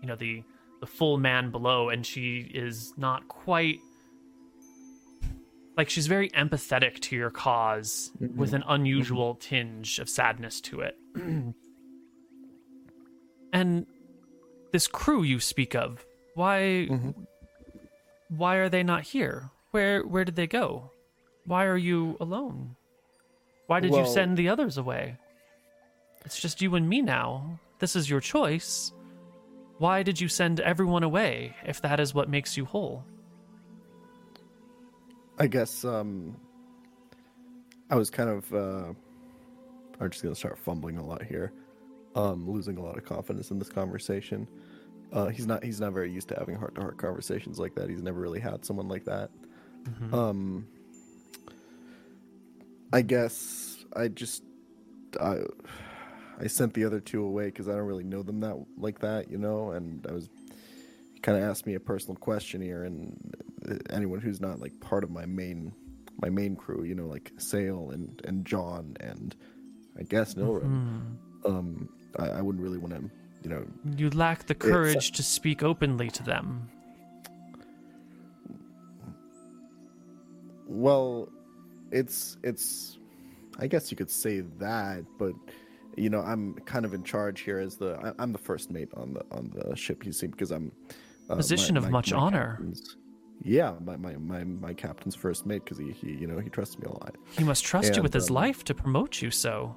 you know, the the full man below and she is not quite like she's very empathetic to your because with mm-hmm. an unusual tinge of sadness to it *clears throat* and this crew you speak of why why are they not here? Where where did they go? Why are you alone? Why did you send the others away? It's just you and me now. This is your choice. Why did you send everyone away if that is what makes you whole? I guess um, I was kind of. Uh, I'm just gonna start fumbling a lot here, um, losing a lot of confidence in this conversation. Uh, he's not. He's not very used to having heart-to-heart conversations like that. He's never really had someone like that. Um, I guess I just I I sent the other two away because I don't really know them that like that, you know. And I was kind of asked me a personal question here, and uh, anyone who's not like part of my main my main crew, you know, like Saol and and John and I guess Nilrim, um, I, I wouldn't really want to you know, You lack the courage to speak openly to them. well, it's it's. I guess you could say that, but you know, I'm kind of in charge here as the I, I'm the first mate on the on the ship. You see, because I'm uh, Position of much honor. Yeah, my my my, my captain's first mate because he, he you know he trusts me a lot. He must trust you with And, his um, life to promote you so.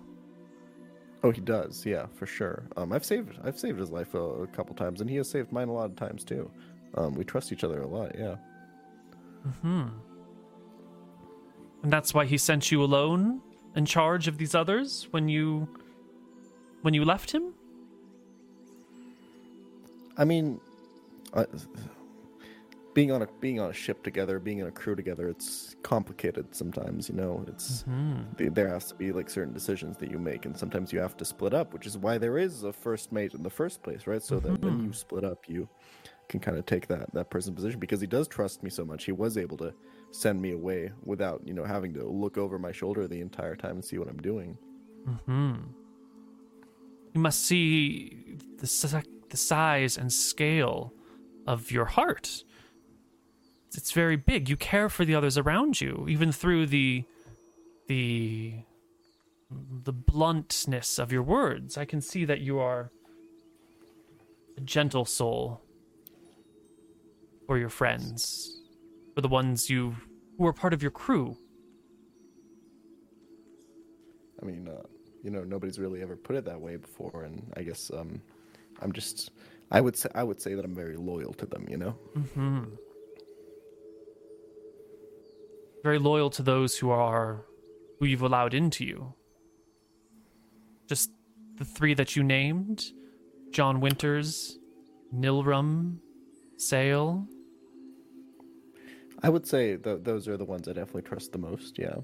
Oh, he does. Yeah, for sure. Um, I've saved I've saved his life a, a couple times, and he has saved mine a lot of times too. Um, we trust each other a lot. Yeah. Hmm. And that's why he sent you alone in charge of these others when you when you left him? I mean, uh, being on a being on a ship together, being in a crew together, it's complicated sometimes. You know, it's Hmm. there has to be like certain decisions that you make, and sometimes you have to split up, which is why there is a first mate in the first place, right? So that when you split up, you can kind of take that that person's position because he does trust me so much. He was able to send me away without you know having to look over my shoulder the entire time and see what I'm doing. Hmm. You must see the the size and scale of your heart. It's very big. You care for the others around you, even through the the the bluntness of your words. I can see that you are a gentle soul for your friends, for the ones you who are part of your crew. I mean, uh, you know, nobody's really ever put it that way before, and I guess um, I'm just, I would say, I would say that I'm very loyal to them. You know, hmm Very loyal to those who are who you've allowed into you. Just the three that you named: John Winters, Nilrim, Saol. I would say th- those are the ones I definitely trust the most. Yeah.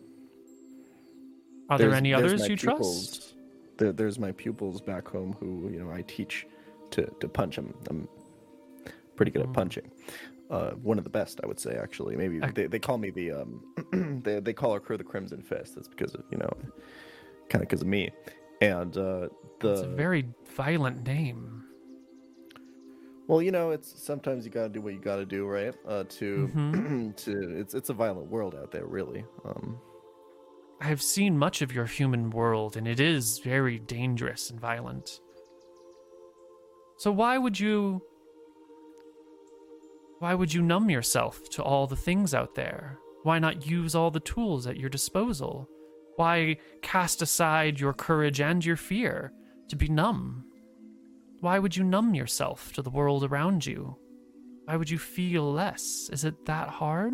Are there any others you pupils. trust? There, there's my pupils back home who you know I teach to to punch. I'm I'm pretty good at hmm. punching. Uh, one of the best, I would say. Actually, maybe I- they, they call me the um *clears throat* they they call our crew the Crimson Fist. That's because of you know, kind of because of me. And uh, the It's a very violent name. Well, you know, it's sometimes you gotta do what you gotta do, right? Uh, to Mm-hmm. *clears throat* to it's it's a violent world out there, really. Um, I've seen much of your human world, and it is very dangerous and violent. So why would you why would you numb yourself to all the things out there? Why not use all the tools at your disposal? Why cast aside your courage and your fear to be numb? Why would you numb yourself to the world around you? Why would you feel less? Is it that hard?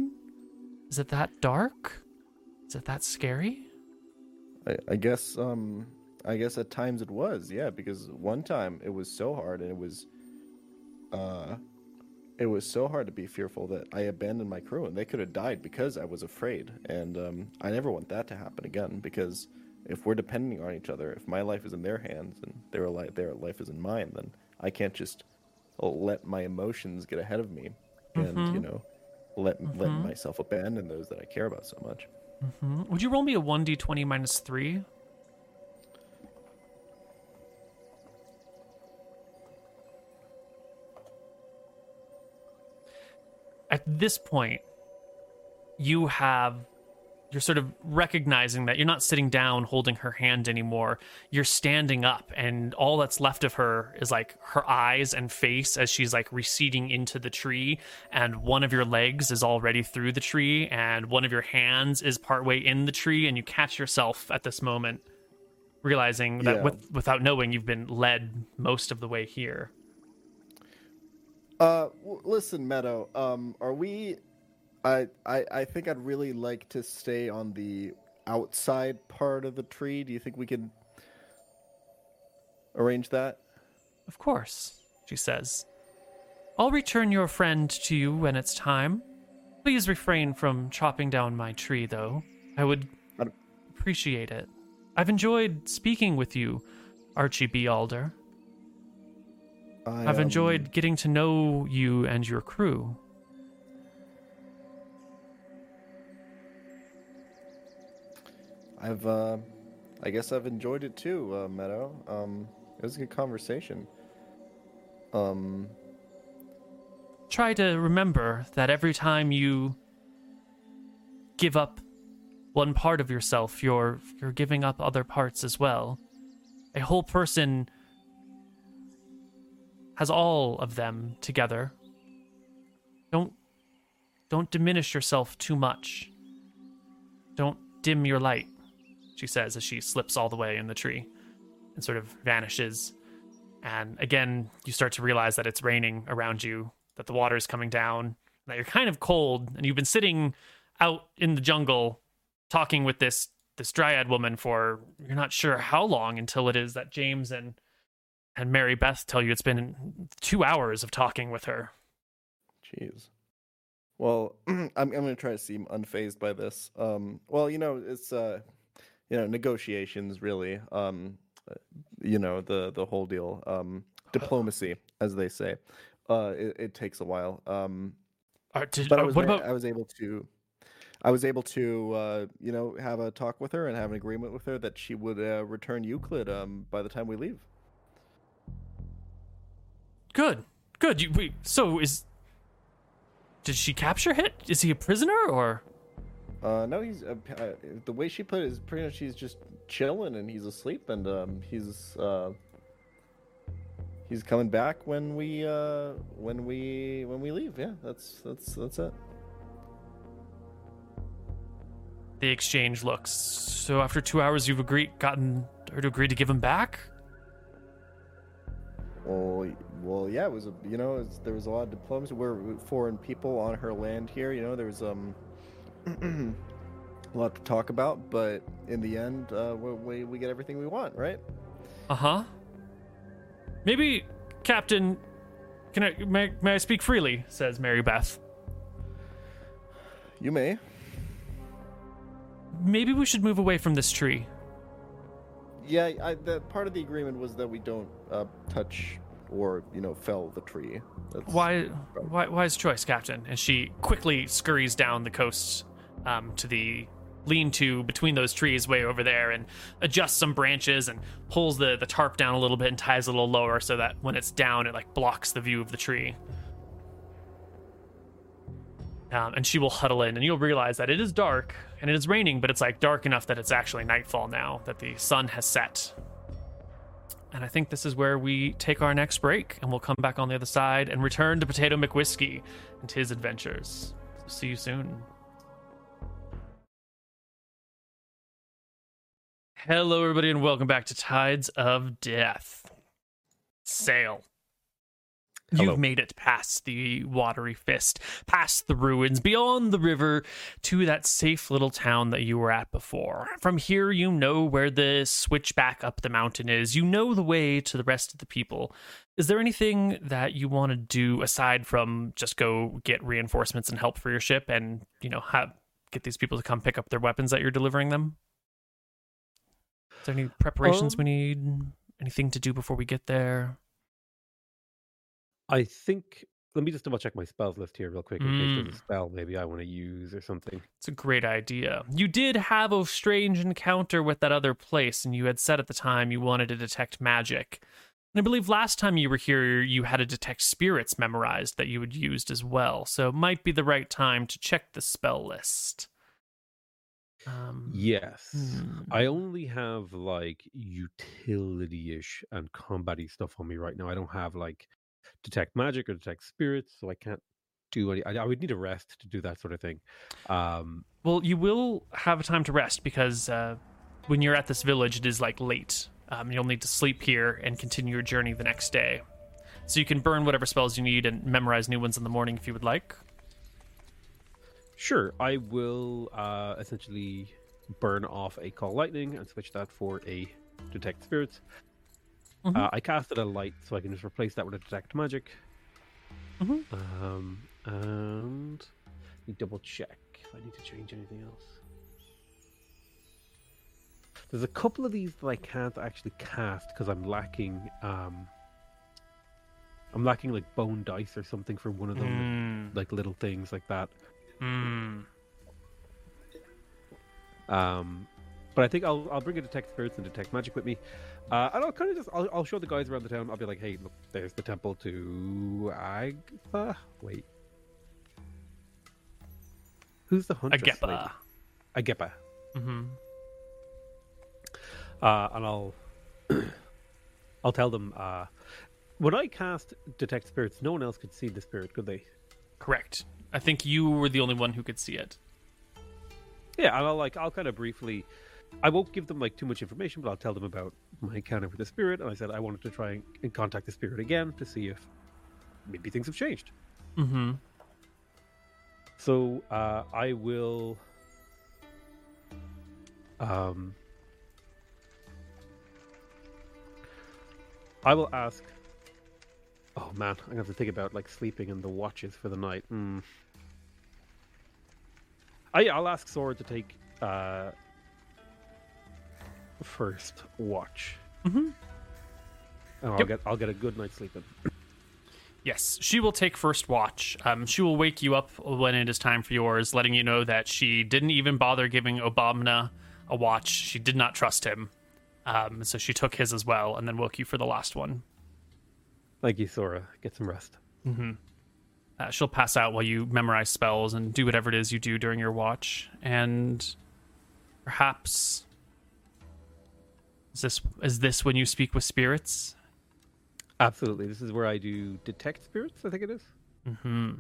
Is it that dark? Is it that scary? I, I guess um, I guess at times it was, yeah, because one time it was so hard and it was, uh, it was so hard to be fearful that I abandoned my crew and they could have died because I was afraid, and um, I never want that to happen again because if we're depending on each other, if my life is in their hands and their life their life is in mine, then I can't just let my emotions get ahead of me, and you know, let let myself abandon those that I care about so much. Hmm? Would you roll me a 1d20 minus 3? At this point, you have. You're sort of recognizing that you're not sitting down holding her hand anymore. You're standing up, and all that's left of her is like her eyes and face as she's like receding into the tree. And one of your legs is already through the tree, and one of your hands is partway in the tree. And you catch yourself at this moment, realizing that Yeah. with, without knowing, you've been led most of the way here. Uh, w- listen, Meadow. Um, are we? I, I I think I'd really like to stay on the outside part of the tree. Do you think we could arrange that? Of course, she says. I'll return your friend to you when it's time. Please refrain from chopping down my tree, though. I would appreciate it. I've enjoyed speaking with you, Archie B. Alder. I, I've um, enjoyed getting to know you and your crew. I've uh, I guess I've enjoyed it too, uh, Meadow. Um, it was a good conversation. Um, Try to remember that every time you give up one part of yourself, you're you're giving up other parts as well. A whole person has all of them together. Don't don't diminish yourself too much. Don't dim your light, she says as she slips all the way in the tree and sort of vanishes. And again, you start to realize that it's raining around you, that the water is coming down, that you're kind of cold, and you've been sitting out in the jungle talking with this this dryad woman for you're not sure how long until it is that James and and Mary Beth tell you it's been two hours of talking with her. Jeez. Well, *clears throat* I'm I'm gonna try to seem unfazed by this. Um, well, you know, it's uh, you know, negotiations really. Um, uh, you know, the the whole deal. Um, diplomacy, as they say. Uh, it, it takes a while. Um, Uh, did, but I uh, was what about I was able to, I was able to, uh, you know, have a talk with her and have an agreement with her that she would uh, return Euclid um by the time we leave. Good? Good. You, wait, so is did she capture him? Is he a prisoner or? Uh, no, he's uh, uh, the way she put it is pretty much he's just chilling and he's asleep and um, he's uh, he's coming back when we uh, when we when we leave. Yeah, that's that's that's it. The exchange looks. So after two hours, you've agreed, gotten her to agree to give him back. Well, well, yeah, it was a you know it's, there was a lot of diplomacy. We're foreign people on her land here. You know, there was um *clears throat* a lot to talk about, but in the end, uh, we we, we get everything we want, right? Uh huh. Maybe, Captain, can I may, may I speak freely? Says Mary Beth. You may. Maybe we should move away from this tree. Yeah, I, the part of the agreement was that we don't uh, touch or you know fell the tree. That's, Why, why, wise choice, Captain? And she quickly scurries down the coast um, to the lean-to between those trees way over there and adjusts some branches and pulls the, the tarp down a little bit and ties it a little lower so that when it's down, it like blocks the view of the tree. Um, and she will huddle in, and you'll realize that it is dark and it is raining, but it's like dark enough that it's actually nightfall now, that the sun has set. And I think this is where we take our next break, and we'll come back on the other side and return to Potato McWhiskey and his adventures. See you soon. Hello, everybody, and welcome back to Tides of Death. Saol. Hello. You've made it past the watery fist, past the ruins, beyond the river, to that safe little town that you were at before. From here, you know where the switch back up the mountain is. You know the way to the rest of the people. Is there anything that you want to do aside from just go get reinforcements and help for your ship and, you know, have get these people to come pick up their weapons that you're delivering them? Is there any preparations we Um, need? Anything to do before we get there? I think. Let me just double check my spells list here real quick in case there's Mm. a spell maybe I want to use or something. It's a great idea. You did have a strange encounter with that other place, and you had said at the time you wanted to detect magic. And I believe last time you were here, you had a detect spirits memorized that you had used as well. So it might be the right time to check the spell list. Um, Yes. hmm. I only have like utility-ish and combat stuff on me right now. I don't have like detect magic or detect spirits, so I can't do any. I, I would need a rest to do that sort of thing. Um, Well, you will have a time to rest because uh, when you're at this village, it is like late. Um, you'll need to sleep here and continue your journey the next day. So you can burn whatever spells you need and memorize new ones in the morning if you would like. sure, I will uh, essentially burn off a call lightning and switch that for a detect spirits. Mhm. Uh, I casted a light, so I can just replace that with a detect magic. Mhm. Um, and let me double check if I need to change anything else. There's a couple of these that I can't actually cast because I'm lacking. Um, I'm lacking like bone dice or something for one of them, Mm, like little things like that. mm. Um, But I think I'll I'll bring a detect spirits and detect magic with me, uh, and I'll kind of just I'll, I'll show the guys around the town. I'll be like, hey, look, there's the temple to Agepa. Wait, who's the hunter? Agepa. lady? Agepa. Mm-hmm. Uh, and I'll *clears throat* I'll tell them. Uh, when I cast detect spirits, no one else could see the spirit, could they? Correct. I think you were the only one who could see it. Yeah, and I'll like I'll kind of briefly. I won't give them like too much information, but I'll tell them about my encounter with the spirit. And I said I wanted to try and, contact the spirit again to see if maybe things have changed. Mm-hmm. So uh, I will. Um, I will ask. Oh man, I'm gonna have to think about like sleeping and the watches for the night. Mm. I, I'll ask Sora to take uh, first watch, Mm-hmm. and I'll Yep. get I'll get a good night's sleep in. Yes, she will take first watch. Um, she will wake you up when it is time for yours, letting you know that she didn't even bother giving Obamna a watch. She did not trust him. Um, so she took his as well and then woke you for the last one. Thank you, Sora. Get some rest. Uh, she'll pass out while you memorize spells and do whatever it is you do during your watch. And perhaps is this is this when you speak with spirits? Absolutely. This is where I do detect spirits. I think it is. Hmm.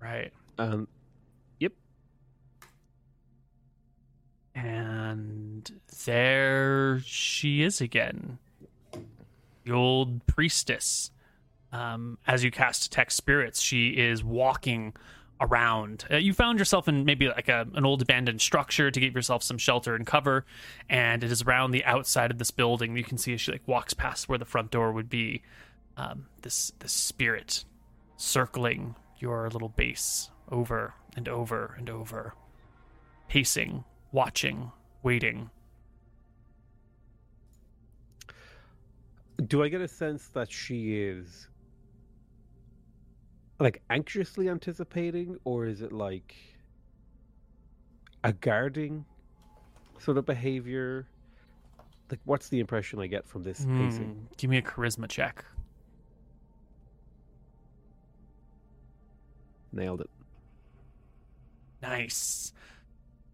Right. Um, yep. And there she is again. The old priestess. Um, as you cast detect spirits, she is walking around. Uh, you found yourself in maybe like a, an old abandoned structure to give yourself some shelter and cover, and it is around the outside of this building. You can see as she like walks past where the front door would be. Um, this this spirit circling your little base over and over and over, pacing, watching, waiting. Do I get a sense that she is like anxiously anticipating, or is it like a guarding sort of behavior? Like, what's the impression I get from this pacing? Hmm, give me a charisma check. Nailed it. Nice.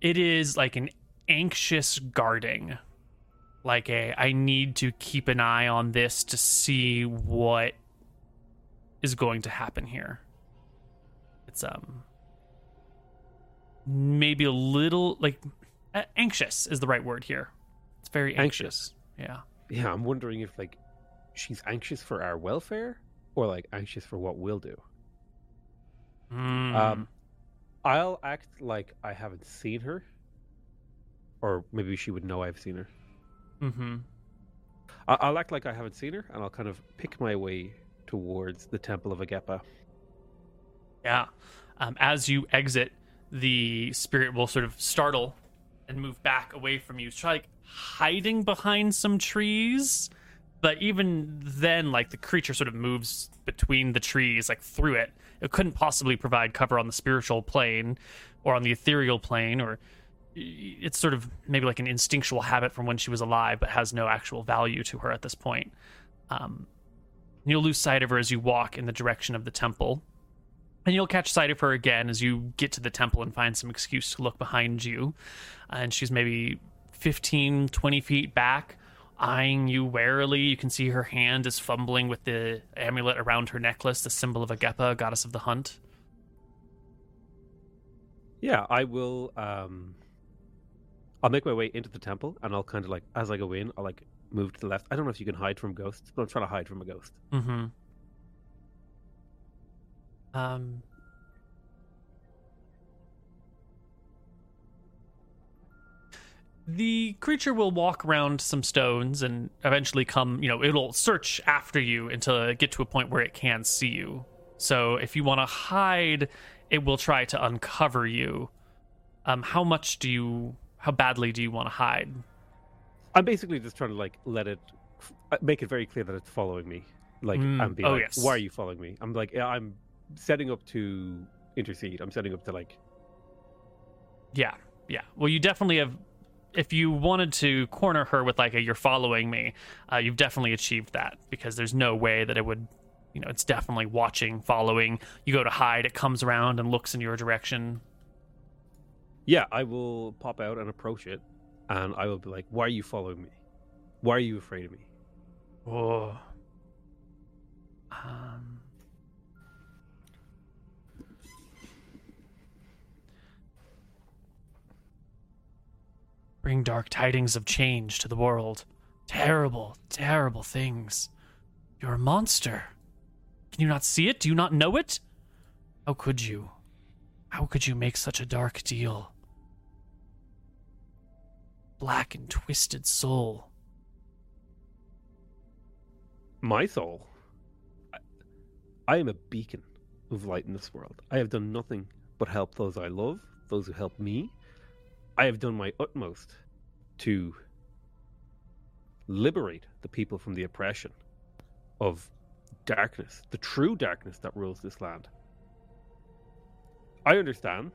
It is like an anxious guarding. Like a I need to keep an eye on this to see what is going to happen here. It's um maybe a little like anxious is the right word here. It's very anxious. Yeah. Yeah, I'm wondering if like she's anxious for our welfare, or like anxious for what we'll do. Mm. Um, I'll act like I haven't seen her, or maybe she would know I've seen her. mm-hmm. I'll act like I haven't seen her, and I'll kind of pick my way towards the Temple of Agepa. Yeah. Um, as you exit, the spirit will sort of startle and move back away from you. Try like hiding behind some trees, but even then, like the creature sort of moves between the trees, like through it. It couldn't possibly provide cover on the spiritual plane or on the ethereal plane, or it's sort of maybe like an instinctual habit from when she was alive, but has no actual value to her at this point. Um, you'll lose sight of her as you walk in the direction of the temple. And you'll catch sight of her again as you get to the temple and find some excuse to look behind you. And she's maybe 15, 20 feet back, eyeing you warily. You can see her hand is fumbling with the amulet around her necklace, the symbol of Agepa, goddess of the hunt. Yeah, I will. Um, I'll make my way into the temple, and I'll kind of like as I go in, I'll like move to the left. I don't know if you can hide from ghosts, but I'm trying to hide from a ghost. Mm-hmm. Um. The creature will walk around some stones and eventually come, you know, it'll search after you until it get to a point where it can see you. So if you want to hide, it will try to uncover you. Um, how much do you, how badly do you want to hide? I'm basically just trying to like let it uh, make it very clear that it's following me. Like Mm, I'm being oh, like, yes. why are you following me? I'm like, I'm setting up to intercede. I'm setting up to like, Yeah. Yeah. Well, you definitely have. If you wanted to corner her with like a "you're following me," uh, you've definitely achieved that because there's no way that it would. You know, it's definitely watching, following. You go to hide, it comes around and looks in your direction. Yeah, I will pop out and approach it, and I will be like, "Why are you following me? Why are you afraid of me?" Oh. Um. Bring dark tidings of change to the world. Terrible, terrible things. You're a monster. Can you not see it? Do you not know it? How could you? How could you make such a dark deal? Black and twisted soul. My soul. I, I am a beacon of light in this world. I have done nothing but help those I love, those who help me. I have done my utmost to liberate the people from the oppression of darkness, the true darkness that rules this land. I understand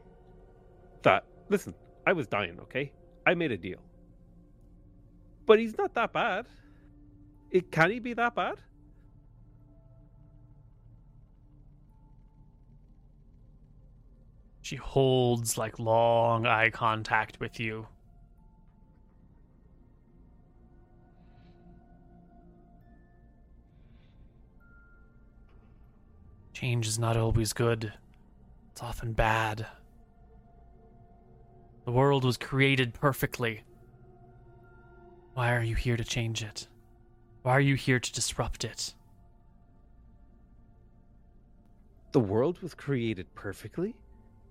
that, listen, I was dying, okay? I made a deal. But he's not that bad. It, can he be that bad? She holds like long eye contact with you. Change is not always good. It's often bad. The world was created perfectly. Why are you here to change it? Why are you here to disrupt it? The world was created perfectly?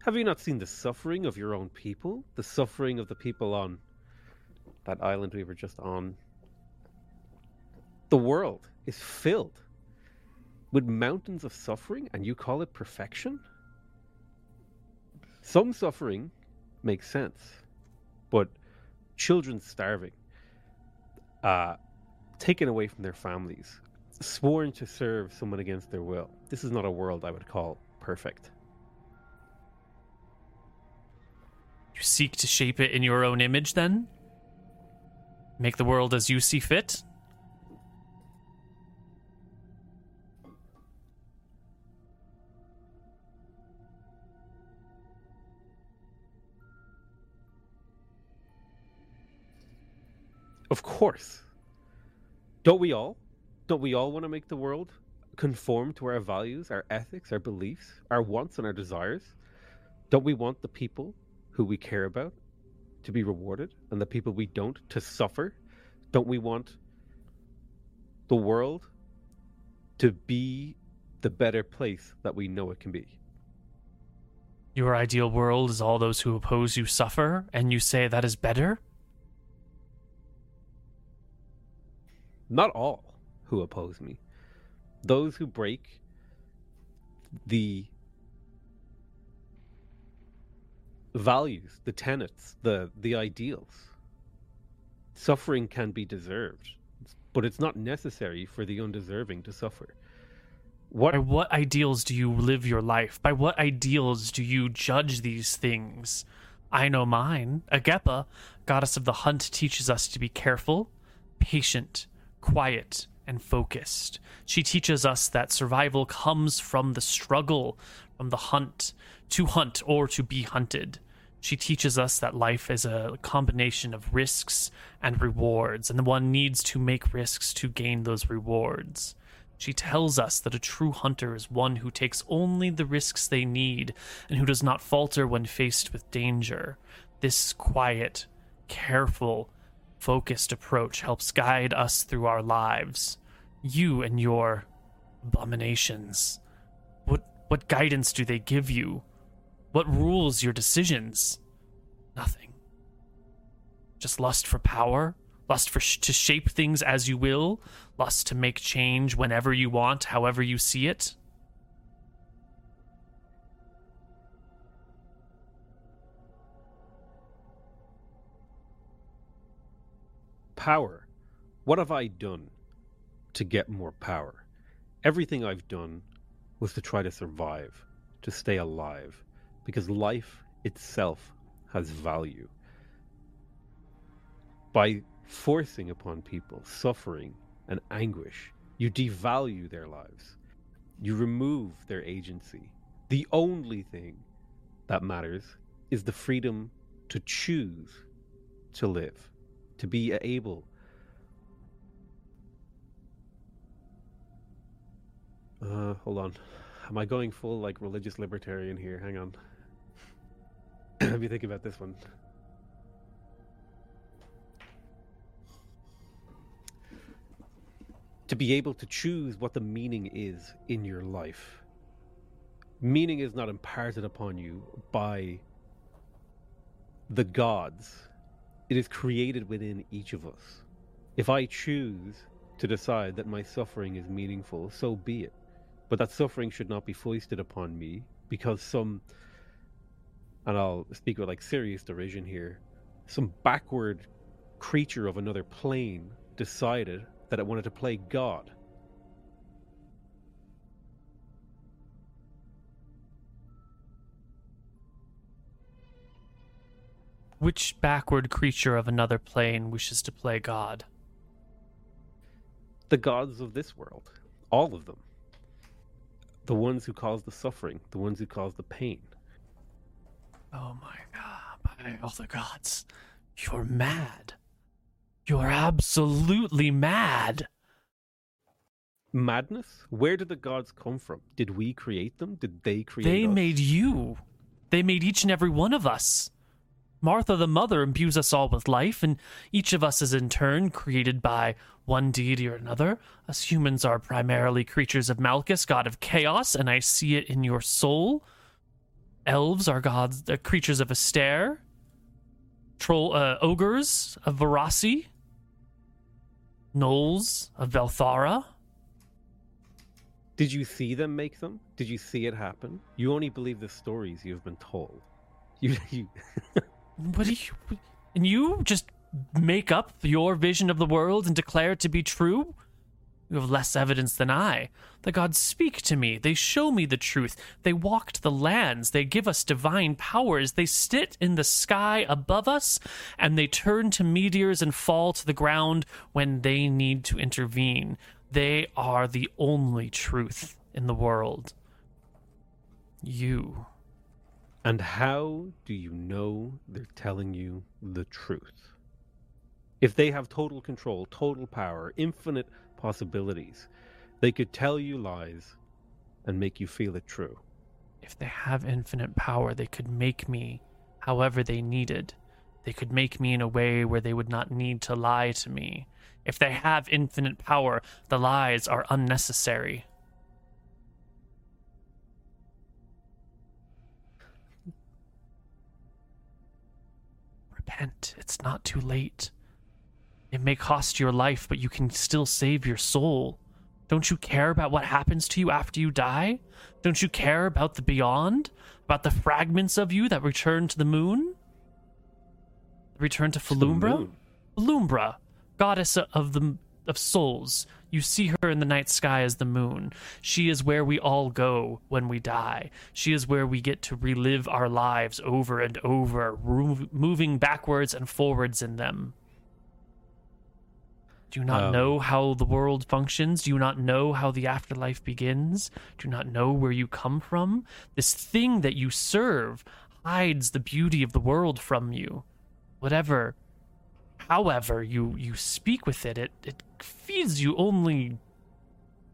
Have you not seen the suffering of your own people? The suffering of the people on that island we were just on? The world is filled with mountains of suffering, and you call it perfection? Some suffering makes sense, but children starving, uh, taken away from their families, sworn to serve someone against their will. This is not a world I would call perfect. You seek to shape it in your own image, then? Make the world as you see fit? Of course. Don't we all? Don't we all want to make the world conform to our values, our ethics, our beliefs, our wants, and our desires? Don't we want the people who we care about to be rewarded and the people we don't to suffer? Don't we want the world to be the better place that we know it can be? Your ideal world is all those who oppose you suffer, and you say that is better? Not all who oppose me. Those who break the values, the tenets, the the ideals. Suffering can be deserved, but it's not necessary for the undeserving to suffer. What By what ideals do you live your life? By what ideals do you judge these things? I know mine. Agepa, goddess of the hunt, teaches us to be careful, patient, quiet, and focused. She teaches us that survival comes from the struggle, from the hunt, to hunt or to be hunted. She teaches us that life is a combination of risks and rewards, and one needs to make risks to gain those rewards. She tells us that a true hunter is one who takes only the risks they need and who does not falter when faced with danger. This quiet, careful, focused approach helps guide us through our lives. You and your abominations. What what guidance do they give you? What rules your decisions? Nothing. Just lust for power, lust for sh- to shape things as you will, lust to make change whenever you want, however you see it. Power. What have I done to get more power? Everything I've done was to try to survive, to stay alive, because life itself has value. By forcing upon people suffering and anguish, you devalue their lives. You remove their agency. The only thing that matters is the freedom to choose to live, to be able. Uh, hold on. Am I going full like religious libertarian here? Hang on. *clears throat* Let me think about this one. To be able to choose what the meaning is in your life. Meaning is not imparted upon you by the gods, it is created within each of us. If I choose to decide that my suffering is meaningful, so be it. But that suffering should not be foisted upon me because some, and I'll speak with like serious derision here, some backward creature of another plane decided that it wanted to play God. Which backward creature of another plane wishes to play God? The gods of this world. All of them. The ones who cause the suffering, the ones who cause the pain. Oh my god, by all the gods. You're mad. You're absolutely mad. Madness? Where did the gods come from? Did we create them? Did they create them? They us? made you. They made each and every one of us. Martha the Mother imbues us all with life, and each of us is in turn created by one deity or another. Us humans are primarily creatures of Malchus, god of chaos, and I see it in your soul. Elves are gods, uh, creatures of Astaire. Troll, uh, ogres of Varasi. Gnolls of Velthara. Did you see them make them? Did you see it happen? You only believe the stories you have been told. You, you *laughs* What do you? And you just make up your vision of the world and declare it to be true? You have less evidence than I. The gods speak to me. They show me the truth. They walked the lands. They give us divine powers. They sit in the sky above us, and they turn to meteors and fall to the ground when they need to intervene. They are the only truth in the world. You. And how do you know they're telling you the truth? If they have total control, total power, infinite possibilities, they could tell you lies and make you feel it true. If they have infinite power, they could make me however they needed. They could make me in a way where they would not need to lie to me. If they have infinite power, the lies are unnecessary. Repent. It's not too late. It may cost your life, but you can still save your soul. Don't you care about what happens to you after you die? Don't you care about the beyond? About the fragments of you that return to the moon? Return to Falumbra? Falumbra, goddess of the of souls. You see her in the night sky as the moon. She is where we all go when we die. She is where we get to relive our lives over and over, ro- moving backwards and forwards in them. Do you not Um, know how the world functions? Do you not know how the afterlife begins? Do you not know where you come from? This thing that you serve hides the beauty of the world from you. Whatever, however you you speak with it, it it feeds you only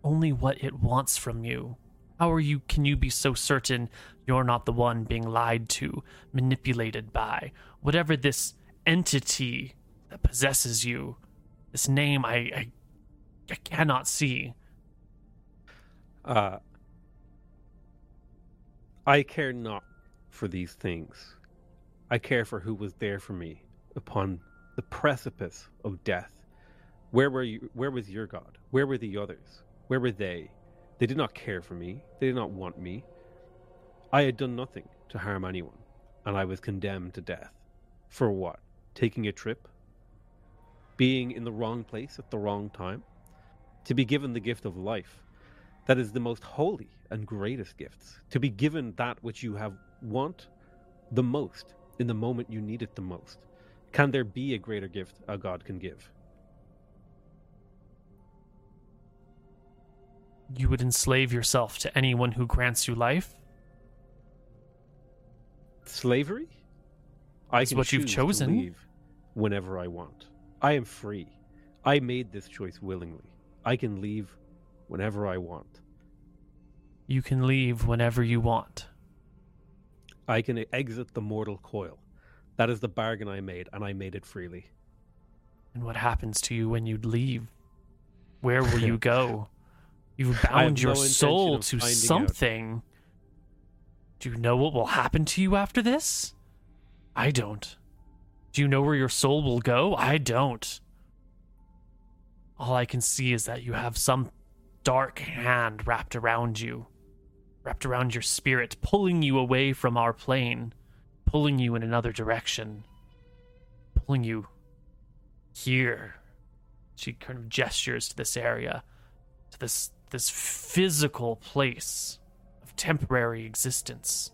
only what it wants from you. How are you can you be so certain you're not the one being lied to, manipulated by whatever this entity that possesses you? This name I I, I cannot see. Uh, I care not for these things. I care for who was there for me upon the precipice of death. Where were you? Where was your God? Where were the others? Where were they? They did not care for me. They did not want me. I had done nothing to harm anyone, and I was condemned to death. For what? Taking a trip? Being in the wrong place at the wrong time? To be given the gift of life that is the most holy and greatest gifts to be given that which you have want the most in the moment you need it the most? Can there be a greater gift a god can give? You would enslave yourself to anyone who grants you life? Slavery? I can what you've chosen. leave whenever I want. I am free. I made this choice willingly. I can leave whenever I want. You can leave whenever you want. I can exit the mortal coil. That is the bargain I made, and I made it freely. And what happens to you when you leave? Where will you *laughs* go? You've bound your no soul to finding out. something. Do you know what will happen to you after this? I don't. Do you know where your soul will go? I don't. All I can see is that you have some dark hand wrapped around you, wrapped around your spirit, pulling you away from our plane, pulling you in another direction, pulling you here. She kind of gestures to this area, to this this physical place of temporary existence.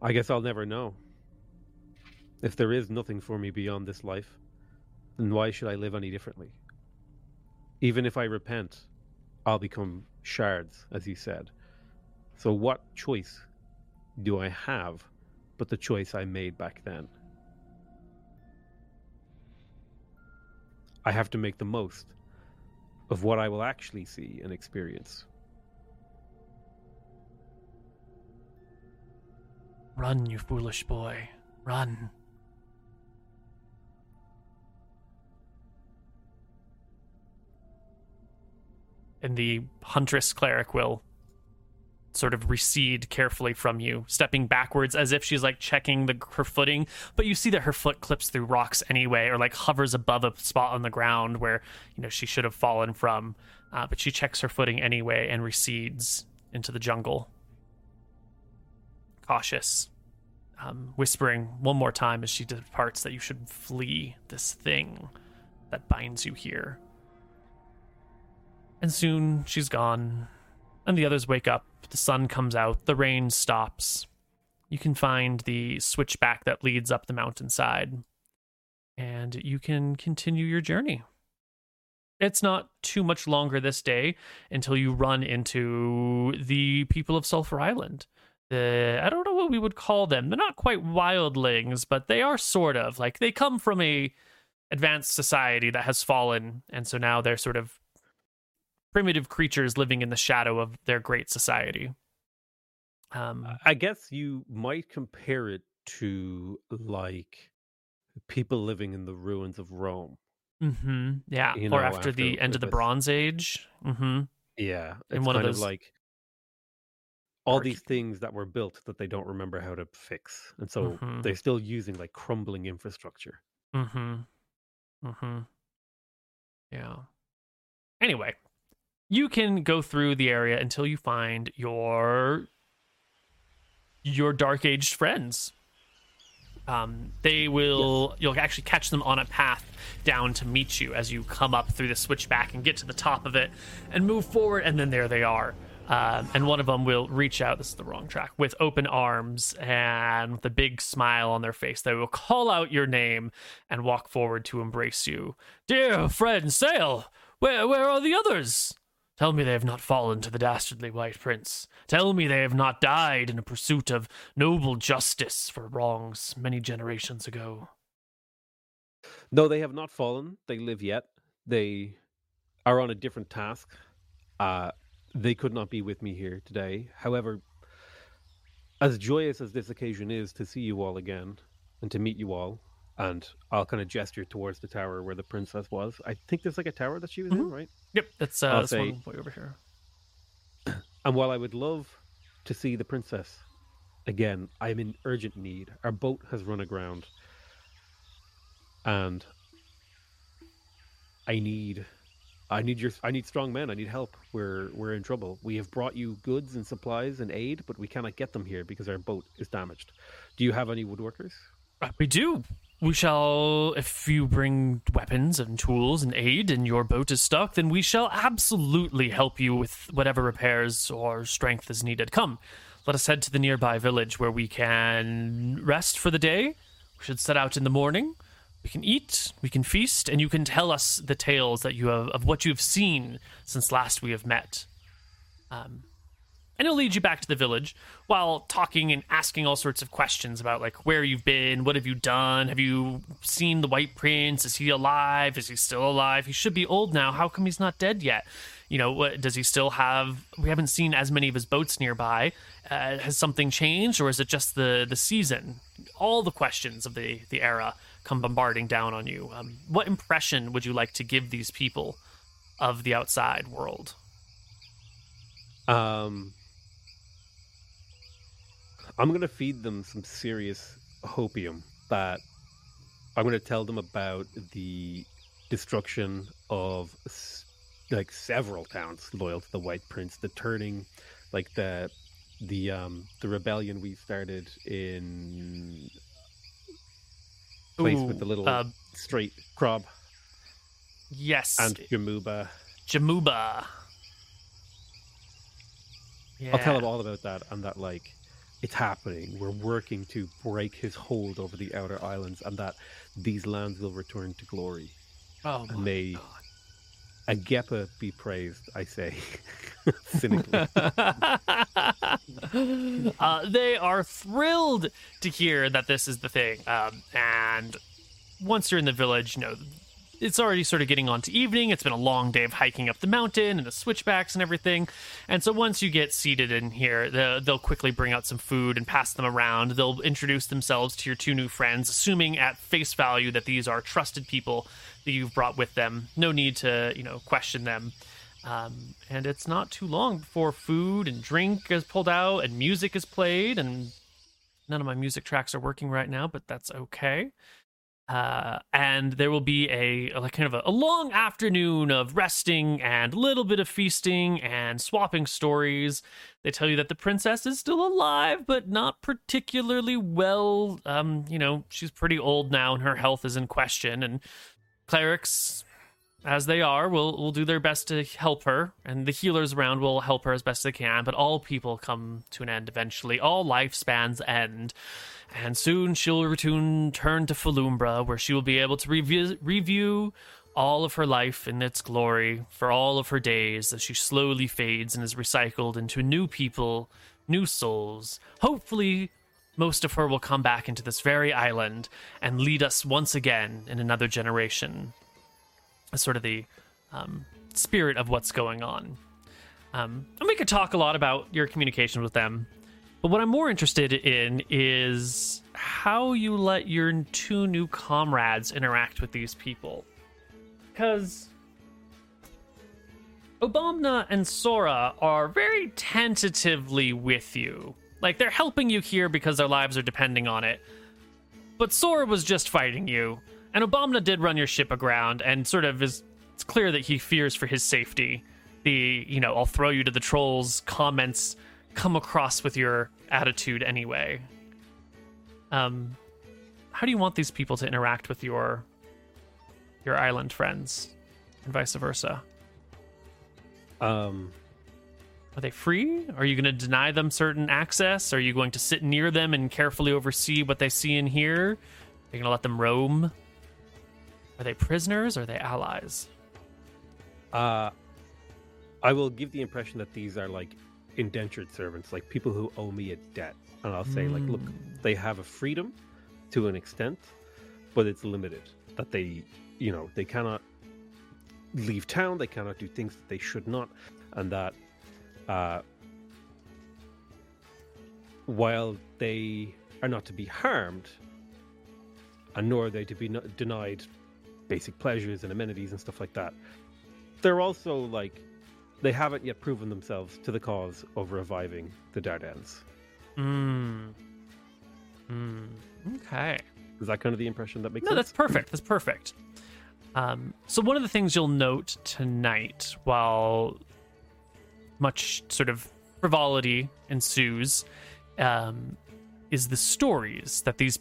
I guess I'll never know. If there is nothing for me beyond this life, then why should I live any differently? Even if I repent, I'll become shards, as you said. So, what choice do I have but the choice I made back then? I have to make the most of what I will actually see and experience. Run, you foolish boy. Run. And the huntress cleric will sort of recede carefully from you, stepping backwards as if she's like checking the her footing. But you see that her foot clips through rocks anyway, or like hovers above a spot on the ground where you know she should have fallen from. Uh, but she checks her footing anyway and recedes into the jungle, cautious um, whispering one more time as she departs that you should flee this thing that binds you here. And soon she's gone, and the others wake up. The sun comes out, the rain stops. You can find the switchback that leads up the mountainside, and you can continue your journey. It's not too much longer this day until you run into the people of Sulfur Island the I don't know what we would call them. They're not quite wildlings, but they are sort of like they come from a advanced society that has fallen, and so now they're sort of primitive creatures living in the shadow of their great society. Um, I guess you might compare it to like people living in the ruins of Rome. hmm yeah, you or know, after, the end of the Bronze Age. hmm Yeah, In it's one of kind those like all these things that were built that they don't remember how to fix, and so Mhm. they're still using like crumbling infrastructure. Mm-hmm. Mm-hmm. Yeah. Anyway, you can go through the area until you find your your dark aged friends. Um, they will you'll actually catch them on a path down to meet you as you come up through the switchback and get to the top of it and move forward and then there they are. Um, and one of them will reach out this is the wrong track with open arms and with a big smile on their face. They will call out your name and walk forward to embrace you. Dear friend Saol! Where where are the others Tell me they have not fallen to the dastardly white prince. Tell me they have not died in a pursuit of noble justice for wrongs many generations ago. No, they have not fallen. They live yet. They are on a different task. Uh, they could not be with me here today. However, as joyous as this occasion is to see you all again and to meet you all, and I'll kind of gesture towards the tower where the princess was. I think there's like a tower that she was in, right? Yep, that's uh, I'll this say- one way over here. *clears throat* And while I would love to see the princess again, I'm in urgent need. Our boat has run aground. And I need I need your I need strong men. I need help. We're we're in trouble. We have brought you goods and supplies and aid, but we cannot get them here because our boat is damaged. Do you have any woodworkers? Uh, We do. We shall, if you bring weapons and tools and aid and your boat is stuck, then we shall absolutely help you with whatever repairs or strength is needed. Come, let us head to the nearby village where we can rest for the day. We should set out in the morning. We can eat, we can feast, and you can tell us the tales that you have of what you have seen since last we have met. Um, and he'll lead you back to the village while talking and asking all sorts of questions about like where you've been, what have you done, have you seen the White Prince? Is he alive? Is he still alive? He should be old now. How come he's not dead yet? You know, what, does he still have? We haven't seen as many of his boats nearby. Uh, has something changed, or is it just the the season? All the questions of the the era come bombarding down on you. Um, what impression would you like to give these people of the outside world? Um, I'm gonna feed them some serious hopium that I'm gonna tell them about the destruction of like several towns loyal to the White Prince, the turning, like the the um the rebellion we started in place with the little uh, straight crab Yes, and Jamuba. Jamuba. Yeah. I'll tell them all about that and that like it's happening. We're working to break his hold over the outer islands and that these lands will return to glory. Oh And my may God. Agepa be praised, I say. *laughs* Cynically. *laughs* uh, they are thrilled to hear that this is the thing. Um, and once you're in the village, you know, it's already sort of getting on to evening. It's been a long day of hiking up the mountain and the switchbacks and everything. And so once you get seated in here, the, they'll quickly bring out some food and pass them around. They'll introduce themselves to your two new friends, assuming at face value that these are trusted people that you've brought with them. No need to, you know, question them. Um, and it's not too long before food and drink is pulled out and music is played. And none of my music tracks are working right now, but that's okay. Uh, and there will be a like kind of a, a long afternoon of resting and a little bit of feasting and swapping stories. They tell you that the princess is still alive, but not particularly well. Um, you know, she's pretty old now, and her health is in question. And clerics, as they are, will will do their best to help her, and the healers around will help her as best they can. But all people come to an end eventually. All lifespans end, and soon she'll return turn to Falumbra, where she will be able to review review all of her life in its glory for all of her days as she slowly fades and is recycled into new people, new souls. Hopefully, most of her will come back into this very island and lead us once again in another generation. Sort of the um, spirit of what's going on. Um, and we could talk a lot about your communication with them, but what I'm more interested in is how you let your two new comrades interact with these people. Because Obamna and Sora are very tentatively with you. Like, they're helping you here because their lives are depending on it. But Sora was just fighting you, and Obamna did run your ship aground, and sort of is. It's clear that he fears for his safety. The, you know, I'll throw you to the trolls comments come across with your attitude anyway. Um, how do you want these people to interact with your your island friends, and vice versa? um, Are they free? Are you going to deny them certain access? Are you going to sit near them and carefully oversee what they see and hear? Are you going to let them roam? Are they prisoners? Or are they allies? uh, I will give the impression that these are like indentured servants, like people who owe me a debt. And I'll say, like, look, they have a freedom to an extent, but it's limited. That they, you know, they cannot leave town, they cannot do things that they should not, and that uh, while they are not to be harmed, and nor are they to be denied basic pleasures and amenities and stuff like that, they're also like they haven't yet proven themselves to the cause of reviving the Dardanelles. Hmm. Hmm. Okay. Is that kind of the impression that makes No, sense? that's perfect. That's perfect. Um, so one of the things you'll note tonight, while much sort of frivolity ensues, um, is the stories that these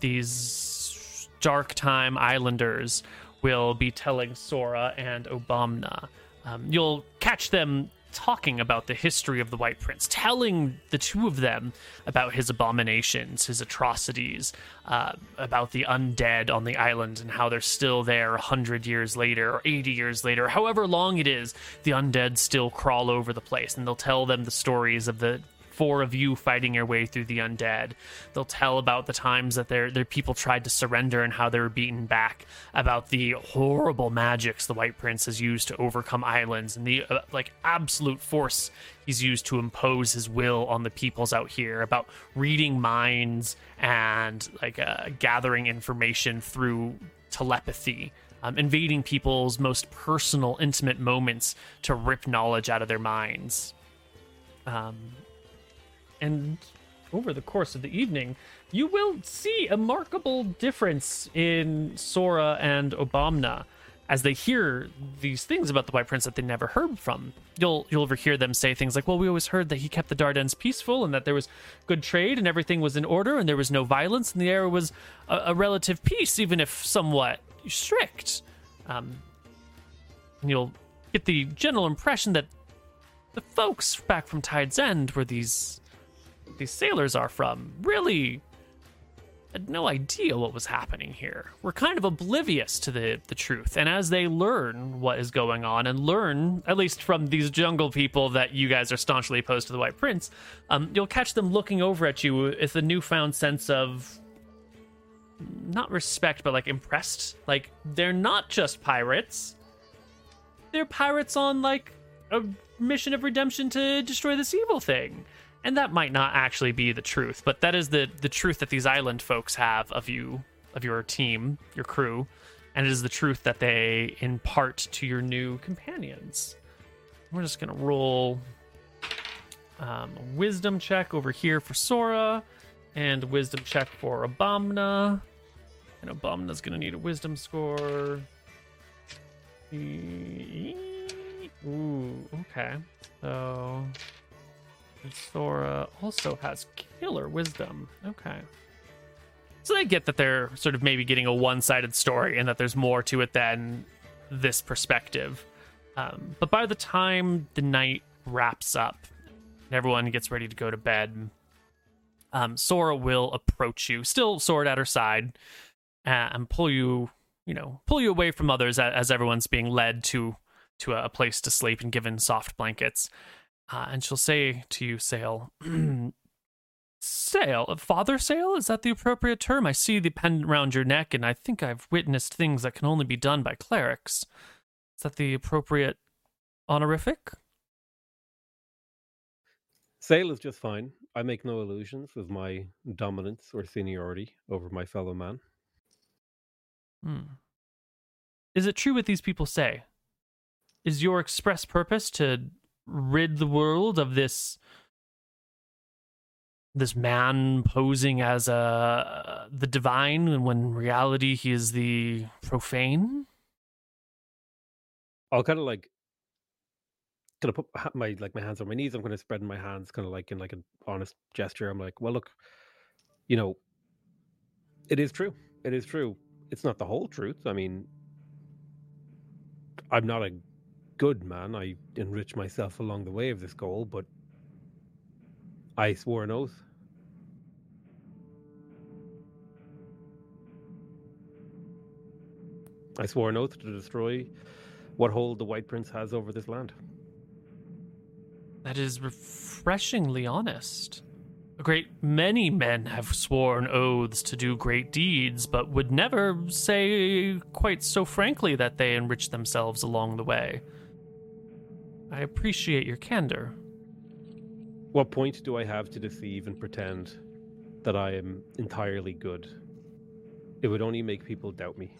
these dark time islanders will be telling Sora and Obamna. Um, you'll catch them talking about the history of the White Prince, telling the two of them about his abominations, his atrocities, uh, about the undead on the island and how they're still there 100 years later or 80 years later, however long it is, the undead still crawl over the place. And they'll tell them the stories of the four of you fighting your way through the undead. They'll tell about the times that their their people tried to surrender and how they were beaten back. About the horrible magics the White Prince has used to overcome islands and the uh, like absolute force he's used to impose his will on the peoples out here. About reading minds and like uh, gathering information through telepathy. Um, invading people's most personal, intimate moments to rip knowledge out of their minds. Um, and over the course of the evening, you will see a remarkable difference in Sora and Obamna as they hear these things about the White Prince that they never heard from. You'll you'll overhear them say things like, "Well, we always heard that he kept the Dardens peaceful and that there was good trade and everything was in order and there was no violence and the air was a, a relative peace, even if somewhat strict." Um, and you'll get the general impression that the folks back from Tide's End were these these sailors are from really had no idea what was happening here. We're kind of oblivious to the, the truth. And as they learn what is going on and learn, at least from these jungle people that you guys are staunchly opposed to the White Prince, um, you'll catch them looking over at you with a newfound sense of not respect, but like impressed. Like they're not just pirates. They're pirates on like a mission of redemption to destroy this evil thing and that might not actually be the truth, but that is the the truth that these island folks have of you, of your team, your crew, and it is the truth that they impart to your new companions. We're just gonna roll um, wisdom check over here for Sora, and wisdom check for Obamna. And Obamna's gonna need a wisdom score. Ooh, okay. So and Sora also has killer wisdom. Okay. So they get that they're sort of maybe getting a one sided story and that there's more to it than this perspective. Um, but by the time the night wraps up and everyone gets ready to go to bed, um, Sora will approach you, still sword at her side, and pull you, you know, pull you away from others as everyone's being led to to a place to sleep and given soft blankets. Uh, and she'll say to you, Saol, *clears throat* Saol, Father Saol, is that the appropriate term? I see the pendant round your neck, and I think I've witnessed things that can only be done by clerics. Is that the appropriate honorific? Saol is just fine. I make no illusions of my dominance or seniority over my fellow man. Hmm. Is it true what these people say? Is your express purpose to rid the world of this this man posing as a uh, the divine when in reality he is the profane? I'll kind of like kind of put my like my hands on my knees. I'm of spreading my hands kind of like in like an honest gesture. I'm like well look you know it is true. It is true. It's not the whole truth. I mean i'm not a good man. I enriched myself along the way of this goal, but I swore an oath. I swore an oath to destroy what hold the White Prince has over this land. That is refreshingly honest. A great many men have sworn oaths to do great deeds, but would never say quite so frankly that they enrich themselves along the way. I appreciate your candor. What point do I have to deceive and pretend that I am entirely good? It would only make people doubt me.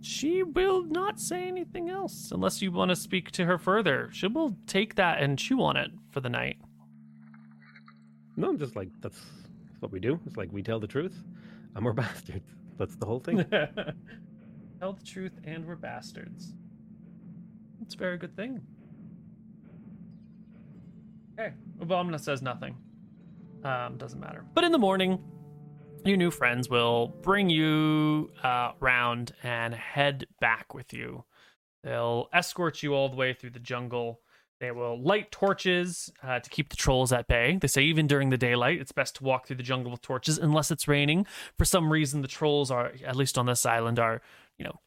She will not say anything else unless you want to speak to her further. She will take that and chew on it for the night. No, I'm just like, that's what we do. It's like we tell the truth and we're *laughs* bastards. That's the whole thing. *laughs* Tell the truth, and we're bastards. It's a very good thing. Okay. Obamna says nothing. Um, doesn't matter. But in the morning, your new friends will bring you uh, round and head back with you. They'll escort you all the way through the jungle. They will light torches uh, to keep the trolls at bay. They say even during the daylight, it's best to walk through the jungle with torches unless it's raining. For some reason, the trolls are, at least on this island, are, you know,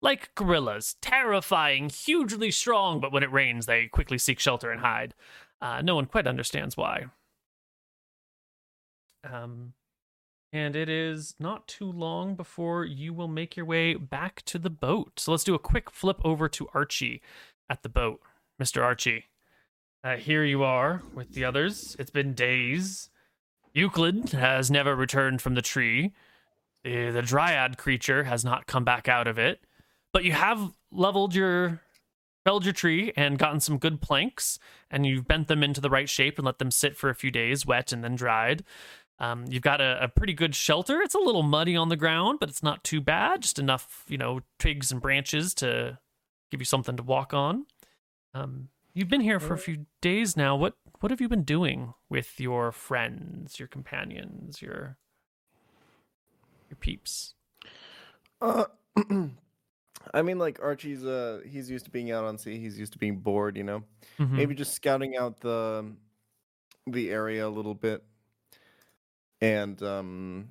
like gorillas, terrifying, hugely strong, but when it rains, they quickly seek shelter and hide. Uh, no one quite understands why. Um, and it is not too long before you will make your way back to the boat. So let's do a quick flip over to Archie at the boat. Mr. Archie, uh, here you are with the others. It's been days. Euclid has never returned from the tree. The, the dryad creature has not come back out of it. But you have leveled your felled your tree and gotten some good planks, and you've bent them into the right shape and let them sit for a few days, wet and then dried. Um, you've got a, a, pretty good shelter. It's a little muddy on the ground, but it's not too bad. Just enough, you know, twigs and branches to give you something to walk on. Um, you've been here for a few days now. What what have you been doing with your friends, your companions, your your peeps? Uh, *clears throat* I mean, like Archie's uh he's used to being out on sea. He's used to being bored. You know, Mhm. maybe just scouting out the the area a little bit, and um,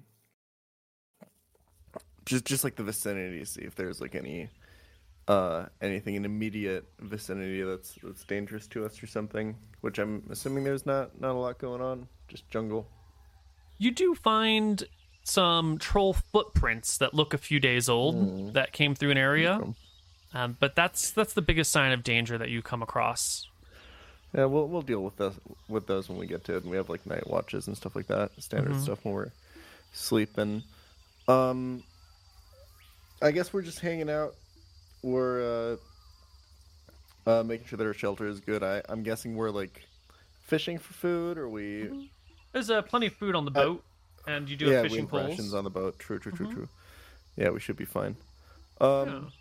just just like the vicinity, to see if there's like any uh anything in immediate vicinity that's that's dangerous to us or something. Which I'm assuming there's not not a lot going on. Just jungle. You do find some troll footprints that look a few days old Mm. that came through an area. Um, but that's that's the biggest sign of danger that you come across. Yeah, we'll we'll deal with those with those when we get to it. And we have like night watches and stuff like that, standard Mhm. stuff when we're sleeping. Um, I guess we're just hanging out. We're uh, uh making sure that our shelter is good. I I'm guessing we're like fishing for food, or we There's uh, plenty of food on the Uh, boat, and you do yeah have we fishing have poles. rations on the boat. True, true, true, Mhm. true. Yeah, we should be fine. Um.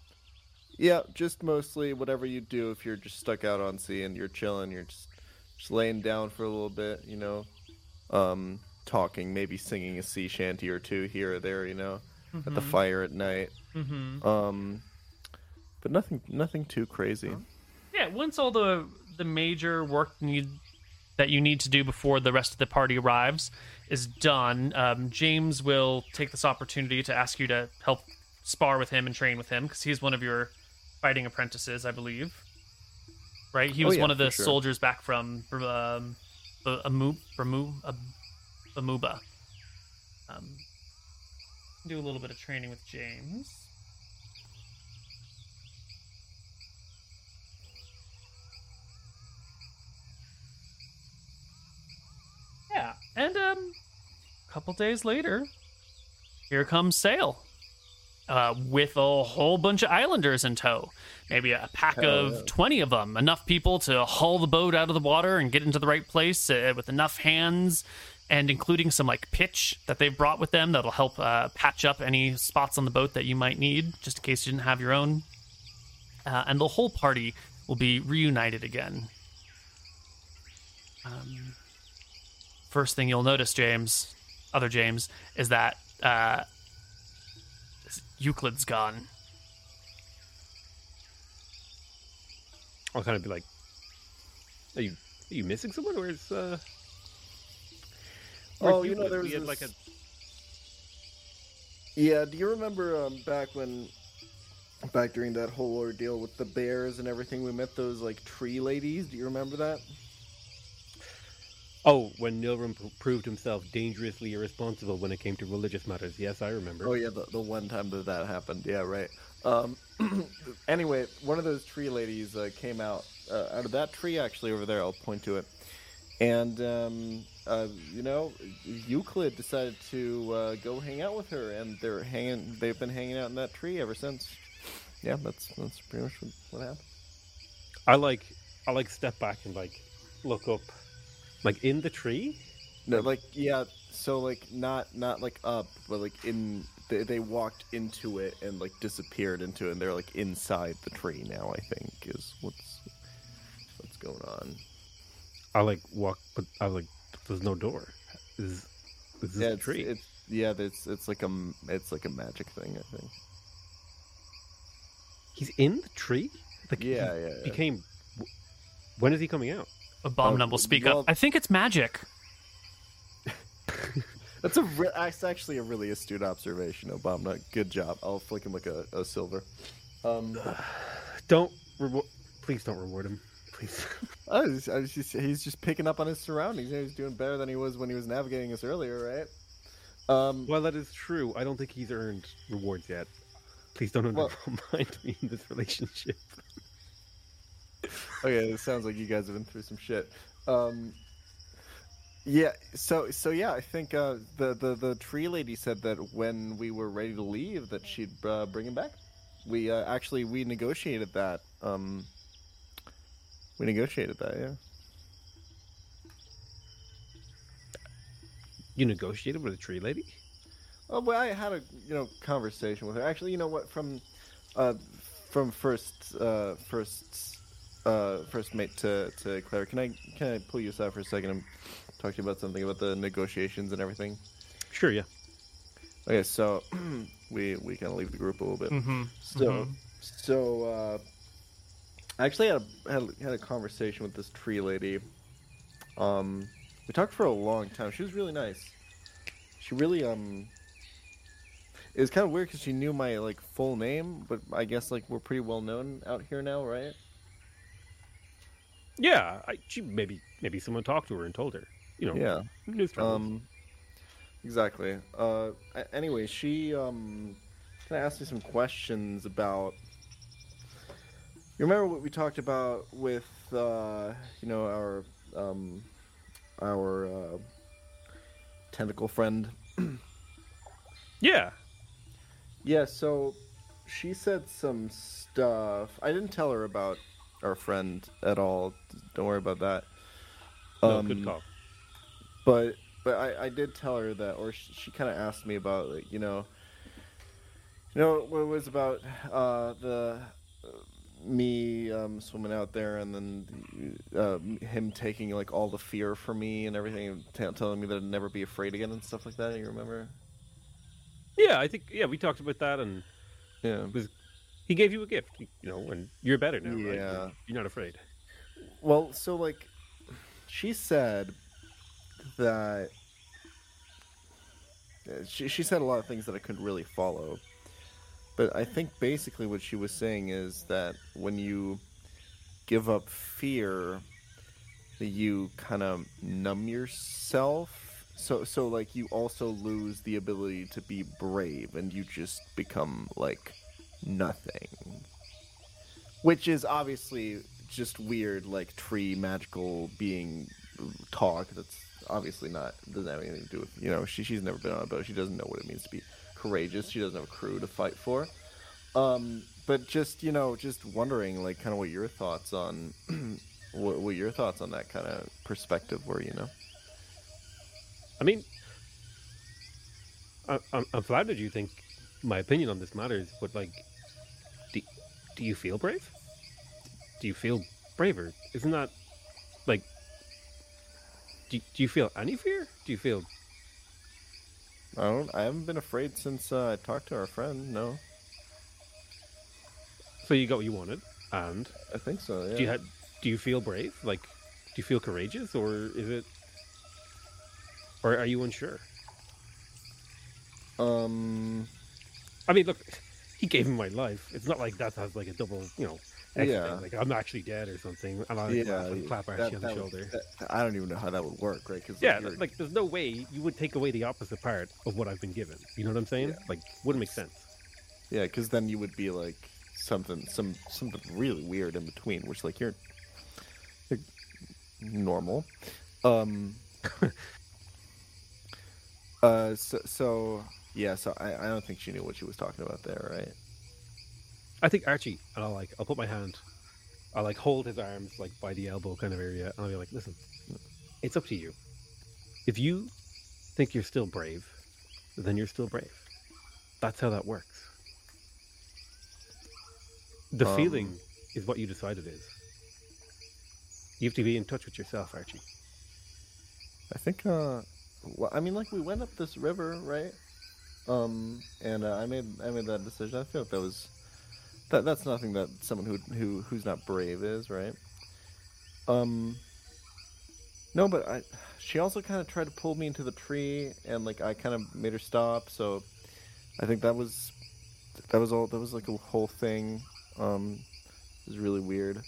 Yeah, just mostly whatever you do if you're just stuck out on sea and you're chilling, you're just just laying down for a little bit, you know, um, talking, maybe singing a sea shanty or two here or there, you know, at the Mhm. fire at night. Mm-hmm. Um, but nothing, nothing too crazy. Yeah, once all the the major work need that you need to do before the rest of the party arrives is done, um, James will take this opportunity to ask you to help spar with him and train with him because he's one of your fighting apprentices, I believe. Right? He Oh, was yeah, one of the sure. soldiers back from um, Amu, Amu, Amuba. Um, do a little bit of training with James. Yeah, and um, a couple days later, here comes Saol, uh, with a whole bunch of islanders in tow. Maybe a pack Hell of yeah. twenty of them, enough people to haul the boat out of the water and get into the right place uh, with enough hands, and including some like pitch that they've brought with them that'll help uh, patch up any spots on the boat that you might need, just in case you didn't have your own. Uh, and the whole party will be reunited again. Um, first thing you'll notice, James, other James, is that uh, Euclid's gone. I'll kind of be like, "Are you are you missing someone? Where's uh?" where's Oh, you know, Euclid? there was had, like a Yeah, do you remember um, back when, back during that whole ordeal with the bears and everything, we met those like tree ladies? Do you remember that? Oh when Nilrim proved himself dangerously irresponsible when it came to religious matters. Yes, I remember. Oh yeah, the, the one time that that happened. Yeah, right. Um, *clears throat* anyway, one of those tree ladies uh, came out uh, out of that tree actually over there. I'll point to it, and um, uh, you know, Euclid decided to uh, go hang out with her, and they're hanging. They've been hanging out in that tree ever since. Yeah, that's that's pretty much what, what happened. I like I like step back and like look up, like in the tree. No, like yeah. So like not not like up, but like in. They, they walked into it and like disappeared into it, and they're like inside the tree now. I think is what's what's going on. I like walk, but I like, there's no door. Is, is this yeah, a it's, tree? it's yeah, it's it's like a it's like a magic thing, I think. He's in the tree. Like, Yeah, yeah, yeah. Became. When is he coming out? Abominable, Uh, speak well- up. I think it's magic. *laughs* That's a re- that's actually a really astute observation, Obamna. Good job. I'll flick him like a, a silver. Um, *sighs* Don't reward. Please don't reward him. Please. I was, I was just, he's just picking up on his surroundings. He's doing better than he was when he was navigating us earlier, right? Um, Well, that is true. I don't think he's earned rewards yet. Please don't Well- undermine *laughs* me in this relationship. *laughs* okay, it sounds like you guys have been through some shit. Um, yeah, so so yeah, I think uh, the, the the tree lady said that when we were ready to leave, that she'd uh, bring him back. We uh, actually we negotiated that. Um, we negotiated that, yeah. You negotiated with a tree lady? Oh, well, I had a you know conversation with her. Actually, you know what? From uh, from first uh, first uh, first mate to, to Claire, can I can I pull you aside for a second and talk to you about something about the negotiations and everything? Sure, yeah. Okay, so *clears throat* we we kind of leave the group a little bit. Mm-hmm. So Mhm. so uh, I actually had a had, a- had a conversation with this tree lady. Um, we talked for a long time. She was really nice. She really um. It was kind of weird because she knew my like full name, but I guess like we're pretty well known out here now, right? Yeah, I, she maybe maybe someone talked to her and told her. You know, Yeah. news. Um, exactly. Uh, anyway, she um, kind of asked me some questions about. You remember what we talked about with uh, you know our um, our uh, tentacle friend? *clears throat* yeah, Yeah. So she said some stuff. I didn't tell her about our friend at all. Don't worry about that. no, good Um, call. but but I, I did tell her that or she, she kind of asked me about like you know you know what it was about uh the uh, me um swimming out there and then uh, him taking like all the fear from me and everything t- telling me that I'd never be afraid again and stuff like that you remember Yeah, I think yeah we talked about that, and yeah it was he gave you a gift, you know, and you're better now, right? Yeah. You're, you're not afraid. Well, so like, she said that uh, she she said a lot of things that I couldn't really follow, but I think basically what she was saying is that when you give up fear, you kind of numb yourself. So so like you also lose the ability to be brave, and you just become like nothing. Which is obviously just weird like tree magical being talk that's obviously not doesn't have anything to do with you know she, she's never been on a boat. She doesn't know what it means to be courageous. She doesn't have a crew to fight for. Um but just you know just wondering like kind of what your thoughts on *clears throat* what, what your thoughts on that kind of perspective were you know? I mean, I, I'm, I'm flattered you think my opinion on this matters, but like, do you feel brave? Do you feel braver? Isn't that like? Do, do you feel any fear? Do you feel i don't i haven't been afraid since uh, i talked to our friend no so you got what you wanted, and i think so yeah do you ha- do you feel brave? Like, do you feel courageous, or is it, or are you unsure? um I mean, look, he gave him my life. It's not like that has like a double, you know. Yeah. thing, Like I'm actually dead or something, and I yeah, and clap that- Archie on the that would- shoulder. that- I don't even know how that would work, right? Cause yeah, you're- like there's no way you would take away the opposite part of what I've been given. You know what I'm saying? Yeah. Like, wouldn't make sense. yeah, because then you would be like something, some something really weird in between, which like you're, you're normal. Um. *laughs* uh. So, so yeah. So I, I don't think she knew what she was talking about there, right? I think Archie, and I'll like, I'll put my hand, I'll like hold his arms like by the elbow kind of area, and I'll be like, listen, it's up to you. If you think you're still brave, then you're still brave. That's how that works. The Um, feeling is what you decide it is. You have to be in touch with yourself, Archie. I think. Uh, well, I mean, like we went up this river, right? Um, and uh, I made I made that decision. I feel like that was that that's nothing that someone who who who's not brave is, right? Um. No, but I. She also kind of tried to pull me into the tree, and like I kind of made her stop. So, I think that was that was all. That was like a whole thing. Um, it was really weird.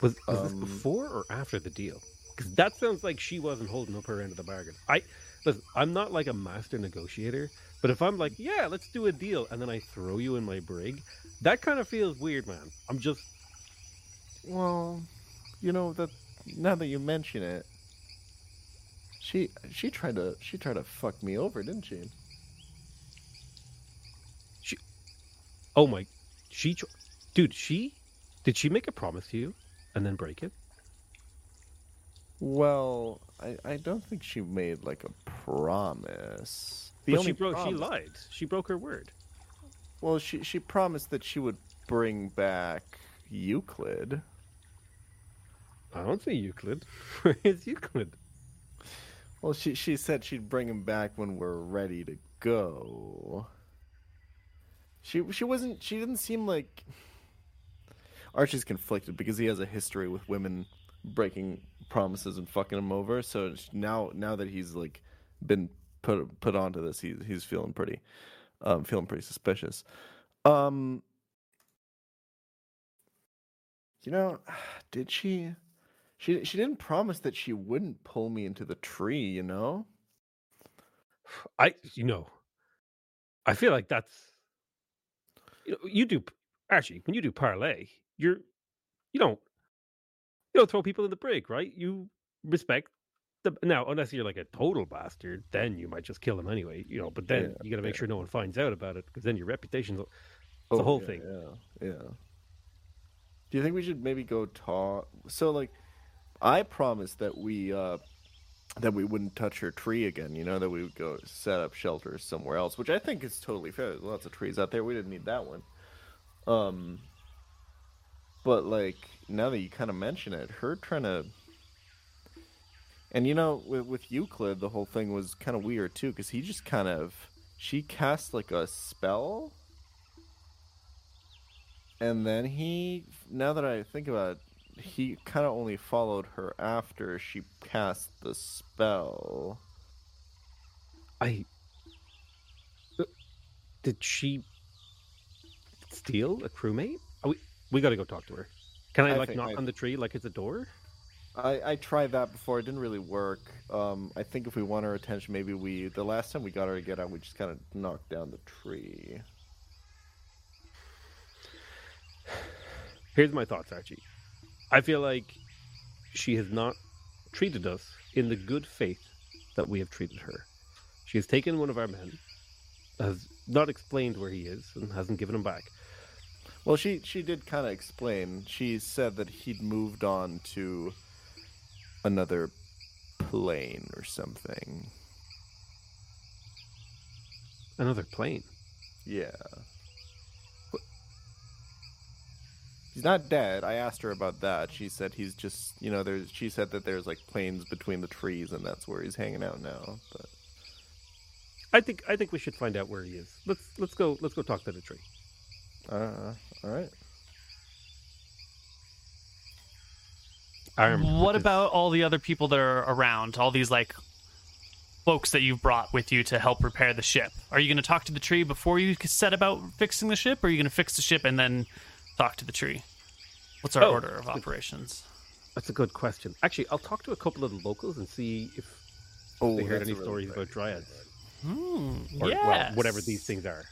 Was, was Um, this before or after the deal? Because that sounds like she wasn't holding up her end of the bargain. I listen. I'm not like a master negotiator, but if I'm like, yeah, let's do a deal, and then I throw you in my brig, that kind of feels weird, man. I'm just Well, you know that now that you mention it, she she tried to she tried to fuck me over, didn't she? She, oh my, she, dude, she did she make a promise to you and then break it? Well, I, I don't think she made like a promise. The but she broke. She lied. She broke her word. Well, she she promised that she would bring back Euclid. I don't see Euclid. *laughs* Where is Euclid? Well, she she said she'd bring him back when we're ready to go. She she wasn't she didn't seem like Archie's conflicted because he has a history with women breaking promises and fucking him over. So now now that he's like been put put onto this, he's he's feeling pretty um feeling pretty suspicious. Um you know, *sighs* did she she she didn't promise that she wouldn't pull me into the tree, you know? I, you know, I feel like that's, you know, you do actually when you do parlay, you're, you don't, you don't throw people in the brig, right? You respect the now, unless you're like a total bastard, then you might just kill them anyway, you know. But then Yeah, you got to make yeah. sure no one finds out about it because then your reputation's. Oh, the whole yeah, thing. Yeah, yeah. Do you think we should maybe go talk? So, like, I promised that we uh that we wouldn't touch her tree again. You know that we would go set up shelters somewhere else, which I think is totally fair. There's lots of trees out there. We didn't need that one. Um, but like now that you kind of mention it, her trying to. And you know, with, with Euclid, the whole thing was kind of weird too, because he just kind of she cast like a spell and then he, now that I think about it, he kind of only followed her after she cast the spell. I. Uh, Did she steal a crewmate? Oh, we we got to go talk to her. Can I, I like knock I- on the tree like it's a door? I, I tried that before. It didn't really work. Um, I think if we want her attention, maybe we. The last time we got her to get out, we just kind of knocked down the tree. Here's my thoughts, Archie. I feel like she has not treated us in the good faith that we have treated her. She has taken one of our men, has not explained where he is, and hasn't given him back. Well, she she did kind of explain. She said that he'd moved on to another plane or something. Another plane. Yeah. He's not dead. I asked her about that. She said he's just, you know, there's. She said that there's like planes between the trees, and that's where he's hanging out now. But I think I think we should find out where he is. Let's let's go let's go talk to the tree. uh, all right. Armed what with his- about all the other people that are around? All these like folks that you've brought with you to help repair the ship. Are you going to talk to the tree before you set about fixing the ship, or are you going to fix the ship and then talk to the tree? What's our Oh, order of good. operations? That's a good question. Actually, I'll talk to a couple of the locals and see if Oh, they heard any really stories about idea. dryads Hmm. or yes. well, whatever these things are.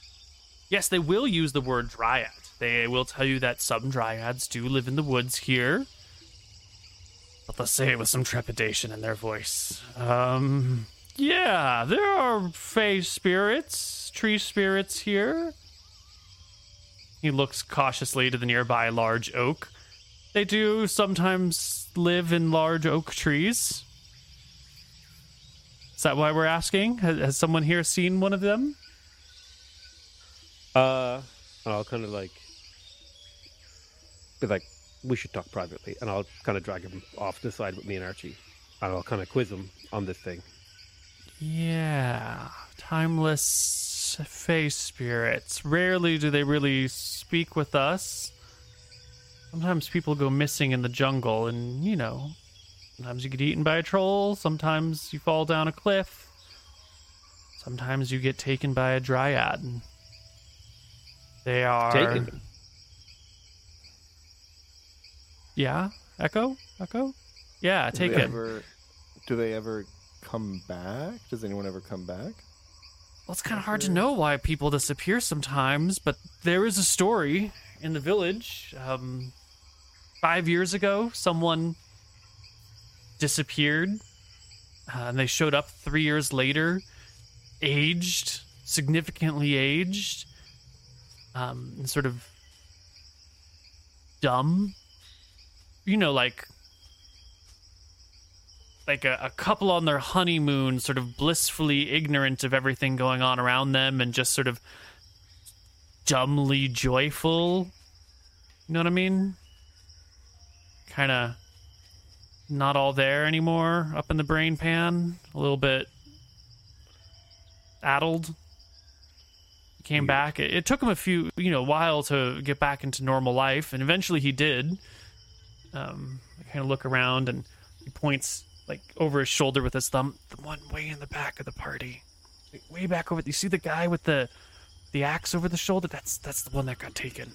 Yes, they will use the word dryad. They will tell you that some dryads do live in the woods here. But they'll say it with some trepidation in their voice. Um, yeah, there are fey spirits, tree spirits here. He looks cautiously to the nearby large oak. They do sometimes live in large oak trees. Is that why we're asking? Has, has someone here seen one of them? Uh, I'll kind of like be like, we should talk privately, and I'll kind of drag him off the side with me and Archie, and I'll kind of quiz him on this thing. Yeah, timeless fey spirits. Rarely do they really speak with us. Sometimes people go missing in the jungle, and you know, sometimes you get eaten by a troll, sometimes you fall down a cliff, sometimes you get taken by a dryad. And they are. Taken? Yeah, Echo? Echo? Yeah, Do take they it. Ever, do they ever come back? Does anyone ever come back? Well, it's kind of hard to know why people disappear sometimes, but there is a story in the village. Um, five years ago, someone disappeared, uh, and they showed up three years later, aged, significantly aged, um, and sort of dumb. You know, like like a, a couple on their honeymoon, sort of blissfully ignorant of everything going on around them and just sort of dumbly joyful. You know what I mean? Kind of not all there anymore up in the brain pan. A little bit addled. Came back. It, it took him a few, you know, while to get back into normal life, and eventually he did. Um, I kind of look around and he points like over his shoulder with his thumb. The one way in the back of the party, Like, way back over. You see the guy with the the axe over the shoulder? That's that's the one that got taken.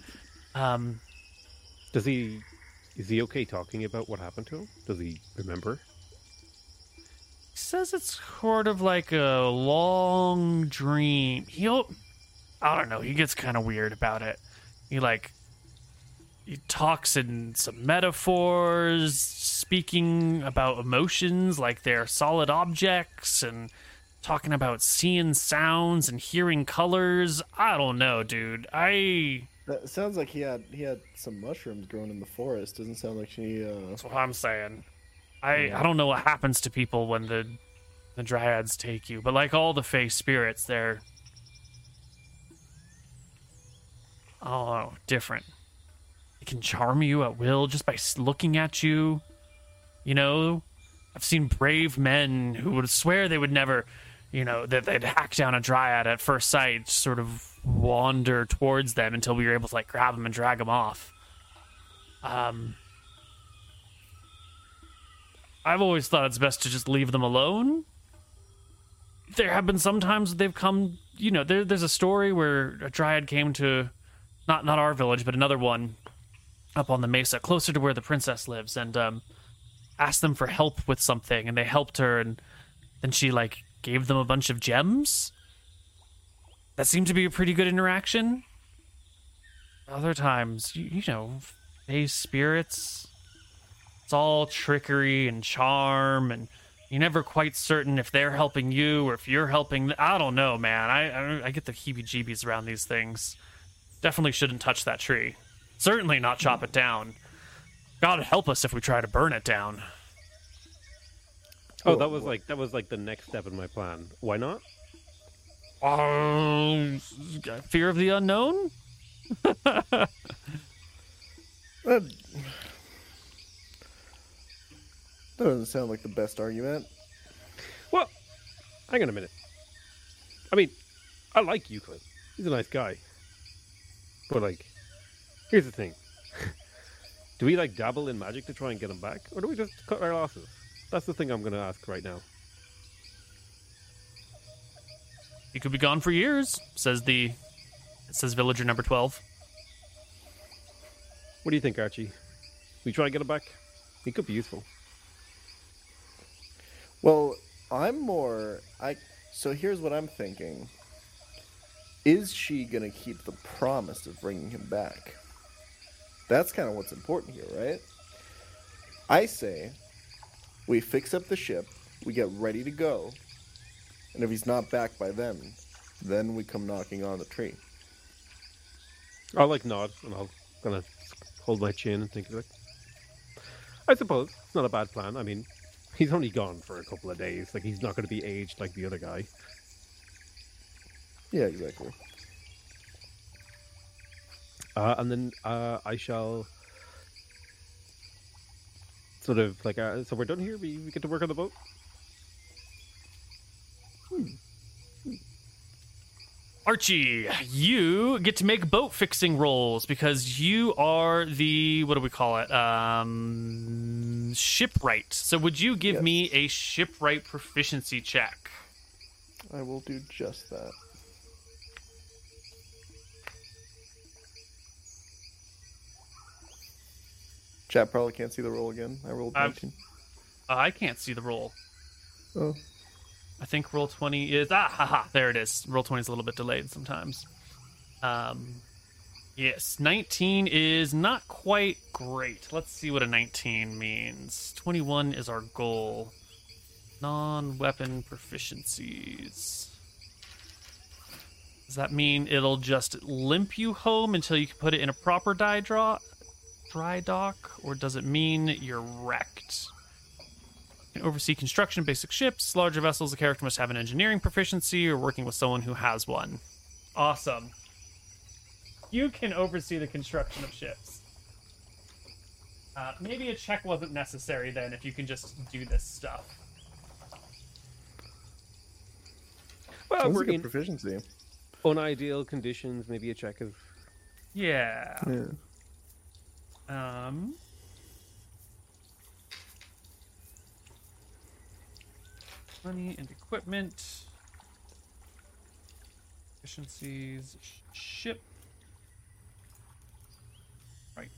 Um, Does he? Is he okay talking about what happened to him? Does he remember? he says it's sort of like a long dream. He'll, I don't know. He gets kind of weird about it. He like he talks in some metaphors, speaking about emotions like they're solid objects, and talking about seeing sounds and hearing colors. I don't know, dude. I That sounds like he had he had some mushrooms growing in the forest. Doesn't sound like he. Uh... That's what I'm saying. I Yeah. I don't know what happens to people when the the dryads take you, but like all the Fey spirits, they're oh different. They can charm you at will just by looking at you. You know, I've seen brave men who would swear they would never, you know, that they'd hack down a dryad at first sight, sort of wander towards them until we were able to like grab them and drag them off. Um, I've always thought it's best to just leave them alone. There have been some times they've come, you know, there, there's a story where a dryad came to, not not our village, but another one, up on the mesa, closer to where the princess lives, and um, asked them for help with something, and they helped her, and then she like gave them a bunch of gems. That seemed to be a pretty good interaction. Other times, you, you know, fey spirits. It's all trickery and charm, and you're never quite certain if they're helping you or if you're helping. th- I don't know, man. I I, I get the heebie-jeebies around these things. Definitely shouldn't touch that tree. Certainly not chop it down. God help us if we try to burn it down. Oh, that was like that was like the next step in my plan. Why not? Um, fear of the unknown. That, *laughs* that doesn't sound like the best argument. Well, hang on a minute. I mean, I like Euclid. He's a nice guy. But like, here's the thing: *laughs* do we like dabble in magic to try and get him back, or do we just cut our losses? That's the thing I'm going to ask right now. He could be gone for years, says the it says villager number 12. What do you think, Archie? We try and get him back. He could be useful. Well, I'm more. I. So here's what I'm thinking. Is she gonna keep the promise of bringing him back? That's kind of what's important here, right? I say we fix up the ship, we get ready to go, and if he's not back by then, then we come knocking on the tree. I'll like nod and I'll kind of hold my chin and think like, I suppose it's not a bad plan. I mean, he's only gone for a couple of days. Like he's not going to be aged like the other guy. Yeah, exactly. Uh, and then uh, I shall sort of like uh, so we're done here. We, we get to work on the boat. Archie, you get to make boat fixing rolls because you are the what do we call it? Um, shipwright. So would you give Yes. me a shipwright proficiency check? I will do just that. Chat probably can't see the roll again. I rolled I've- 19. Uh, I can't see the roll. Oh, I think Roll20 is ah haha there it is. Roll20 is a little bit delayed sometimes. Um yes, 19 is not quite great. Let's see what a 19 means. 21 is our goal. Non-weapon proficiencies. Does that mean it'll just limp you home until you can put it in a proper die draw dry dock or does it mean you're wrecked? can oversee construction of basic ships. Larger vessels, the character must have an engineering proficiency or working with someone who has one. Awesome. You can oversee the construction of ships. Uh, maybe a check wasn't necessary then if you can just do this stuff. Well, that's we're a good in proficiency. unideal conditions. Maybe a check of Yeah. Yeah. Um. Money and equipment. Efficiencies. Ship. Right.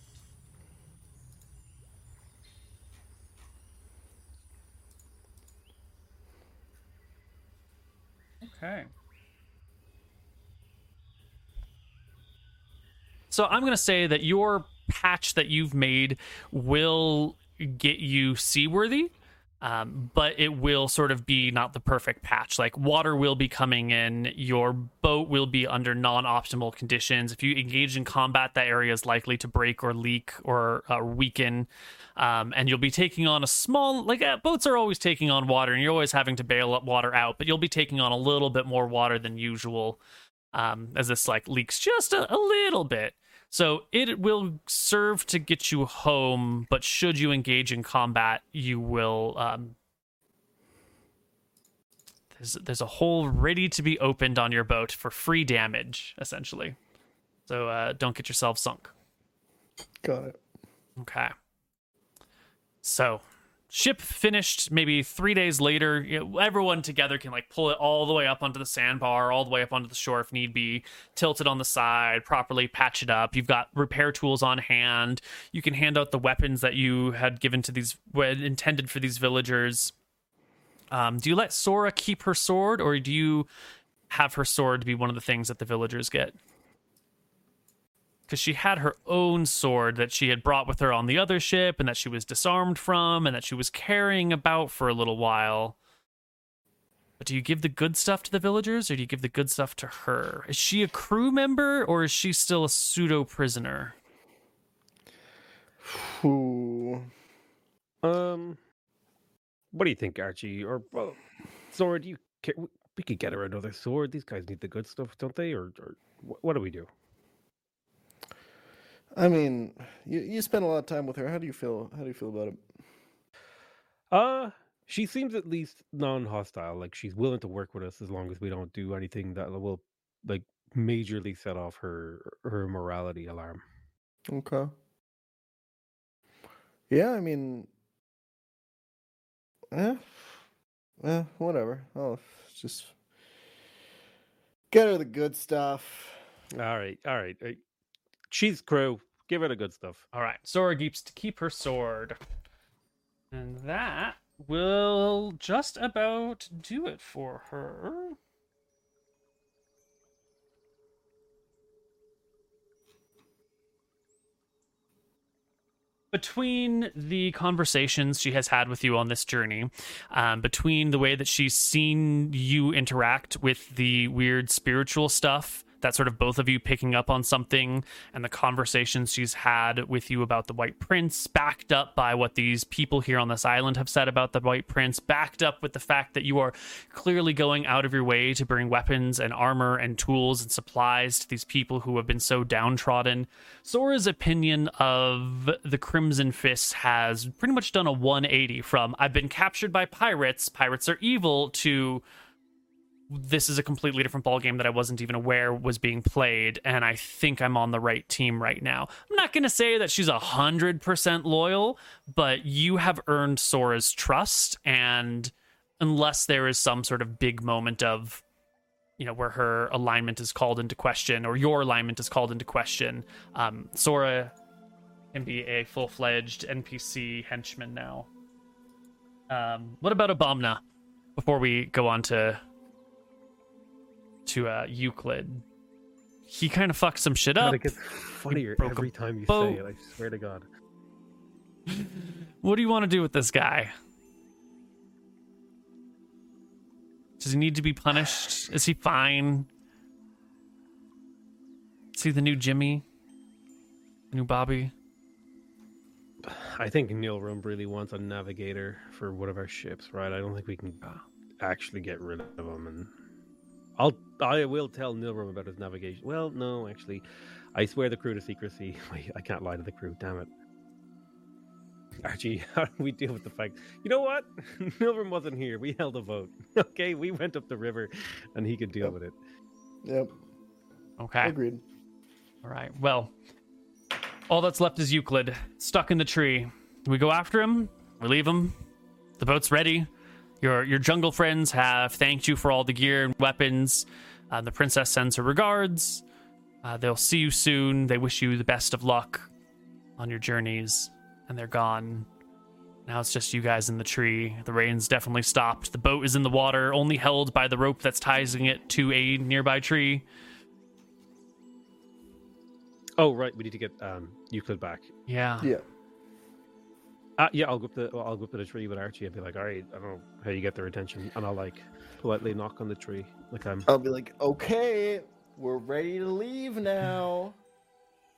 Okay. So I'm going to say that your patch that you've made will get you seaworthy, um, but it will sort of be not the perfect patch. Like water will be coming in, your boat will be under non-optimal conditions. If you engage in combat, that area is likely to break or leak or uh, weaken, um, and you'll be taking on a small. Like uh, boats are always taking on water, and you're always having to bail up water out, but you'll be taking on a little bit more water than usual um, as this like leaks just a, a little bit. So it will serve to get you home, but should you engage in combat, you will. Um, there's there's a hole ready to be opened on your boat for free damage, essentially. So uh, don't get yourself sunk. Got it. Okay. So, ship finished maybe three days later. You know, everyone together can like pull it all the way up onto the sandbar, all the way up onto the shore if need be, tilt it on the side, properly patch it up. You've got repair tools on hand. You can hand out the weapons that you had given to these, intended for these villagers. Um, do you let Sora keep her sword, or do you have her sword be one of the things that the villagers get? Because she had her own sword that she had brought with her on the other ship and that she was disarmed from and that she was carrying about for a little while. But do you give the good stuff to the villagers or do you give the good stuff to her? Is she a crew member or is she still a pseudo prisoner? Um, what do you think, Archie? Or well, sword? You we could get her another sword. These guys need the good stuff, don't they? Or, or what do we do? I mean, you you spend a lot of time with her. How do you feel? How do you feel about it? Uh, she seems at least non-hostile. Like she's willing to work with us as long as we don't do anything that will like majorly set off her her morality alarm. Okay. Yeah, I mean, yeah, eh, whatever. Oh, just get her the good stuff. All right, all right. She's crew. Give her the good stuff. All right, Sora keeps to keep her sword. And that will just about do it for her. between the conversations she has had with you on this journey, um, between the way that she's seen you interact with the weird spiritual stuff that sort of both of you picking up on something and the conversations she's had with you about the White Prince, backed up by what these people here on this island have said about the White Prince, backed up with the fact that you are clearly going out of your way to bring weapons and armor and tools and supplies to these people who have been so downtrodden. Sora's opinion of the Crimson Fists has pretty much done a 180 from I've been captured by pirates, pirates are evil, to this is a completely different ball game that I wasn't even aware was being played, and I think I'm on the right team right now. I'm not to say that she's a hundred percent loyal, but you have earned Sora's trust, and unless there is some sort of big moment of, you know, where her alignment is called into question or your alignment is called into question, um, Sora can be a full fledged NPC henchman now. Um, what about Obamna? Before we go on to to uh, Euclid. He kind of fucked some shit God, up. it gets funnier every time you boat. say it. I swear to God. What do you want to do with this guy? Does he need to be punished? Is he fine? See the new Jimmy? The new Bobby? I think Nilrim really wants a navigator for one of our ships, right? I don't think we can actually get rid of him, and I'll I will tell Nilrim about his navigation. Well, no, actually, I swear the crew to secrecy. *laughs* Wait, I can't lie to the crew. Damn it, Archie. *laughs* How do we deal with the fact? You know what? *laughs* Nilrim wasn't here. We held a vote. Okay, we went up the river, and he could deal with it. Yep. Okay. Agreed. All right. Well, all that's left is Euclid, stuck in the tree. We go after him. We leave him. The boat's ready. Your your jungle friends have thanked you for all the gear and weapons. Uh, the princess sends her regards. Uh, they'll see you soon. They wish you the best of luck on your journeys, and they're gone. Now it's just you guys in the tree. The rain's definitely stopped. The boat is in the water, only held by the rope that's tying it to a nearby tree. Oh, right. We need to get um, Euclid back. Yeah. Yeah. Uh, yeah, I'll go up the I'll go up to the tree with Archie and be like, "All right, I don't know how you get their attention," and I'll like politely knock on the tree, like I'm. I'll be like, okay, we're ready to leave now.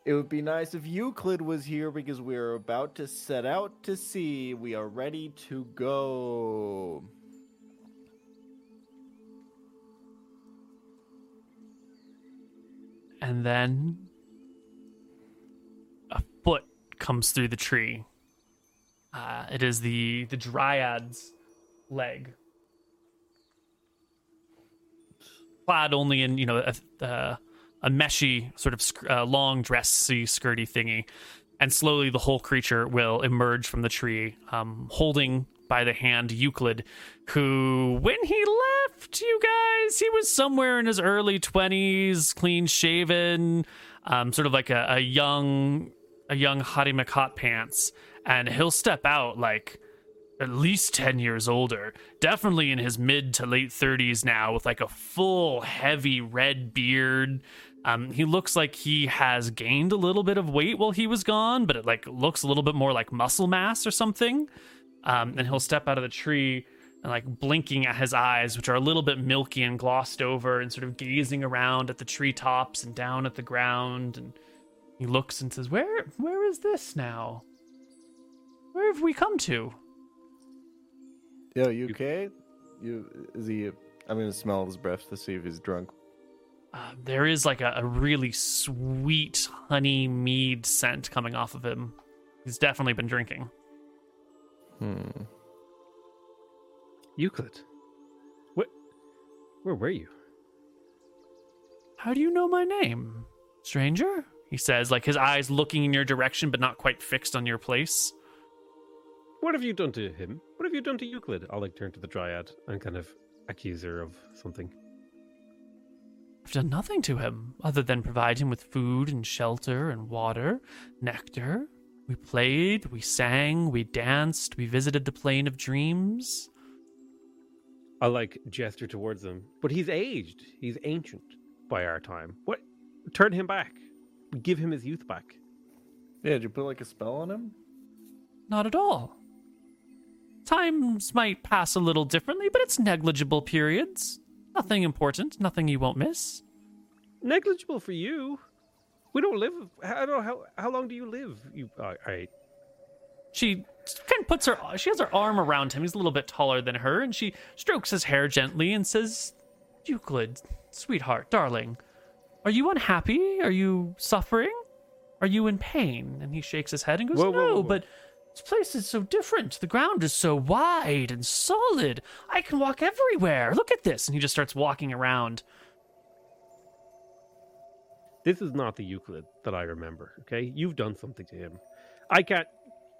It would be nice if Euclid was here because we're about to set out to sea. We are ready to go. and then a foot comes through the tree. Uh, it is the the dryad's leg, clad only in you know a, a meshy sort of sc- uh, long dressy skirty thingy, and slowly the whole creature will emerge from the tree, um, holding by the hand Euclid, who when he left you guys, he was somewhere in his early twenties, clean shaven, um, sort of like a, a young a young Hottie McHot pants, and he'll step out like at least 10 years older, definitely in his mid to late 30s now, with like a full, heavy red beard. Um, he looks like he has gained a little bit of weight while he was gone, but it like looks a little bit more like muscle mass or something. Um, and he'll step out of the tree and like blinking at his eyes, which are a little bit milky and glossed over, and sort of gazing around at the treetops and down at the ground. And he looks and says, "Where, where is this now? Where have we come to?" Yo, you okay? You is he? I'm gonna smell his breath to see if he's drunk. Uh, there is like a, a really sweet honey mead scent coming off of him. He's definitely been drinking. Hmm. Euclid, what? Where were you? How do you know my name, stranger? He says, like his eyes looking in your direction, but not quite fixed on your place. What have you done to him? What have you done to Euclid? I'll like turn to the Dryad and kind of accuse her of something. I've done nothing to him other than provide him with food and shelter and water, nectar. We played, we sang, we danced, we visited the plane of dreams. I like gesture towards him, but he's aged. He's ancient by our time. What? Turn him back. Give him his youth back. Yeah, did you put like a spell on him? Not at all. Times might pass a little differently, but it's negligible periods. Nothing important, nothing you won't miss. negligible for you. We don't live. I don't know how. How long do you live? You. All right. She kind of puts her. She has her arm around him. He's a little bit taller than her, and she strokes his hair gently and says, "Euclid, sweetheart, darling, are you unhappy? Are you suffering? Are you in pain?" And he shakes his head and goes, whoa, "No, whoa, whoa. but." This place is so different. The ground is so wide and solid. I can walk everywhere. Look at this. And he just starts walking around. This is not the Euclid that I remember. Okay, you've done something to him. I can't.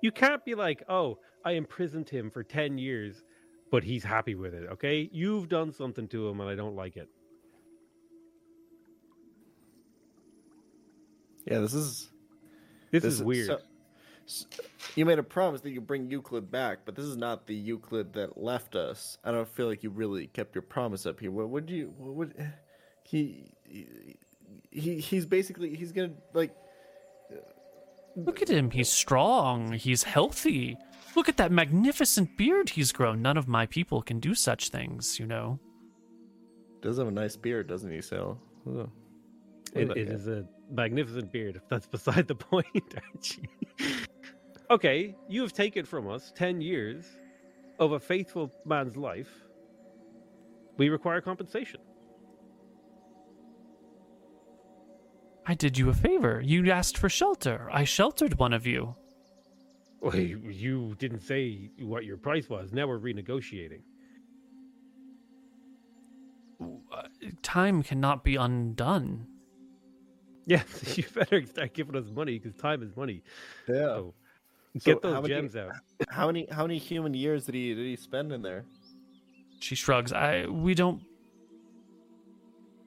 You can't be like, oh, I imprisoned him for ten years, but he's happy with it. Okay, you've done something to him, and I don't like it. Yeah, this is This, this is weird. so- s- you made a promise that you'd bring Euclid back, but this is not the Euclid that left us. I don't feel like you really kept your promise up here. What would you? What would he? He he's basically he's gonna like Look at him. He's strong. He's healthy. Look at that magnificent beard he's grown. None of my people can do such things, you know. does have a nice beard, doesn't he? Saol? Ugh. It, Look it at- is a magnificent beard. If *laughs* that's beside the *laughs* point, Archie. Okay, you have taken from us ten years of a faithful man's life. We require compensation. I did you a favor. You asked for shelter. I sheltered one of you. Well, you, you didn't say what your price was. Now we're renegotiating. Uh, time cannot be undone. Yes, *laughs* you better start giving us money because time is money. yeah. So So get how those many- gems out. How many how many human years did he did he spend in there? She shrugs. I we don't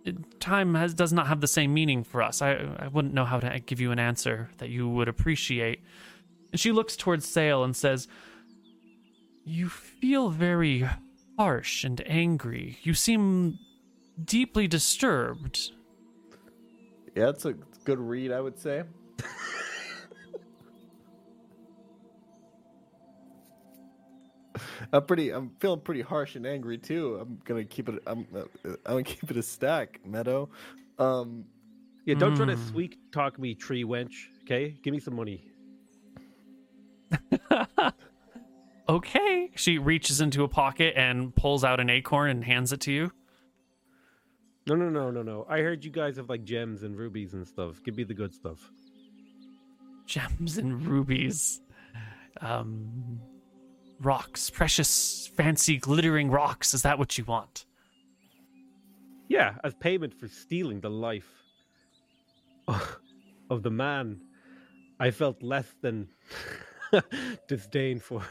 it- time has does not have the same meaning for us. I I wouldn't know how to give you an answer that you would appreciate. And she looks towards Saol and says, "You feel very harsh and angry. You seem deeply disturbed. Yeah, that's a good read, I would say. *laughs* *laughs* I'm pretty. I'm feeling pretty harsh and angry too. I'm gonna keep it. I'm. Uh, I'm gonna *laughs* keep it a stack, Meadow. Um, Yeah, don't try to Hmm. sweet talk me, tree wench. Okay, give me some money. *laughs* Okay." She reaches into a pocket and pulls out an acorn and hands it to you. No, no, no, no, no. I heard you guys have like gems and rubies and stuff. Give me the good stuff. gems and rubies, um, rocks, precious, fancy, glittering rocks. Is that what you want? Yeah, as payment for stealing the life *laughs* of the man I felt less than *laughs* disdain for.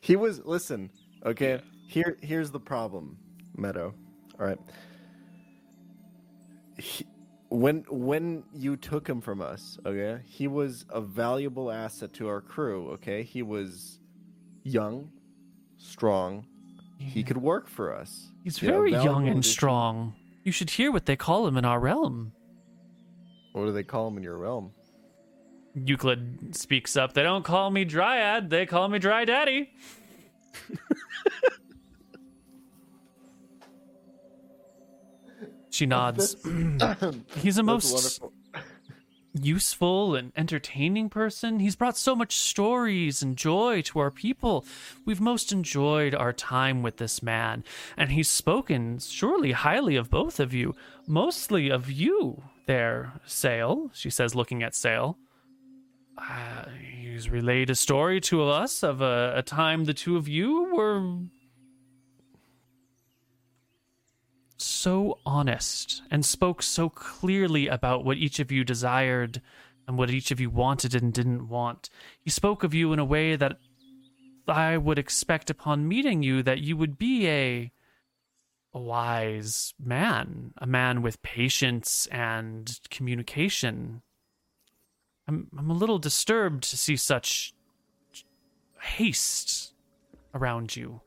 he was. Listen. Okay. Here. Here's the problem, Meadow. All right. He, when when you took him from us, okay, he was a valuable asset to our crew. Okay, he was young, strong. He could work for us. He's You very valuable young and strong. You should hear what they call him in our realm. What do they call him in your realm? Euclid speaks up. They don't call me Dryad, they call me Dry Daddy. *laughs* she nods. *coughs* He's a most useful and entertaining person. He's brought so much stories and joy to our people. We've most enjoyed our time with this man, and he's spoken surely highly of both of you, mostly of you there, Saol, she says, looking at Saol. Uh, he's relayed a story to us of a, a time the two of you were so honest and spoke so clearly about what each of you desired and what each of you wanted and didn't want. He spoke of you in a way that I would expect upon meeting you that you would be a, a wise man, a man with patience and communication. I'm I'm a little disturbed to see such haste around you.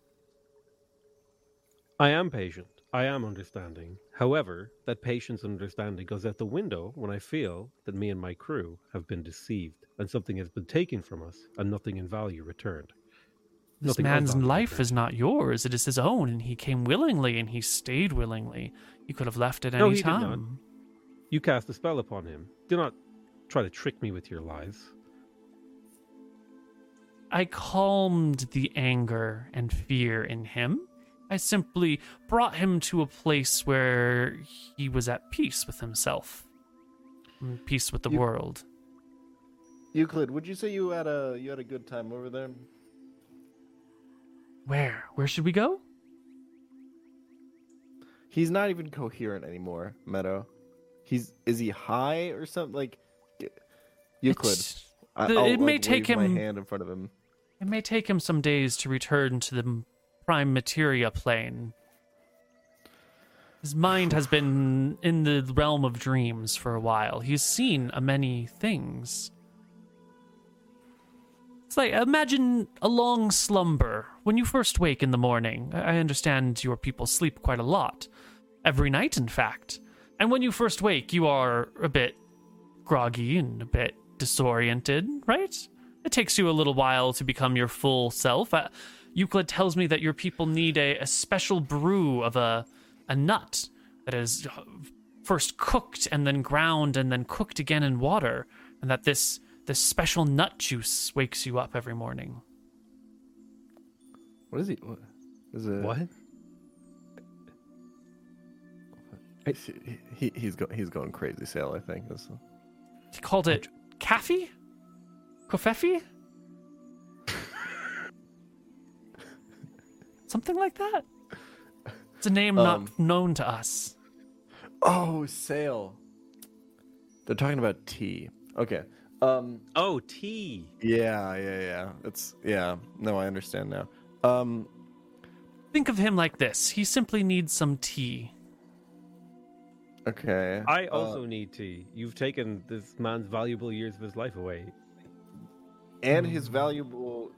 I am patient. I am understanding. However, that patience and understanding goes out the window when I feel that me and my crew have been deceived and something has been taken from us and nothing in value returned. This Nothing man's life record. is not yours. It is his own, and he came willingly and he stayed willingly. You could have left at No, any he did not. time. You cast a spell upon him. Do not try to trick me with your lies. I calmed the anger and fear in him. I simply brought him to a place where he was at peace with himself, mm, peace with the You- world. Euclid, would you say you had a you had a good time over there? Where? Where should we go? He's not even coherent anymore, Meadow. He's is he high or something? Like Euclid. I, the- I'll, it may like, take wave him- my hand in front of him. It may take him some days to return to the prime material plane. His mind has been in the realm of dreams for a while. He's seen a many things. It's like imagine a long slumber. When you first wake in the morning, I understand your people sleep quite a lot. Every night, in fact. And when you first wake, you are a bit groggy and a bit disoriented, right? It takes you a little while to become your full self. Uh, Euclid tells me that your people need a, a special brew of a, a nut that is uh, first cooked and then ground and then cooked again in water, and that this this special nut juice wakes you up every morning. What is he? What is it? What? He, he, he's go, he's going crazy, Saol. I think. He called it Kaffee? Kofefi? Something like that. It's a name Um, not known to us. Oh, Saol. They're talking about tea. Okay. Um. Oh, tea. Yeah. Yeah. Yeah. It's yeah. No, I understand now. Um. Think of him like this. He simply needs some tea. Okay. I uh, also need tea. You've taken this man's valuable years of his life away. and his valuable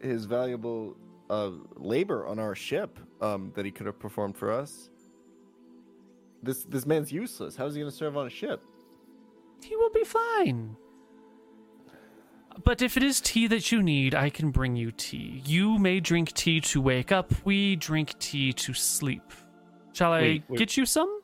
his valuable uh, labor on our ship um, that he could have performed for us. This this man's useless. How is he going to serve on a ship? He will be fine. But if it is tea that you need, I can bring you tea. You may drink tea to wake up. We drink tea to sleep. Shall I Wait, wait. get you some?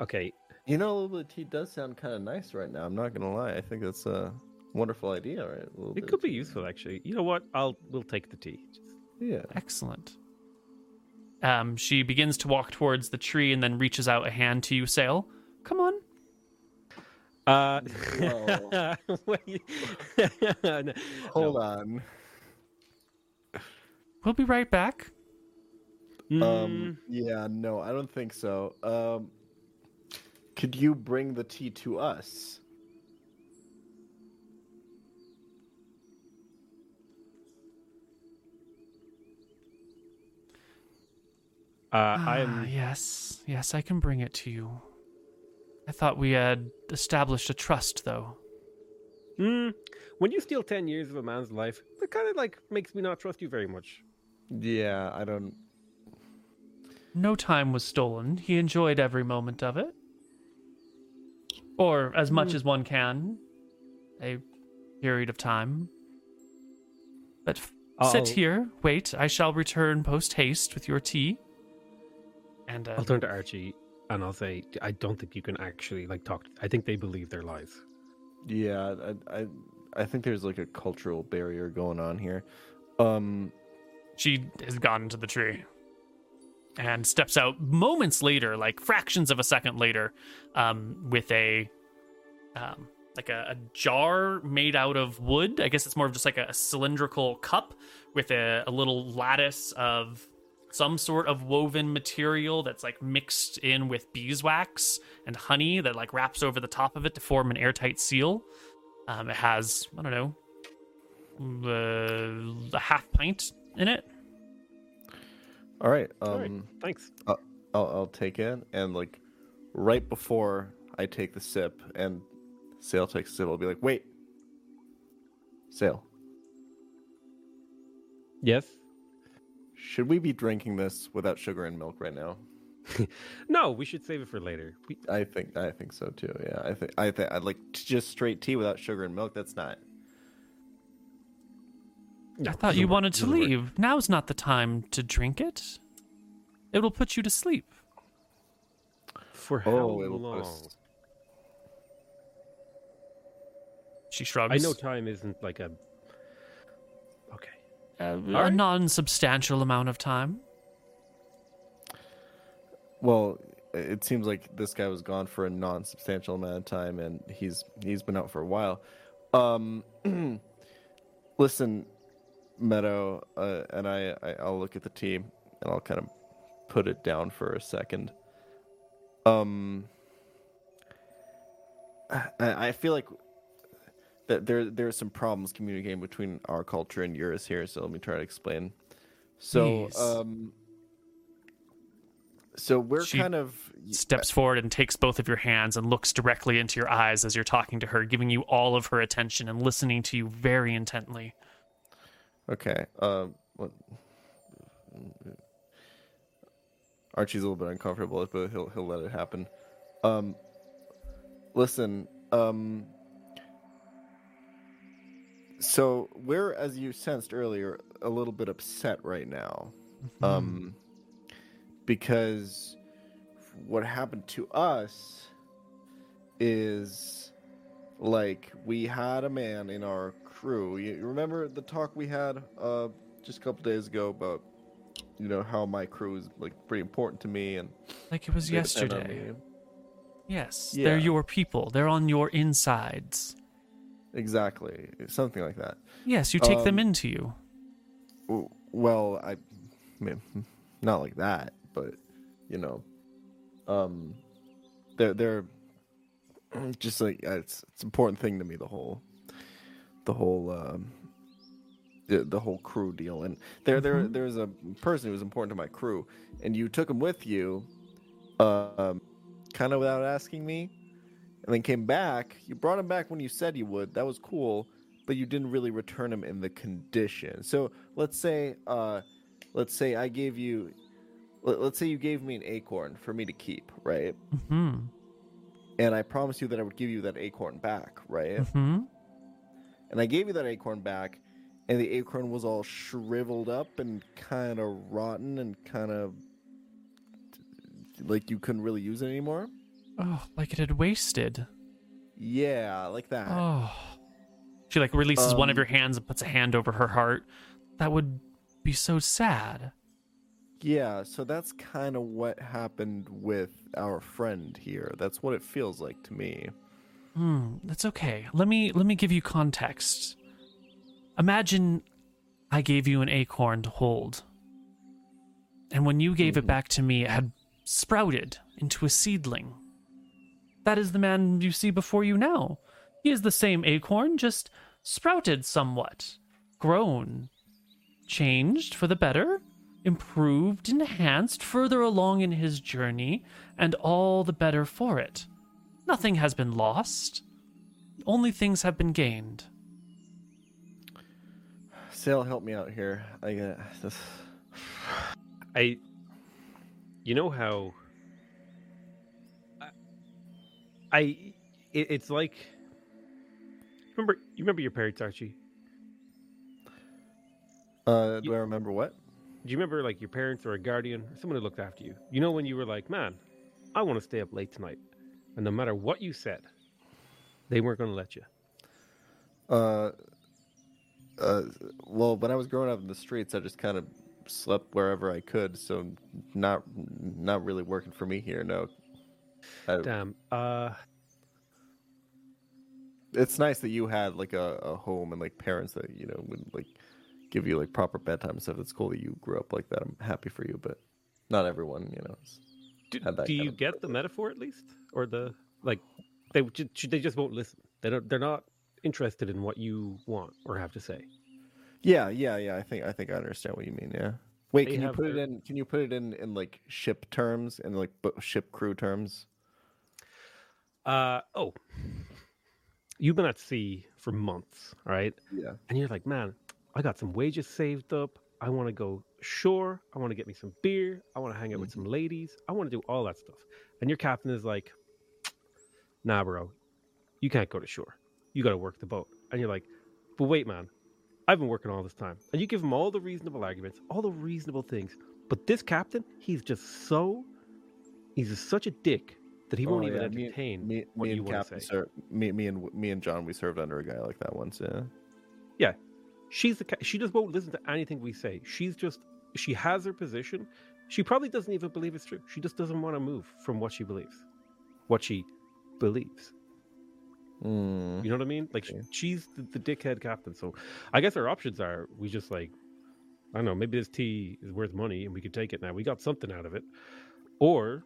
Okay, You know, a little bit of tea does sound kind of nice right now. I'm not going to lie. I think that's a wonderful idea, right? A bit it could be useful actually. You know what? I'll we'll take the tea. Just- Yeah. Excellent. Um, she begins to walk towards the tree and then reaches out a hand to you, Saol. Come on. Uh, *laughs* *laughs* No, Hold no. on. We'll be right back. Mm, Um. Yeah. No, I don't think so. Um. Could you bring the tea to us? Uh, I Ah, am. yes, yes, I can bring it to you. I thought we had established a trust, though. Mm, when you steal ten years of a man's life, that kind of like makes me not trust you very much. Yeah. I don't. No time was stolen. He enjoyed every moment of it. Or as much as one can. A period of time. But f- sit here, wait. I shall return post haste with your tea. And uh, I'll turn to Archie and I'll say, I don't think you can actually like talk. I think they believe their lies. Yeah, I, I, I think there's like a cultural barrier going on here. Um, she has gone into the tree and steps out moments later, like fractions of a second later, um, with a um, like a, a jar made out of wood. I guess it's more of just like a, cylindrical cup with a, a little lattice of some sort of woven material that's like mixed in with beeswax and honey that like wraps over the top of it to form an airtight seal. Um, it has I don't know uh, a half pint in it. all right. Um, All right, thanks. I'll, I'll take it, and like right before I take the sip, and Saol takes a sip, I'll be like, "Wait, Saol, Yes. Should we be drinking this without sugar and milk right now?" *laughs* No, we should save it for later. We, I think I think so too. Yeah, I think I think I'd like just straight tea without sugar and milk. That's not. I thought you work, wanted to doesn't work. leave. Now's not the time to drink it. It will put you to sleep. For oh, how Oh, long? us- She shrugs. I know time isn't like a. Okay. Uh, a right. non-substantial amount of time. Well, it seems like this guy was gone for a non-substantial amount of time, and he's he's been out for a while. Um, *clears throat* listen, Meadow, uh, and I, I I'll look at the team and I'll kind of put it down for a second. Um, I, I feel like that there there are some problems communicating between our culture and yours here. So let me try to explain. So, Please. um, so we're She kind of Steps forward and takes both of your hands and looks directly into your eyes as you're talking to her, giving you all of her attention and listening to you very intently. Okay. Um. What? Archie's a little bit uncomfortable, but he'll he'll let it happen. Um. Listen. Um. So we're, as you sensed earlier, a little bit upset right now. Um. Because what happened to us is like we had a man in our crew. You remember the talk we had uh just a couple days ago about you know how my crew is like pretty important to me and Like it was they depend on yesterday. Yes, Yeah. they're your people. They're on your insides. Exactly, something like that. Yes, you take them Um, into you. W- Well, I, I mean, not like that, but you know, um, they're they're *clears throat* just like it's it's an important thing to me. The whole, the whole, um, the, the whole crew deal, and there there Mhm. there's a person who was important to my crew, and you took him with you, um, kind of without asking me, and then came back. You brought him back when you said you would. That was cool, but you didn't really return him in the condition. So let's say, uh, let's say I gave you, let, let's say you gave me an acorn for me to keep, right? Hmm. And I promised you that I would give you that acorn back, right? Hmm. And I gave you that acorn back, and the acorn was all shriveled up and kind of rotten and kind of like you couldn't really use it anymore. Oh, like it had wasted. Yeah, like that. Oh. She like releases one of Um, your hands and puts a hand over her heart. That would be so sad. Yeah, so that's kind of what happened with our friend here. That's what it feels like to me. Hmm, that's okay. Let me let me give you context. Imagine I gave you an acorn to hold. And when you gave it Mhm. back to me, it had sprouted into a seedling. That is the man you see before you now. He is the same acorn, just sprouted somewhat, grown, changed for the better, improved, enhanced, further along in his journey, and all the better for it. Nothing has been lost. Only things have been gained. Saol, help me out here. I got this. I, you know how, I it, it's like, remember you remember your parents, Archie? Uh, do You- I remember what? Do you remember like your parents or a guardian or someone who looked after you? You know when you were like, man, I want to stay up late tonight, and no matter what you said, they weren't going to let you. Uh, uh, well, when I was growing up in the streets, I just kind of slept wherever I could. So not not really working for me here. No. I, Damn. Uh, it's nice that you had like a, a home and like parents that you know would like give you like proper bedtime stuff. It's cool that you grew up like that. I'm happy for you, but not everyone, you know. do, do you get the metaphor at least, or the like? They they just won't listen. They don't. They're not interested in what you want or have to say. Yeah, yeah, yeah. I think I think I understand what you mean. Yeah. Wait, They can you put it in? Can you put it in in like ship terms and like ship crew terms? Uh oh. You've been at sea for months, right? Yeah. And you're like, man, I got some wages saved up. I want to go shore. I want to get me some beer. I want to hang out with some ladies. I want to do all that stuff. And your captain is like, nah, bro, you can't go to shore. You got to work the boat. And you're like, but wait, man, I've been working all this time, and you give him all the reasonable arguments, all the reasonable things, but this captain, he's just so, he's just such a dick that he won't Oh, even yeah, me- entertain Me, what me you and want to Captain say. ser- me, me and me and John, we served under a guy like that once. Yeah. Yeah. She's the she just won't listen to anything we say. She's just she has her position. She probably doesn't even believe it's true. She just doesn't want to move from what she believes, what she believes. Mm. You know what I mean? Like Okay. she's the, the dickhead captain. So I guess our options are we just like I don't know. Maybe this tea is worth money and we could take it now. We got something out of it, or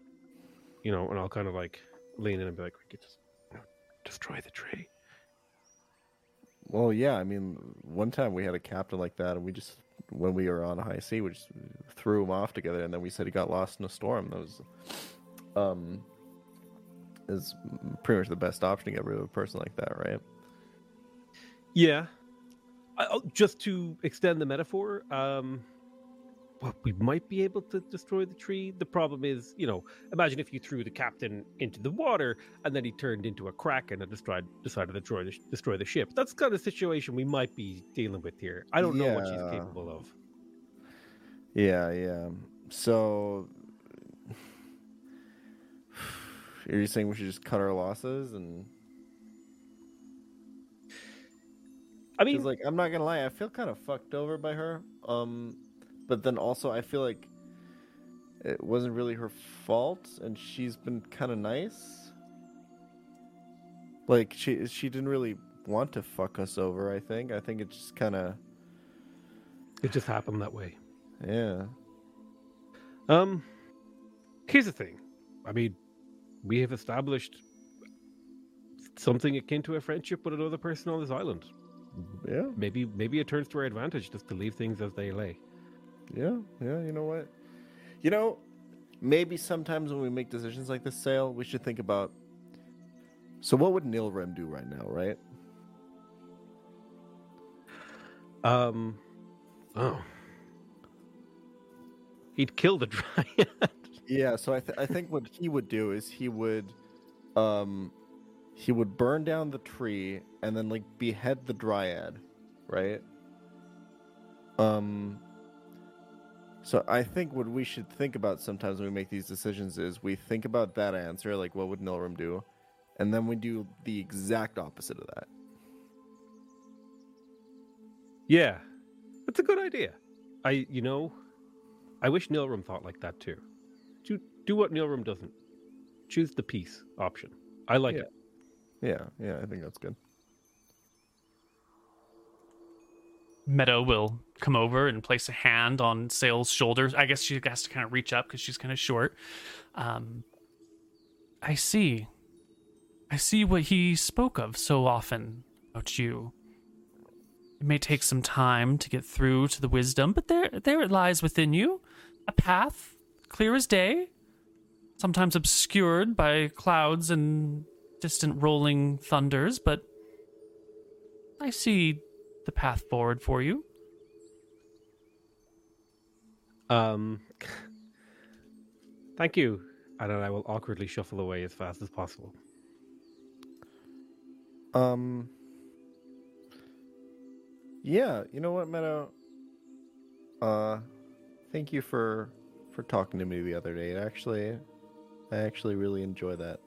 you know, and I'll kind of like lean in and be like, we could just you know, destroy the tree. Well, yeah. I mean, one time we had a captain like that, and we just when we were on a high sea, we just threw him off together, and then we said he got lost in a storm. That was, um, is pretty much the best option to get rid of a person like that, right? Yeah. I, oh, just to extend the metaphor, um, well, we might be able to destroy the tree. The problem is, you know, imagine if you threw the captain into the water and then he turned into a kraken and decided decided to destroy the, destroy the ship. That's the kind of situation we might be dealing with here. I don't know what she's Yeah. capable of. Yeah, yeah. So, are you saying we should just cut our losses and? I mean, like I'm not gonna lie, I feel kind of fucked over by her. Um, but then also I feel like it wasn't really her fault, and she's been kind of nice. Like she she didn't really want to fuck us over. I think I think it just kind of it just happened that way. yeah. Um, here's the thing. I mean, we have established something akin to a friendship with another person on this island. Yeah, maybe maybe it turns to our advantage just to leave things as they lay. Yeah, yeah. You know what? You know, maybe sometimes when we make decisions like this, Saol, we should think about. So what would Nilrim do right now, right? Um, oh, he'd kill the *laughs* dryad. Yeah, so I, th- I think what he would do is he would, um, he would burn down the tree and then like behead the dryad, right? Um. So I think what we should think about sometimes when we make these decisions is we think about that answer, like what would Nilrim do, and then we do the exact opposite of that. yeah, that's a good idea. I, you know, I wish Nilrim thought like that too. Do do what Nilrim doesn't. Choose the peace option. I like Yeah. it. Yeah, yeah, I think that's good. Meadow will come over and place a hand on Saol's shoulders. I guess she has to kind of reach up because she's kind of short. Um, I see. I see what he spoke of so often about you. It may take some time to get through to the wisdom, but there, there it lies within you, a path clear as day, sometimes obscured by clouds and distant rolling thunders, but I see the path forward for you. Um, *laughs* thank you. And then I will awkwardly shuffle away as fast as possible. Um. Yeah, you know what, Meadow? Uh, thank you for for talking to me the other day. It actually, I actually really enjoy that.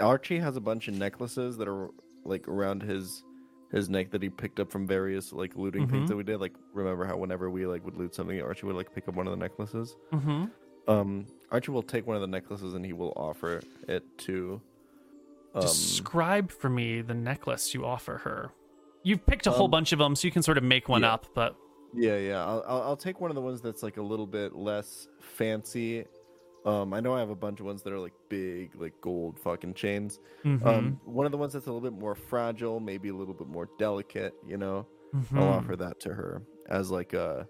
Archie has a bunch of necklaces that are like around his his neck that he picked up from various like looting Mhm. things that we did. Like, remember how whenever we like would loot something, Archie would like pick up one of the necklaces. Mm-hmm. Um, Archie will take one of the necklaces and he will offer it to. Um, Describe for me the necklace you offer her. You've picked a whole Um, bunch of them, so you can sort of make one yeah. up. But Yeah, yeah. I'll, I'll I'll take one of the ones that's like a little bit less fancy. Um, I know I have a bunch of ones that are like big, like gold fucking chains. Mhm, Um, one of the ones that's a little bit more fragile, maybe a little bit more delicate. You know, mhm. I'll offer that to her as like a.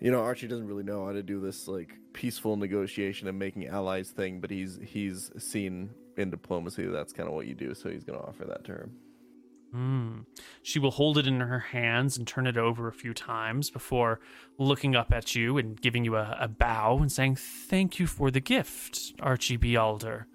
You know, Archie doesn't really know how to do this like peaceful negotiation and making allies thing, but he's he's seen in diplomacy that that's kind of what you do, so he's gonna offer that to her. Mm. She will hold it in her hands and turn it over a few times before looking up at you and giving you a, a bow and saying, Thank you for the gift, Archie B. Alder.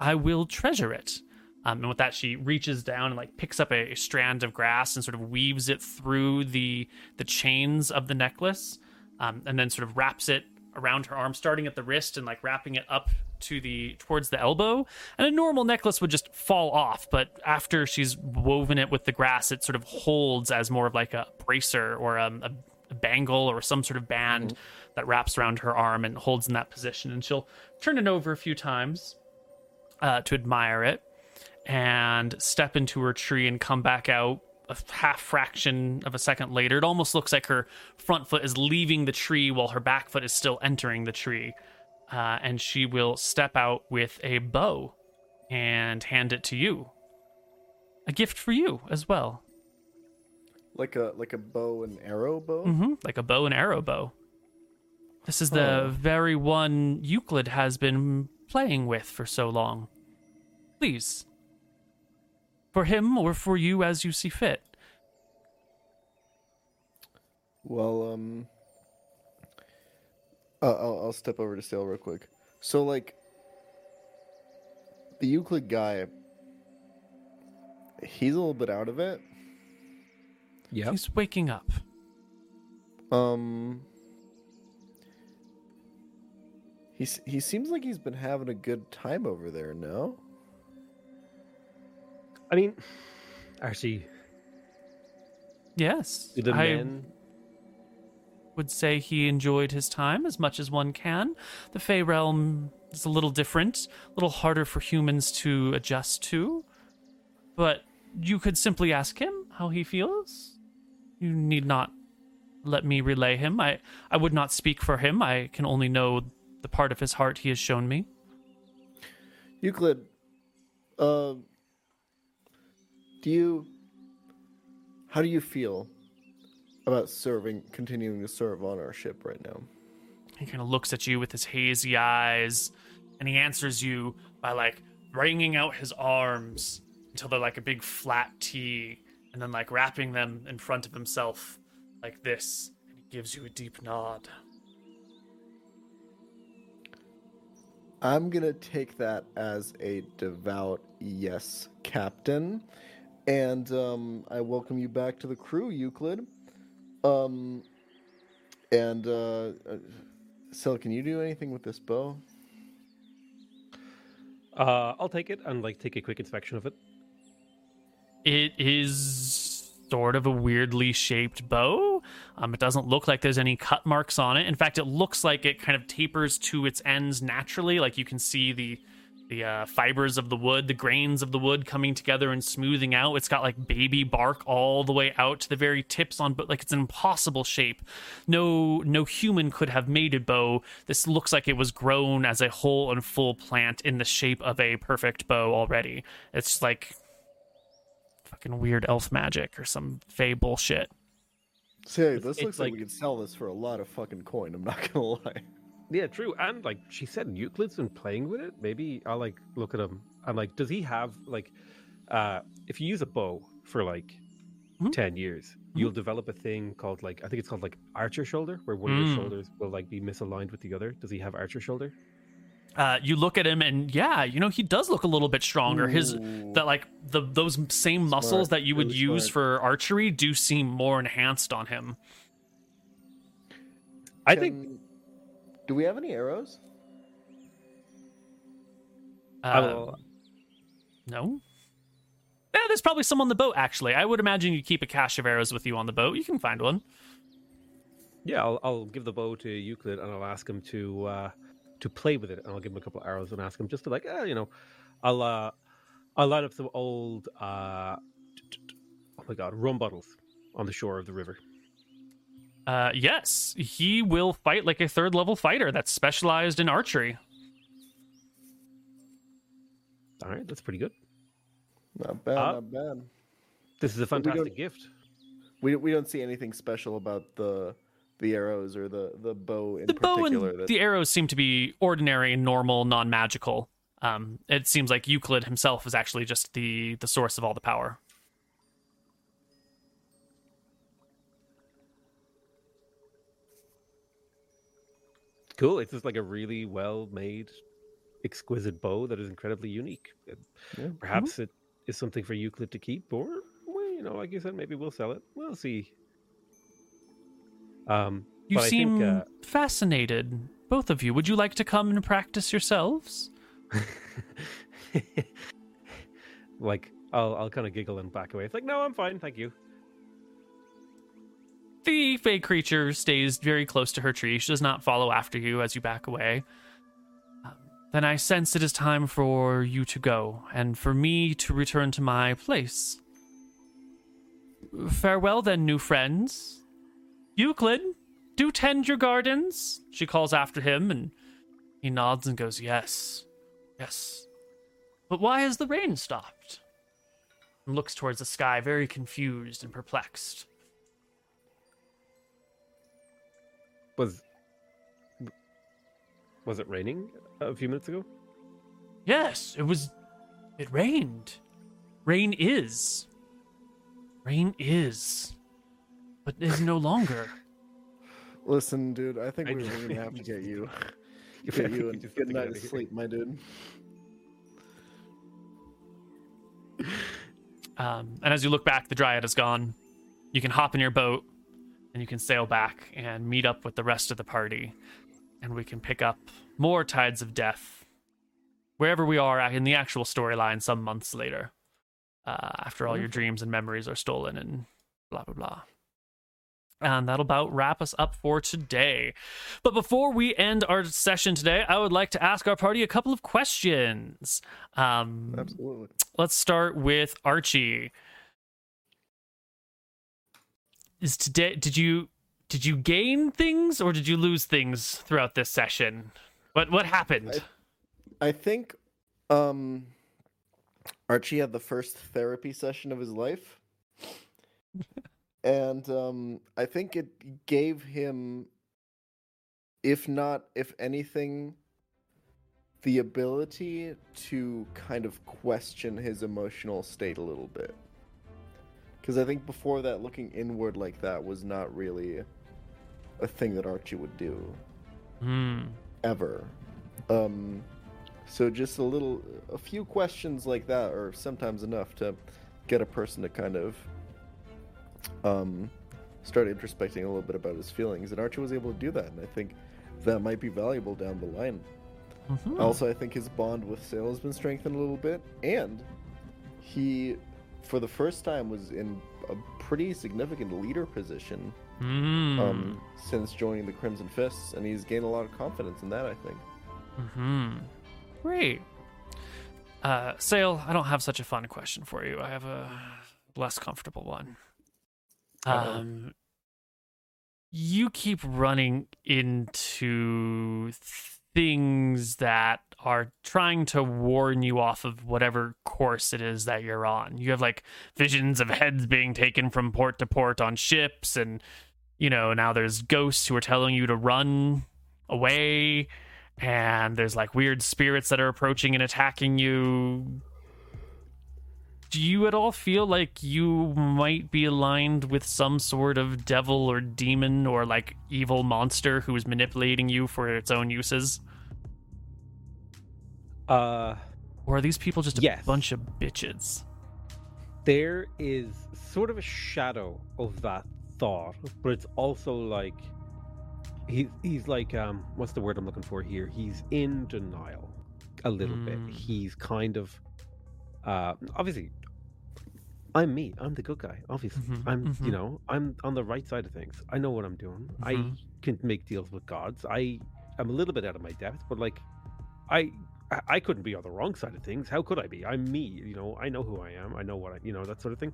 I will treasure it. Um, and with that, she reaches down and like picks up a, a strand of grass and sort of weaves it through the the chains of the necklace, um, and then sort of wraps it around her arm, starting at the wrist and like wrapping it up to the towards the elbow. And a normal necklace would just fall off, but after she's woven it with the grass, it sort of holds as more of like a bracer or um, a, a bangle or some sort of band that wraps around her arm and holds in that position. And she'll turn it over a few times uh, to admire it and step into her tree and come back out a half fraction of a second later. It almost looks like her front foot is leaving the tree while her back foot is still entering the tree. Uh, and she will step out with a bow and hand it to you. A gift for you as well. Like a like a bow and arrow bow. hmm Like a bow and arrow bow. This is the Oh. very one Euclid has been playing with for so long. Please. For him or for you as you see fit. Well, um, uh, I'll I'll step over to Saol real quick. So like, the Euclid guy, he's a little bit out of it. Yeah. He's waking up. Um, he's he seems like he's been having a good time over there. No, I mean, actually, Yes. do the I men. Would say he enjoyed his time as much as one can. The Fey realm is a little different, a little harder for humans to adjust to. But you could simply ask him how he feels. You need not let me relay him. I, I would not speak for him. I can only know the part of his heart he has shown me. Euclid. Uh, do you? How do you feel about serving, continuing to serve on our ship right now? He kind of looks at you with his hazy eyes, and he answers you by like wringing out his arms until they're like a big flat T, and then like wrapping them in front of himself like this. And he gives you a deep nod. I'm gonna take that as a devout yes, Captain, and um, I welcome you back to the crew, Euclid. Um, and uh, uh, Saol, can you do anything with this bow? Uh, I'll take it and like take a quick inspection of it. It is sort of a weirdly shaped bow. Um, it doesn't look like there's any cut marks on it. In fact, it looks like it kind of tapers to its ends naturally. Like you can see the the uh, fibers of the wood, the grains of the wood coming together and smoothing out. It's got like baby bark all the way out to the very tips on, but like it's an impossible shape. No, no human could have made a bow. This looks like it was grown as a whole and full plant in the shape of a perfect bow already. It's like fucking weird elf magic or some fey bullshit. Say, It's- this it's looks like, like- we could sell this for a lot of fucking coin. I'm not gonna *laughs* lie. Yeah, true. And like she said, Euclid's been playing with it. Maybe I'll like look at him. I'm like, does he have like, uh, if you use a bow for like Mhm. ten years, you'll develop a thing called like I think it's called like archer shoulder, where one of Mm. your shoulders will like be misaligned with the other. Does he have archer shoulder? Uh, you look at him and yeah, you know he does look a little bit stronger. His that like the those same muscles that you would really use smart. for archery do seem more enhanced on him. I think Can- Do we have any arrows? I Uh, no. Yeah, there's probably some on the boat. Actually, I would imagine you keep a cache of arrows with you on the boat. You can find one. Yeah, I'll, I'll give the bow to Euclid and I'll ask him to uh, to play with it, and I'll give him a couple of arrows and ask him just to like, eh, you know, I'll uh, I'll line up some old uh, oh my god, rum bottles on the shore of the river. Uh, yes, he will fight like a third level fighter that's specialized in archery. All right, that's pretty good. Not bad, Uh, not bad. This is a we fantastic gift. We we don't see anything special about the the arrows or the the bow in the bow particular. and that- the arrows seem to be ordinary, normal, non-magical. Um, it seems like Euclid himself is actually just the the source of all the power. Cool. It's just like a really well made exquisite bow that is incredibly unique. Yeah. Perhaps it is something for Euclid to keep, or well, you know, like you said, maybe we'll sell it. We'll see. Um, You seem think, uh, fascinated, both of you. Would you like to come and practice yourselves? *laughs* *laughs* like I'll I'll kind of giggle and back away. It's like, no, I'm fine, thank you. The fey creature stays very close to her tree. She does not follow after you as you back away. Um, then I sense it is time for you to go, and for me to return to my place. Farewell, then, new friends. Euclid, do tend your gardens, she calls after him, and he nods and goes, Yes, yes. But why has the rain stopped? And looks towards the sky, very confused and perplexed. Was was it raining a few minutes ago? Yes, it was. It rained. Rain is. Rain is. But is no longer. *laughs* Listen, dude, I think I we're just- gonna have *laughs* to get *laughs* you, You get have you to and good get night out of of sleep, my dude. Um, and as you look back, the dryad is gone. You can hop in your boat and you can sail back and meet up with the rest of the party. And we can pick up more Tides of Death wherever we are in the actual storyline some months later. Uh, after all your dreams and memories are stolen and blah, blah, blah. And that'll about wrap us up for today. But before we end our session today, I would like to ask our party a couple of questions. Um, Absolutely. let's start with Archie. Is today did you did you gain things or did you lose things throughout this session? What what happened? I think um Archie had the first therapy session of his life. *laughs* and um I think it gave him if not if anything the ability to kind of question his emotional state a little bit. Cuz I think before that looking inward like that was not really a thing that Archie would do Hmm. ever. Um, so just a little, a few questions like that are sometimes enough to get a person to kind of um, start introspecting a little bit about his feelings. And Archie was able to do that, and I think that might be valuable down the line. Mhm. Also, I think his bond with Saol has been strengthened a little bit, and he, for the first time, was in a pretty significant leader position Hmm. um, since joining the Crimson Fists, and he's gained a lot of confidence in that. I think. Hmm. Great. Uh, Saol, I don't have such a fun question for you. I have a less comfortable one. Um, you keep running into things that are trying to warn you off of whatever course it is that you're on. You have like visions of heads being taken from port to port on ships, and you know now there's ghosts who are telling you to run away and there's like weird spirits that are approaching and attacking you. Do you at all feel like you might be aligned with some sort of devil or demon or like evil monster who is manipulating you for its own uses? Uh, Or are these people just a Yes. bunch of bitches? there is sort of a shadow of that thought, but it's also like he he's like um what's the word I'm looking for here? He's in denial a little Mm. bit. He's kind of uh obviously I'm me. I'm the good guy. Obviously, Mhm, I'm mhm. you know I'm on the right side of things. I know what I'm doing. I Mhm. can make deals with gods. I am a little bit out of my depth, but like I I- couldn't be on the wrong side of things. How could I be? I'm me. You know, I know who I am. I know what I, you know, that sort of thing.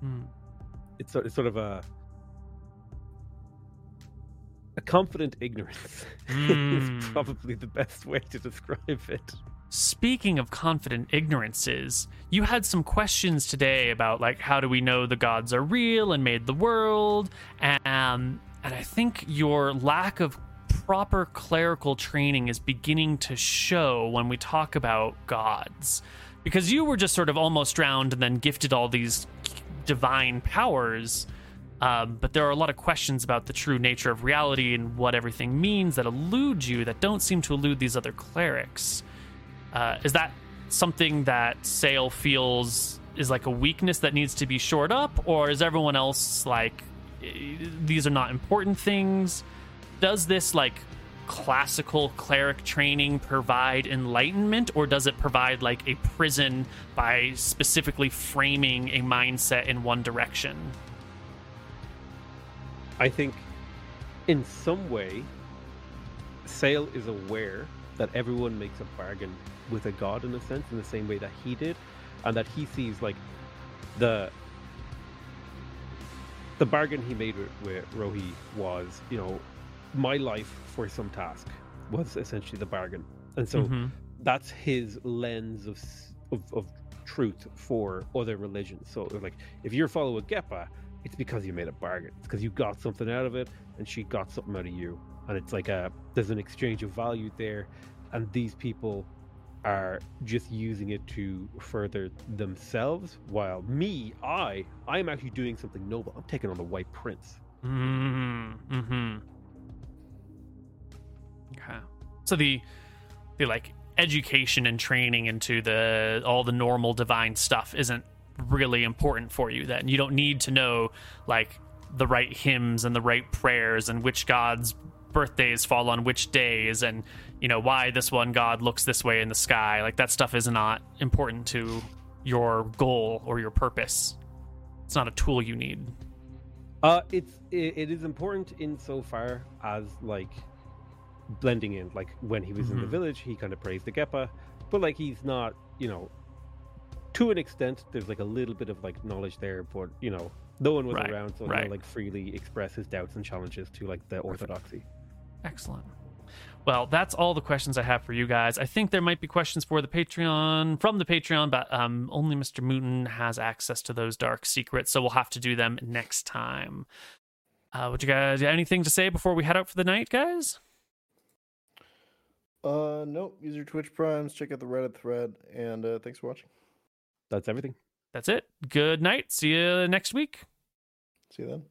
Hmm. It's sort, it's sort of a a confident ignorance Mm. *laughs* is probably the best way to describe it. Speaking of confident ignorances, you had some questions today about like how do we know the gods are real and made the world, and and I think your lack of proper clerical training is beginning to show when we talk about gods, because you were just sort of almost drowned and then gifted all these divine powers. Um, but there are a lot of questions about the true nature of reality and what everything means that elude you that don't seem to elude these other clerics. Uh, is that something that Saol feels is like a weakness that needs to be shored up, or is everyone else like eh, these are not important things? Does this like classical cleric training provide enlightenment, or does it provide like a prison by specifically framing a mindset in one direction? I think in some way, Saol is aware that everyone makes a bargain with a god in a sense, in the same way that he did, and that he sees like the the bargain he made with, with Rohi was, you know, my life for some task was essentially the bargain, and so Mhm. that's his lens of, of of truth for other religions. So like, if you're following Agepa, it's because you made a bargain. It's because you got something out of it, and she got something out of you, and it's like a there's an exchange of value there, and these people are just using it to further themselves. While me, I, I'm actually doing something noble. I'm taking on the White Prince. Mm-hmm. mm-hmm. Okay. So the the like education and training into the all the normal divine stuff isn't really important for you then. You don't need to know like the right hymns and the right prayers and which gods birthdays fall on which days and you know why this one god looks this way in the sky. Like that stuff is not important to your goal or your purpose. It's not a tool you need. Uh, it's it, it is important insofar as like blending in. Like when he was in the Mhm. village, he kind of praised the Agepa, but like he's not, you know, to an extent. There's like a little bit of like knowledge there, but you know, no one was Right, around, so right. he'll like freely express his doubts and challenges to like the orthodoxy. Excellent. Well, that's all the questions I have for you guys. I think there might be questions for the Patreon from the Patreon, but um, only Mr. Mooten has access to those dark secrets, so we'll have to do them next time. Uh, would you guys anything to say before we head out for the night, guys? Uh, nope. Use your Twitch primes. Check out the Reddit thread, and uh, thanks for watching. That's everything. That's it. Good night. See you next week. See you then.